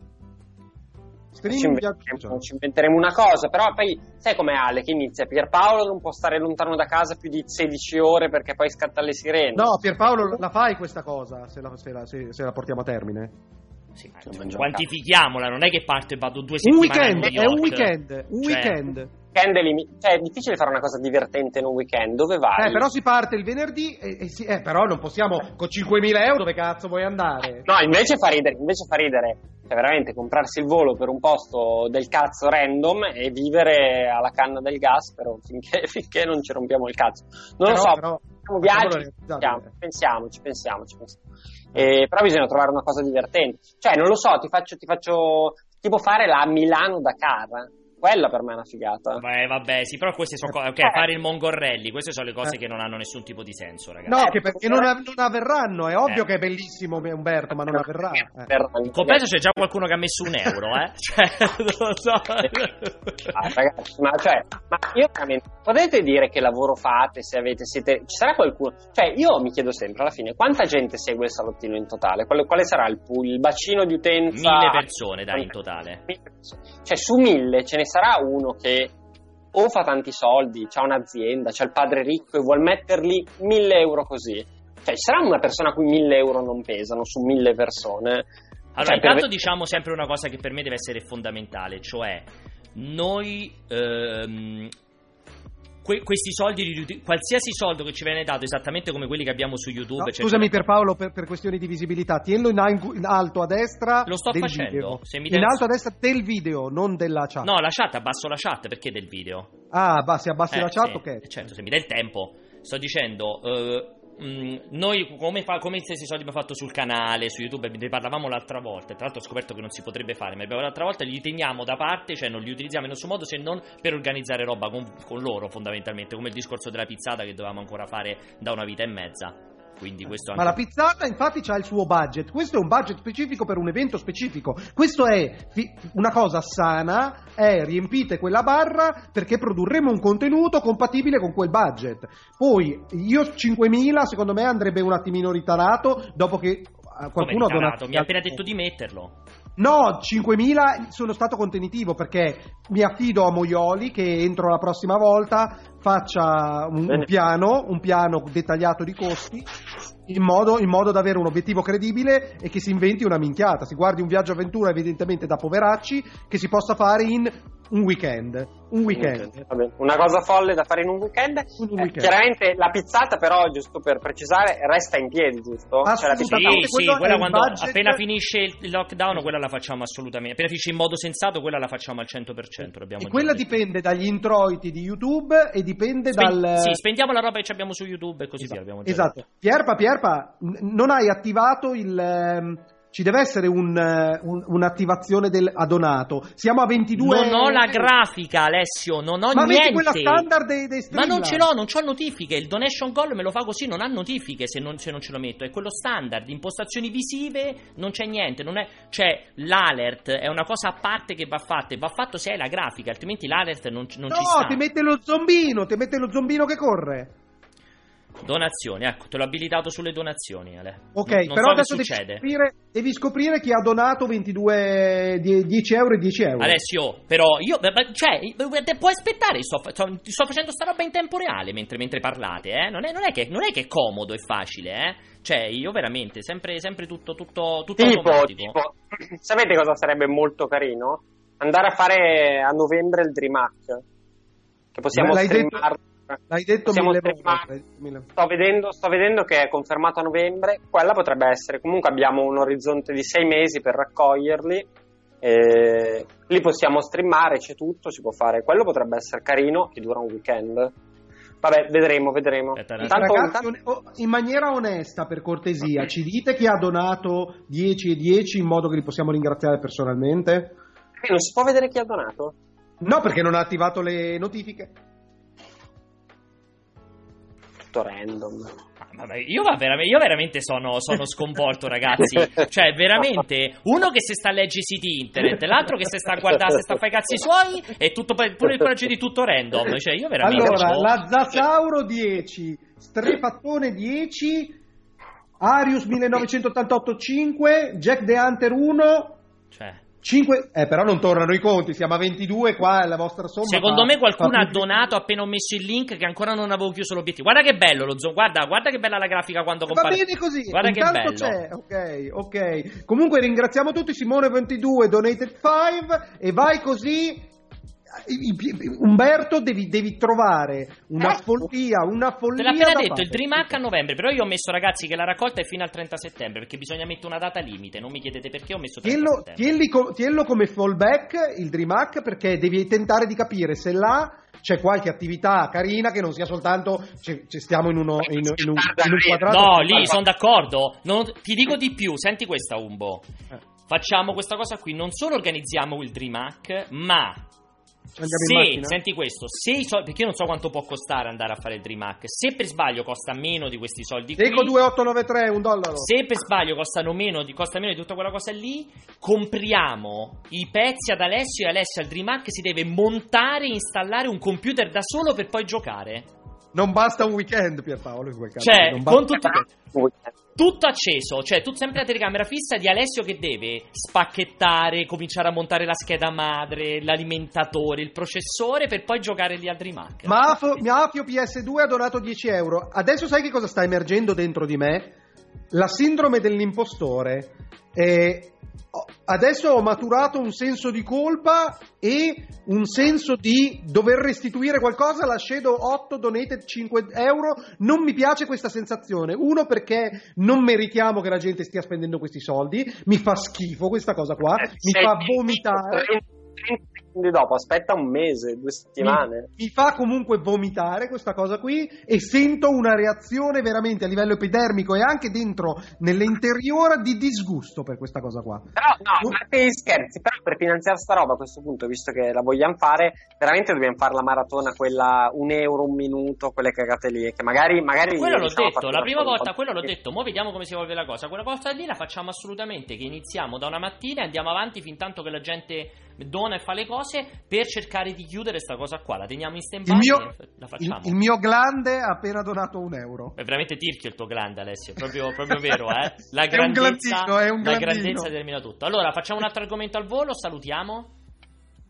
Ci, inventeremo, speciale. ci inventeremo una cosa, però poi sai com'è Ale che inizia? Pierpaolo non può stare lontano da casa più di 16 ore perché poi scatta le sirene. No, Pierpaolo, la fai questa cosa se la, se la- se- se la portiamo a termine? Sì, Non insomma, mangiamo quantifichiamola, non è che parto e vado due Un settimane a weekend, è un weekend, un Cioè, weekend. Weekend è limi- cioè, è difficile fare una cosa divertente in un weekend. Dove vai? Eh, però si parte il venerdì e, e si- eh, però non possiamo con 5.000 euro dove cazzo vuoi andare? No, invece fa ridere, invece fa ridere. Cioè, veramente comprarsi il volo per un posto del cazzo random e vivere alla canna del gas però finché, *laughs* finché non ci rompiamo il cazzo. Non lo Però- so, però- facciamo viaggi, pensiamoci, pensiamoci, pensiamo. Eh, però bisogna trovare una cosa divertente. Cioè, non lo so, ti faccio, ti faccio tipo fare la Milano-Dakar. Quella per me è una figata. Beh, vabbè, sì, però queste sono cose. Ok, Eh. fare il Mongorelli, queste sono le cose Eh. che non hanno nessun tipo di senso, ragazzi. No, Eh, che perché non, av- non avverranno, è ovvio Eh. che è bellissimo Umberto, ma non avverrà. Eh. Per- In compenso c'è già qualcuno che ha messo un euro, eh? *laughs* Cioè, non lo so. Ah, ragazzi, ma, cioè, ma io veramente potete dire che lavoro fate se avete siete ci sarà qualcuno cioè io mi chiedo sempre alla fine quanta gente segue il salottino in totale quale, quale sarà il, pool, il bacino di utenza Mille persone, dai, in totale. Cioè su mille ce ne sarà uno che o fa tanti soldi c'ha un'azienda c'ha il padre ricco e vuol metterli mille euro così. Cioè ci sarà una persona a cui mille euro non pesano su mille persone. Allora, Cioè, per intanto ve- diciamo sempre una cosa che per me deve essere fondamentale, cioè noi ehm, que- questi soldi, li qualsiasi soldo che ci viene dato, esattamente come quelli che abbiamo su YouTube, No, cioè, scusami Pierpaolo per, per questioni di visibilità, tienilo in, ang- in alto a destra Lo sto facendo. mi In alto a destra del video, non della chat. No, la chat, abbasso la chat perché del video. Ah, bah, se abbassi Eh, la chat, sì, ok. Certo, se mi dai il tempo. Sto dicendo, eh, noi come, fa, come stessi soldi abbiamo fatto sul canale, su YouTube, ne parlavamo l'altra volta. Tra l'altro ho scoperto che non si potrebbe fare, ma abbiamo l'altra volta li teniamo da parte, cioè non li utilizziamo in nessun modo se non per organizzare roba con, con loro, fondamentalmente, come il discorso della pizzata che dovevamo ancora fare da una vita e mezza. Quindi questo Ma la anche... pizzata infatti ha il suo budget, questo è un budget specifico per un evento specifico, questo è fi- una cosa sana, è riempite quella barra perché produrremo un contenuto compatibile con quel budget. Poi io 5.000 secondo me andrebbe un attimino ritarato dopo che eh, qualcuno ha donato. Mi ha appena detto di metterlo. No, 5.000 sono stato contenitivo perché mi affido a Moioli che entro la prossima volta faccia un, un piano, un piano dettagliato di costi in modo, in modo da avere un obiettivo credibile e che si inventi una minchiata. Si guardi un viaggio avventura evidentemente da poveracci che si possa fare in un weekend. un weekend. Vabbè, una cosa folle da fare in un weekend. Un Eh, weekend. chiaramente la pizzata, però, giusto per precisare, resta in piedi, giusto? Cioè, Sì, Assolutamente, sì, quello è quella quando budget- appena finisce il lockdown, quella la facciamo assolutamente. Appena finisce in modo sensato, quella la facciamo al 100%. Dobbiamo E quella dipende dagli introiti di YouTube e dipende Spen- dal... Sì, spendiamo la roba che abbiamo su YouTube e così via. abbiamo già Esatto. detto. Pierpa, Pierpa, n- non hai attivato il... ci deve essere un, eh, un- un'attivazione del adonato. Siamo a 22... Non ho la grafica, Alessio, non ho Ma niente. metti quella standard dei, dei Ma non ce l'ho, non ho notifiche. Il donation goal me lo fa così, non ha notifiche se non, se non ce lo metto. È quello standard. Impostazioni visive, non c'è niente. Non è, cioè, l'alert è una cosa a parte che va fatta. E va fatto se hai la grafica, altrimenti l'alert non, non No, ci sta. ti mette lo zombino, ti mette lo zombino che corre. Donazioni, ecco, te l'ho abilitato sulle donazioni, Ale. Ok, Non- non però so adesso devi scoprire, devi scoprire chi ha donato 22, die- 10 euro e 10 euro. Alessio, però io, cioè, puoi aspettare, sto, sto- ti sto facendo sta roba in tempo reale mentre, mentre parlate, eh? Non è, non, è che, non è che è comodo e facile, eh? Cioè, io veramente, sempre, sempre tutto, tutto, tutto Tipo, automatico. tipo, *clears throat* sapete cosa sarebbe molto carino? Andare a fare a novembre il Dream Hack. Che possiamo L'hai detto- streamare. L'hai detto Possiamo mille volte. Sto vedendo, sto vedendo che è confermato a novembre. Quella potrebbe essere. Comunque abbiamo un orizzonte di sei mesi per raccoglierli. E lì possiamo streamare, c'è tutto, si può fare. Quello potrebbe essere carino, che dura un weekend. Vabbè, vedremo, vedremo. Intanto, Ragazzi, intanto- in maniera onesta, per cortesia, ci dite chi ha donato 10 e 10 in modo che li possiamo ringraziare personalmente? eh, non si può vedere chi ha donato? No, perché non ha attivato le notifiche. Tutto random. Ma- ma io, va veramente, io veramente sono, sono sconvolto, ragazzi. Cioè, veramente, uno che se sta a leggere i siti internet, l'altro che se sta a guardare, se sta a fare i cazzi suoi, e tutto, pure il coraggio di tutto random. Cioè, io veramente. Allora, ho- la Zasauro 10, Strefattone 10, Arius 1988 5, Jack the Hunter 1, Cioè, 5... Eh, però non tornano i conti, siamo a 22 qua e la vostra somma... Secondo fa- me qualcuno ha donato appena ho messo il link che ancora non avevo chiuso l'obiettivo. Guarda che bello lo zoom, guarda, guarda che bella la grafica quando Va compare. bene così, Guarda che bello. c'è, ok, ok. Comunque ringraziamo tutti, Simone22, Donated 5 e vai così... Umberto devi, devi trovare una Eh? follia, una Te follia l'ho appena da detto, fare. il Dream Hack a novembre, però io ho messo ragazzi che la raccolta è fino al 30 settembre perché bisogna mettere una data limite, non mi chiedete perché ho messo 30 Tienlo, settembre. tienli co- tienlo come fallback il Dream Hack perché devi tentare di capire se là c'è qualche attività carina che non sia soltanto ci, ci stiamo in, uno, in, in un, in un quadrato. No, lì sono d'accordo. Non- ti dico di più, senti questa Umbo. Eh. Facciamo questa cosa qui, non solo organizziamo il Dream Hack, ma se, macchina? senti questo, se i soldi, perché io non so quanto può costare andare a fare il Dream Hack, se per sbaglio costa meno di questi soldi qui, Eco 2893, un dollaro. se per sbaglio costano meno di, costa meno di tutta quella cosa lì, compriamo i pezzi ad Alessio e Alessio al Dream Hack si deve montare e installare un computer da solo per poi giocare. Non basta un weekend, Pierpaolo, in quel caso. Cioè, non con basta- tutto, tutto acceso, cioè tu sempre la telecamera fissa di Alessio che deve spacchettare, cominciare a montare la scheda madre, l'alimentatore, il processore per poi giocare lì al Dream Hack. Mafio, Mafio PS2 ha donato 10 euro. Adesso sai che cosa sta emergendo dentro di me? La sindrome dell'impostore. Eh, adesso ho maturato un senso di colpa e un senso di dover restituire qualcosa. La Shadow 8 donated 5 euro. Non mi piace questa sensazione. Uno, perché non meritiamo che la gente stia spendendo questi soldi. Mi fa schifo questa cosa qua. Eh, Mi fa vomitare. 30 secondi dopo, aspetta un mese, due settimane. mi, mi fa comunque vomitare questa cosa qui e sento una reazione veramente a livello epidermico e anche dentro nell'interiore di disgusto per questa cosa qua. Però, no, a parte gli scherzi, però per finanziare sta roba a questo punto, visto che la vogliamo fare, veramente dobbiamo fare la maratona, quella un euro, un minuto, quelle cagate lì, che magari... magari Quello l'ho diciamo, detto, la prima volta quello l'ho detto, mo vediamo come si evolve la cosa. Quella volta lì la facciamo assolutamente, che iniziamo da una mattina e andiamo avanti fin tanto che la gente dona e fa le cose per cercare di chiudere sta cosa qua. La teniamo in stand Il mio, e la il, facciamo. il mio glande ha appena donato un euro. È veramente tirchio il tuo grande Alessio, è proprio, proprio vero, eh? La *laughs* È un grandezza, glandino, è un la glandino. grandezza determina tutto. Allora, facciamo un altro argomento al volo, salutiamo.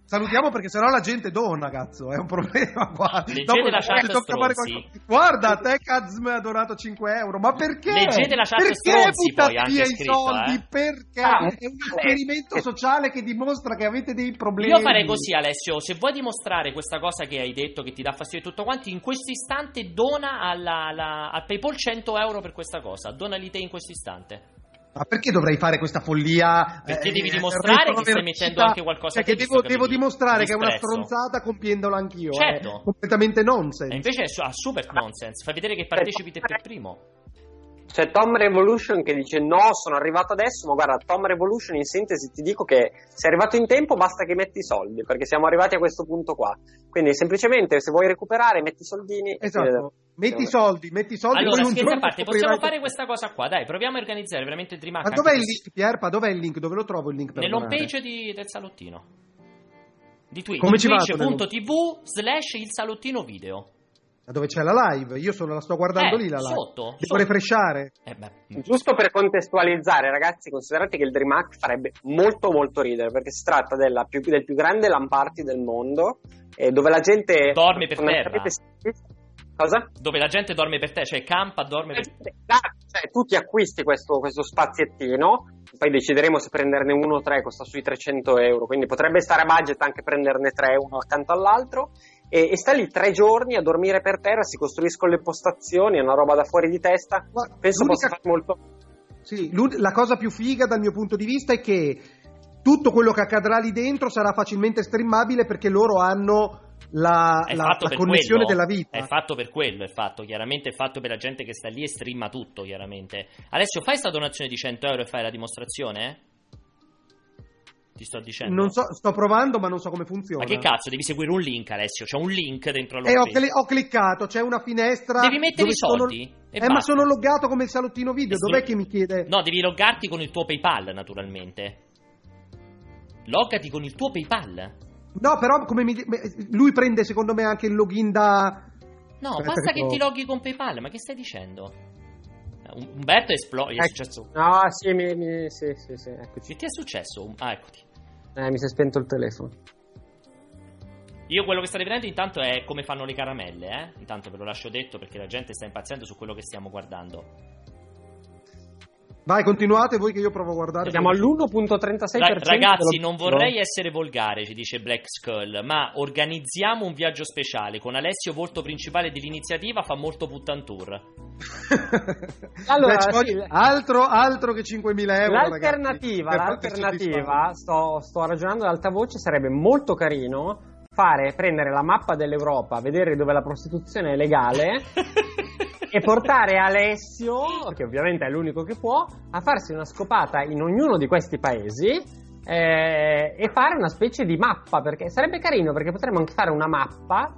Salutiamo perché sennò la gente dona, cazzo, è un problema qua. Leggete la chat qualcosa... Guarda, Tecazm ha donato 5 euro, ma perché? Leggete la chat perché stronzi poi, anche via scritto, i soldi? eh? Perché? Ah, è un esperimento sociale che dimostra che avete dei problemi. Io farei così, Alessio. Se vuoi dimostrare questa cosa che hai detto che ti dà fastidio e tutto quanto, in questo istante dona alla, alla, al PayPal 100 euro per questa cosa. Donali te in questo istante. Ma perché dovrei fare questa follia? Perché eh, devi dimostrare che stai mettendo anche qualcosa Cioè, che devo, devo dimostrare che è una stronzata compiendolo anch'io. Certo. È completamente nonsense. E invece è su- super nonsense. Fai vedere che partecipi te per primo. C'è Tom Revolution che dice no, sono arrivato adesso, ma guarda, Tom Revolution in sintesi ti dico che sei arrivato in tempo, basta che metti i soldi, perché siamo arrivati a questo punto qua. Quindi semplicemente se vuoi recuperare, metti i soldini. e Esatto. Metti i soldi, metti i soldi. Allora, scherzi a parte, possiamo fare questa cosa qua. Dai, proviamo a organizzare veramente il Dream Hack Ma dov'è il link, Pierpa? Dov'è il link? Dove lo trovo il link per Nell'home page di- del salottino. Di Twitch. Come ci vado Twitch.tv slash il salottino video. Dove c'è la live? Io sono, la sto guardando Eh, lì la live. sotto, Devo sotto. refreshare? Eh beh, Giusto per contestualizzare, ragazzi, considerate che il DreamHack farebbe molto molto ridere perché si tratta della più- del più grande LAN party del mondo, eh, dove la gente Dorme per terra. Cosa? dove la gente dorme per te, cioè campa, dorme per Cioè, tu ti acquisti questo, questo spaziettino, poi decideremo se prenderne uno o tre, costa sui 300 euro, quindi potrebbe stare a budget anche prenderne tre uno accanto all'altro. E, e sta lì tre giorni a dormire per terra, si costruiscono le postazioni, è una roba da fuori di testa. Ma Penso possa fare molto. Sì, la cosa più figa dal mio punto di vista è che tutto quello che accadrà lì dentro sarà facilmente streamabile perché loro hanno la, la- la connessione quello. della vita. È fatto per quello, è fatto, chiaramente è fatto per la gente che sta lì e streama tutto, chiaramente. Alessio, fai sta donazione di 100 euro e fai la dimostrazione? eh? Ti sto dicendo. Non so, sto provando, ma non so come funziona. Ma che cazzo, devi seguire un link, Alessio. C'è un link dentro Eh, ho, cli- ho cliccato, c'è una finestra. Devi mettere i soldi sono- Eh, ma basta. sono loggato come il salottino video. E Dov'è sono- che mi chiede? No, devi loggarti con il tuo PayPal, naturalmente. Loggati con il tuo PayPal. No, però come mi... lui prende secondo me anche il login da. No, Aspetta basta che che ti loghi con PayPal. Ma che stai dicendo? Eh, Um- Umberto esplode. È Ecco. successo. No, sì, mi, mi- sì, sì, sì, eccoci. Che ti è successo? Ah, eccoti. Eh, mi si è spento il telefono. Io quello che sto rivedendo intanto è come fanno le caramelle, eh? Intanto ve lo lascio detto perché la gente sta impazzendo su quello che stiamo guardando. Vai, continuate voi che io provo a guardare. Siamo all'1.36%. Ra- ragazzi, dello- non vorrei essere volgare, ci dice Black Skull, ma organizziamo un viaggio speciale con Alessio, volto principale dell'iniziativa, fa molto puttan tour. *laughs* Allora, sì, voglio- altro, altro che 5.000 euro. L'alternativa, ragazzi, l'alternativa sto, sto ragionando ad alta voce, sarebbe molto carino fare, prendere la mappa dell'Europa, vedere dove la prostituzione è legale *laughs* e portare Alessio, che ovviamente è l'unico che può, a farsi una scopata in ognuno di questi paesi eh, e fare una specie di mappa, perché sarebbe carino perché potremmo anche fare una mappa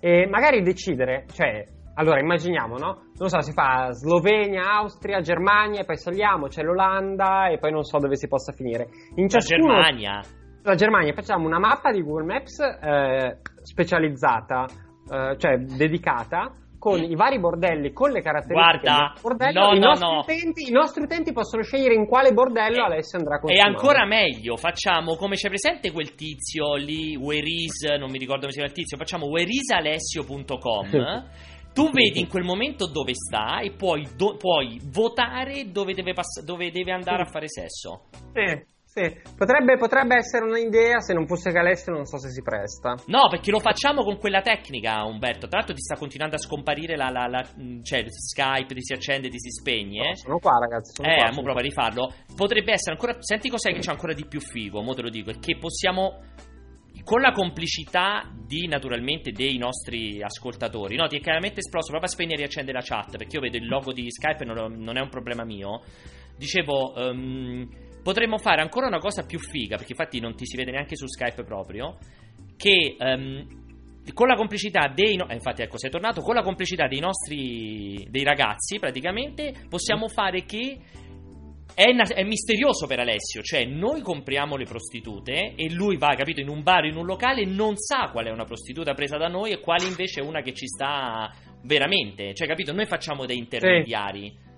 e magari decidere, cioè, allora immaginiamo, no? Non so, si fa Slovenia, Austria, Germania, e poi saliamo, c'è l'Olanda e poi non so dove si possa finire. In La ciascuno- Germania. la Germania facciamo una mappa di Google Maps eh, specializzata, eh, cioè dedicata, con i vari bordelli, con le caratteristiche Guarda, del bordello. no, I, no, nostri no. Utenti, I nostri utenti possono scegliere in quale bordello E- Alessio andrà a E consumare. ancora meglio, facciamo come c'è presente quel tizio lì, where is, non mi ricordo come si chiama il tizio, facciamo whereisalessio.com. Tu vedi in quel momento dove sta e puoi, do- puoi votare dove deve, pass- dove deve andare a fare sesso. Sì, sì. Potrebbe, potrebbe essere un'idea, se non fosse che Alessio non so se si presta. No, perché lo facciamo con quella tecnica, Umberto. Tra l'altro ti sta continuando a scomparire la, la- la- mh, cioè Skype, ti si accende, ti si spegne. No, sono qua ragazzi, sono Eh, qua. mo sono prova a rifarlo. Potrebbe essere ancora. Senti cos'è che c'è ancora di più figo, mo te lo dico. È che possiamo. Con la complicità di naturalmente dei nostri ascoltatori, no? Ti è chiaramente esploso proprio a spegnere e riaccendere la chat. Perché io vedo il logo di Skype e non, non è un problema mio. Dicevo, ehm, potremmo fare ancora una cosa più figa. Perché infatti non ti si vede neanche su Skype proprio. Che ehm, con la complicità dei no- eh, infatti ecco sei tornato con la complicità dei nostri dei ragazzi praticamente possiamo fare che è, na- è misterioso per Alessio, cioè noi compriamo le prostitute e lui va, capito, in un bar, in un locale e non sa qual è una prostituta presa da noi e quale invece è una che ci sta veramente, cioè capito, noi facciamo dei intermediari.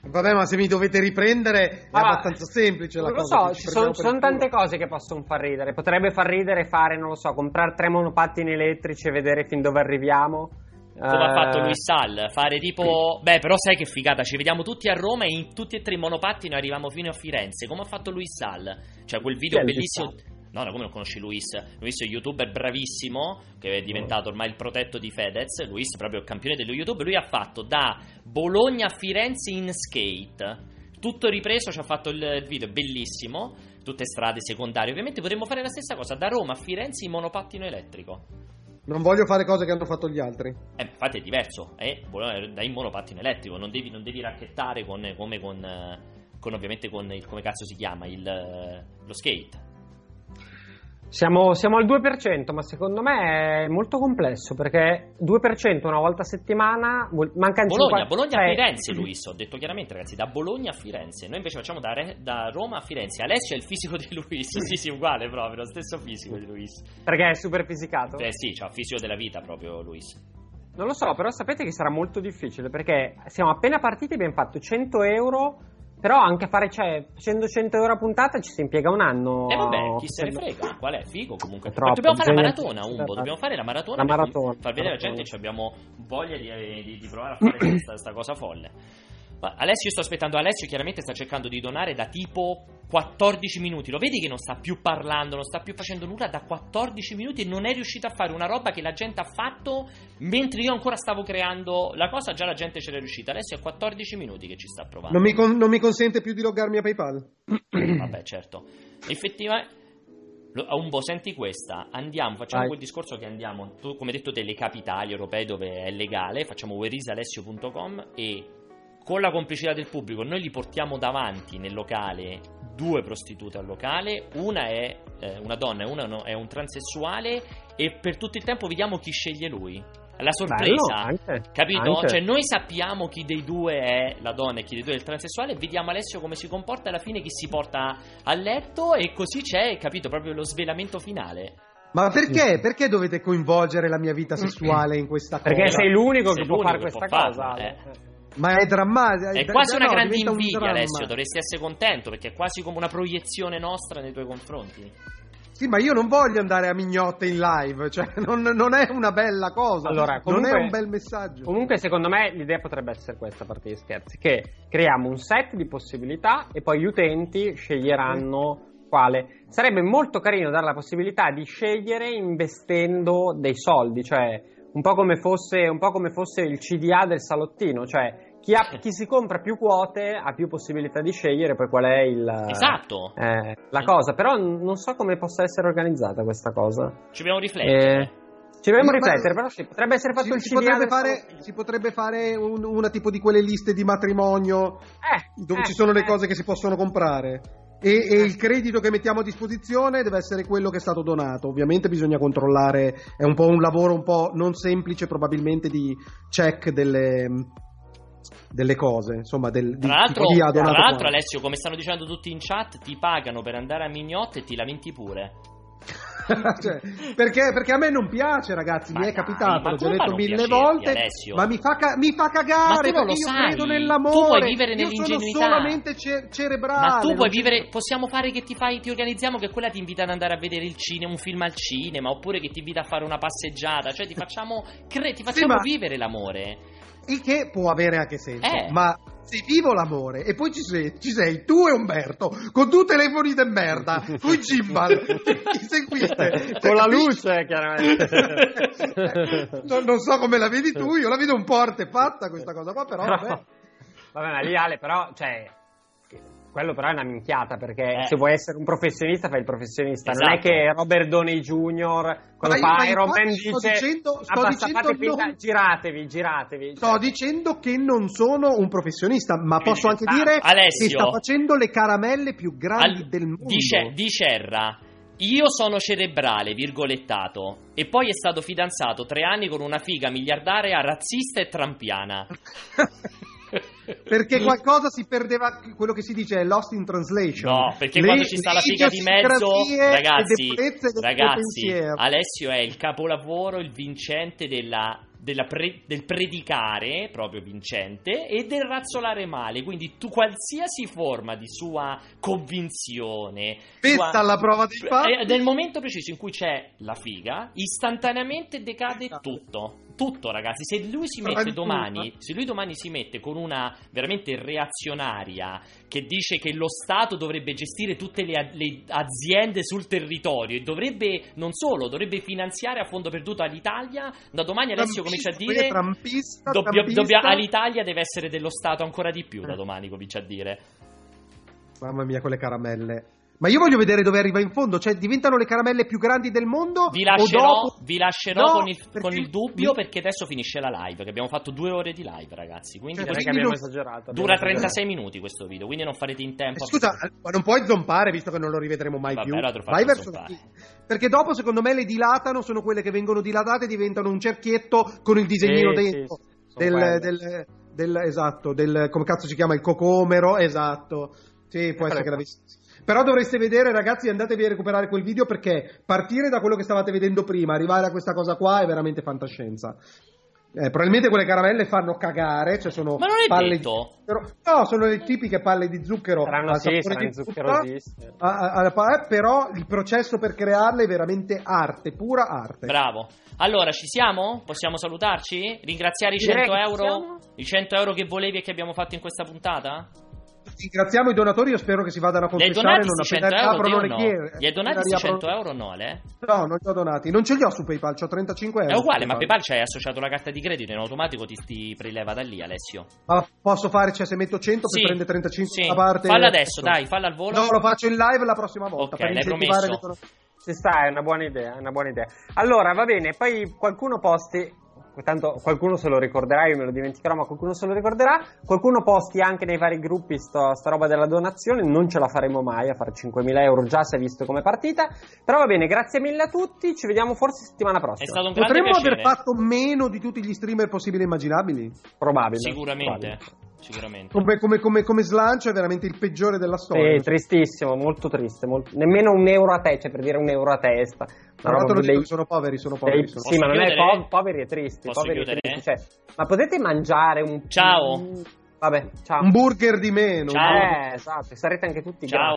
Vabbè, ma se mi dovete riprendere è Ah, abbastanza semplice la non lo cosa. so, che ci sono, sono tante cose che possono far ridere. Potrebbe far ridere fare, non lo so, comprare tre monopattini elettrici e vedere fin dove arriviamo. Come ha Eh, fatto Luis Sal, fare tipo. Beh, però sai che figata, ci vediamo tutti a Roma e in tutti e tre i monopattini arriviamo fino a Firenze. Come ha fatto Luis Sal? Cioè, quel video Chi è Luis bellissimo. No, no, come non conosci Luis? Luis è un youtuber bravissimo, che è diventato ormai il protetto di Fedez. Luis è proprio il campione dello YouTube. Lui ha fatto da Bologna a Firenze in skate. Tutto ripreso, ci ha fatto il video, bellissimo. Tutte strade secondarie. Ovviamente potremmo fare la stessa cosa da Roma a Firenze in monopattino elettrico. Non voglio fare cose che hanno fatto gli altri. Eh, infatti è diverso, è dai monopattino elettrico, non devi, non devi racchettare con, come con, eh, con ovviamente con il, come cazzo si chiama, il, eh, lo skate. Siamo, siamo al 2%, ma secondo me è molto complesso perché 2% una volta a settimana vuol- mancano Bologna, 50 Bologna a cioè- Firenze, Luis, ho detto chiaramente ragazzi, da Bologna a Firenze, noi invece facciamo da, Re- da Roma a Firenze, Alessio è il fisico di Luis, *laughs* sì sì, uguale proprio, lo stesso fisico di Luis. Perché è super fisicato? Eh sì, il fisico della vita proprio Luis. Non lo so, però sapete che sarà molto difficile perché siamo appena partiti, abbiamo fatto 100 euro, però anche fare, cioè, facendo 100 euro a puntata ci si impiega un anno. E vabbè, chi se ne frega, qual è? Figo comunque. Troppo, Ma dobbiamo fare la maratona, Umbo, dobbiamo fare la maratona La per maratona, far vedere alla maratona. gente che abbiamo voglia di, di- di provare a fare *clears throat* questa, questa cosa folle. Ma Alessio, io sto aspettando Alessio, chiaramente sta cercando di donare da tipo 14 minuti. Lo vedi che non sta più parlando, non sta più facendo nulla da 14 minuti e non è riuscito a fare una roba che la gente ha fatto mentre io ancora stavo creando la cosa, già la gente ce l'è riuscita. Alessio è 14 minuti che ci sta provando. Non mi, con- non mi consente più di loggarmi a PayPal. *clears throat* Vabbè, certo. Effettivamente. Lo- Umbo, senti questa. Andiamo, facciamo Vai. quel discorso che andiamo, tu, come detto te, le capitali europee dove è legale, facciamo whereisalessio.com e con la complicità del pubblico noi li portiamo davanti nel locale due prostitute al locale, una è eh, una donna e una no- è un transessuale e per tutto il tempo vediamo chi sceglie lui. La sorpresa. Bello, anche, Capito? anche. Cioè, noi sappiamo chi dei due è la donna e chi dei due è il transessuale, vediamo Alessio come si comporta alla fine chi si porta a letto e così c'è, capito, proprio lo svelamento finale. Ma perché? Perché dovete coinvolgere la mia vita sessuale in questa cosa? Perché sei l'unico Sei che può l'unico fare che questa può cosa. farlo, eh. Ma è drammatico. È quasi una no, grande diventa un invidia, dramma. Alessio, dovresti essere contento perché è quasi come una proiezione nostra nei tuoi confronti. Sì, ma io non voglio andare a mignotte in live, cioè *laughs* non, non è una bella cosa, Allora, non è comunque- un bel messaggio. Comunque, secondo me, l'idea potrebbe essere questa, a parte gli scherzi, che creiamo un set di possibilità e poi gli utenti sceglieranno quale. Sarebbe molto carino dare la possibilità di scegliere investendo dei soldi, cioè un po' come fosse, un po' come fosse il CDA del salottino, cioè chi, ha- chi si compra più quote ha più possibilità di scegliere poi qual è il, Esatto. eh, la cosa, però n- non so come possa essere organizzata questa cosa. Ci dobbiamo riflettere. Eh, ci Ma- riflettere, però sì, potrebbe essere fatto Si, il si potrebbe fare, si potrebbe fare un- una tipo di quelle liste di matrimonio Eh, dove eh, ci sono le eh. cose che si possono comprare. E, e il credito che mettiamo a disposizione deve essere quello che è stato donato. Ovviamente bisogna controllare, è un po' un lavoro un po' non semplice, probabilmente di check delle, delle cose. Insomma, del, di Tra l'altro, ha tra l'altro. Alessio, come stanno dicendo tutti in chat, ti pagano per andare a mignotte e ti lamenti pure. *laughs* Cioè, perché, perché a me non piace, ragazzi. Ma mi è capitato, ma l'ho già detto mille piacerti, volte. Alessio? Ma mi fa, ca- mi fa Ma cagare tu non perché lo io sai. credo Tu nell'amore. puoi vivere io sono nell'ingenuità. solamente ce- cerebrale. Ma tu puoi c'è- vivere, possiamo fare che ti fai, ti organizziamo che quella ti invita ad andare a vedere il cinema, un film al cinema, oppure che ti invita a fare una passeggiata, cioè ti *laughs* facciamo, cre- ti facciamo ma- vivere l'amore. Il che può avere anche senso. Eh. Ma se vivo l'amore e poi ci sei, ci sei tu e Umberto con due telefoni de merda, con i gimbal, *laughs* che seguite. Con la Capisci? luce, chiaramente. *laughs* non, non so come la vedi tu, io la vedo un po' artefatta questa cosa qua, però vabbè. *laughs* Vabbè, ma lì Ale, però, cioè, quello però è una minchiata perché Eh. se vuoi essere un professionista fai il professionista. Non è Esatto. che Robert Downey Jr. quando io- fa Iron Man sto dice dicendo- sto "Ah, basta, dicendo finta- non- giratevi, giratevi. Sto Cioè, dicendo che non sono un professionista, ma Quindi posso anche sta- dire Alessio. che sta facendo le caramelle più grandi Al- del mondo. Dice, dicerra. Io sono cerebrale, virgolettato, e poi è stato fidanzato tre anni con una figa miliardaria razzista e trampiana. *laughs* Perché qualcosa si perdeva, quello che si dice è lost in translation. No, perché Le- quando ci sta la figa di mezzo, ragazzi, ragazzi. Alessio è il capolavoro, il vincente della della pre- del predicare proprio vincente e del razzolare male. Quindi tu qualsiasi forma di sua convinzione, Questa sua- alla prova dei fatti. eh, nel momento preciso in cui c'è la figa, istantaneamente decade Esatto. tutto. Tutto, ragazzi. Se lui si mette domani, se lui domani si mette con una veramente reazionaria che dice che lo Stato dovrebbe gestire tutte le, le aziende sul territorio e dovrebbe, non solo, dovrebbe finanziare a fondo perduto all'Italia, da domani Alessio comincia a dire. Trampista, dobbia- trampista. dobbia- all'Italia deve essere dello Stato ancora di più da domani, comincia a dire. Mamma mia, quelle caramelle. Ma io voglio vedere dove arriva in fondo, cioè diventano le caramelle più grandi del mondo? Vi o lascerò, dopo- vi lascerò No, con, il, perché con il dubbio perché adesso finisce la live, che abbiamo fatto due ore di live, ragazzi. Quindi Cioè, abbiamo non- esagerato. dura abbiamo esagerato. 36 minuti questo video, quindi non farete in tempo. Eh, a- Scusa, ma non puoi zompare visto che non lo rivedremo mai Vabbè, più. Vai verso. Perché dopo, secondo me, le dilatano, sono quelle che vengono dilatate e diventano un cerchietto con il disegnino Sì, dentro. sì, del, del, del- esatto, del come cazzo si chiama il cocomero, esatto. Sì, può essere che l'avessi. Però dovreste vedere, ragazzi, andatevi a recuperare quel video perché partire da quello che stavate vedendo prima, arrivare a questa cosa qua è veramente fantascienza. Eh, probabilmente quelle caramelle fanno cagare, cioè sono Ma non è palle detto. di zucchero. No, sono le tipiche palle di zucchero. Saranno, al sì, saranno zuccherosissime. Ah, ah, ah, eh, però il processo per crearle è veramente arte, pura arte. Bravo. Allora, ci siamo? Possiamo salutarci? Ringraziare i Direi 100 che euro? I 100 euro che volevi e che abbiamo fatto in questa puntata? Ringraziamo i donatori, io spero che si vadano a confessare non appena 100 euro? riaprono le chiese. Gli hai donati Appena questi 100 riaprono- euro o no, Le? No, non li ho donati. Non ce li ho su PayPal, ho 35 euro. È uguale, ma PayPal ci hai associato la carta di credito in automatico ti, ti preleva da lì, Alessio. Ma posso fare, cioè se metto 100 Sì, per prendere 35 sì. da parte. Fallo adesso, dai, fallo al volo. No, lo faccio in live la prossima volta Ok, per l'hai incentivare promesso. le donazioni. Ci sta, è una buona idea, è una buona idea. Allora, va bene, poi qualcuno posti, tanto qualcuno se lo ricorderà, io me lo dimenticherò, ma qualcuno se lo ricorderà, qualcuno posti anche nei vari gruppi sto, sta roba della donazione, non ce la faremo mai a fare 5.000 euro, già si è visto come partita, però va bene, grazie mille a tutti, ci vediamo forse settimana È prossima. stato un Potremmo piacere. aver fatto meno di tutti gli streamer possibili e immaginabili. Probabile. Sicuramente. Probabile. Sicuramente. Come, come, come, come slancio è veramente il peggiore della Sì, storia. tristissimo, molto triste, molto- nemmeno un euro a te, cioè per dire un euro a testa. Tra l'altro dei- sono poveri, sono dei- poveri. sono sì, ma non è chiudere? po- poveri e tristi. Posso poveri e chiudere? tristi, cioè, ma potete mangiare un Ciao. Vabbè, ciao. Un burger di meno. Ciao. Eh, esatto, sarete anche tutti Ciao. grandi.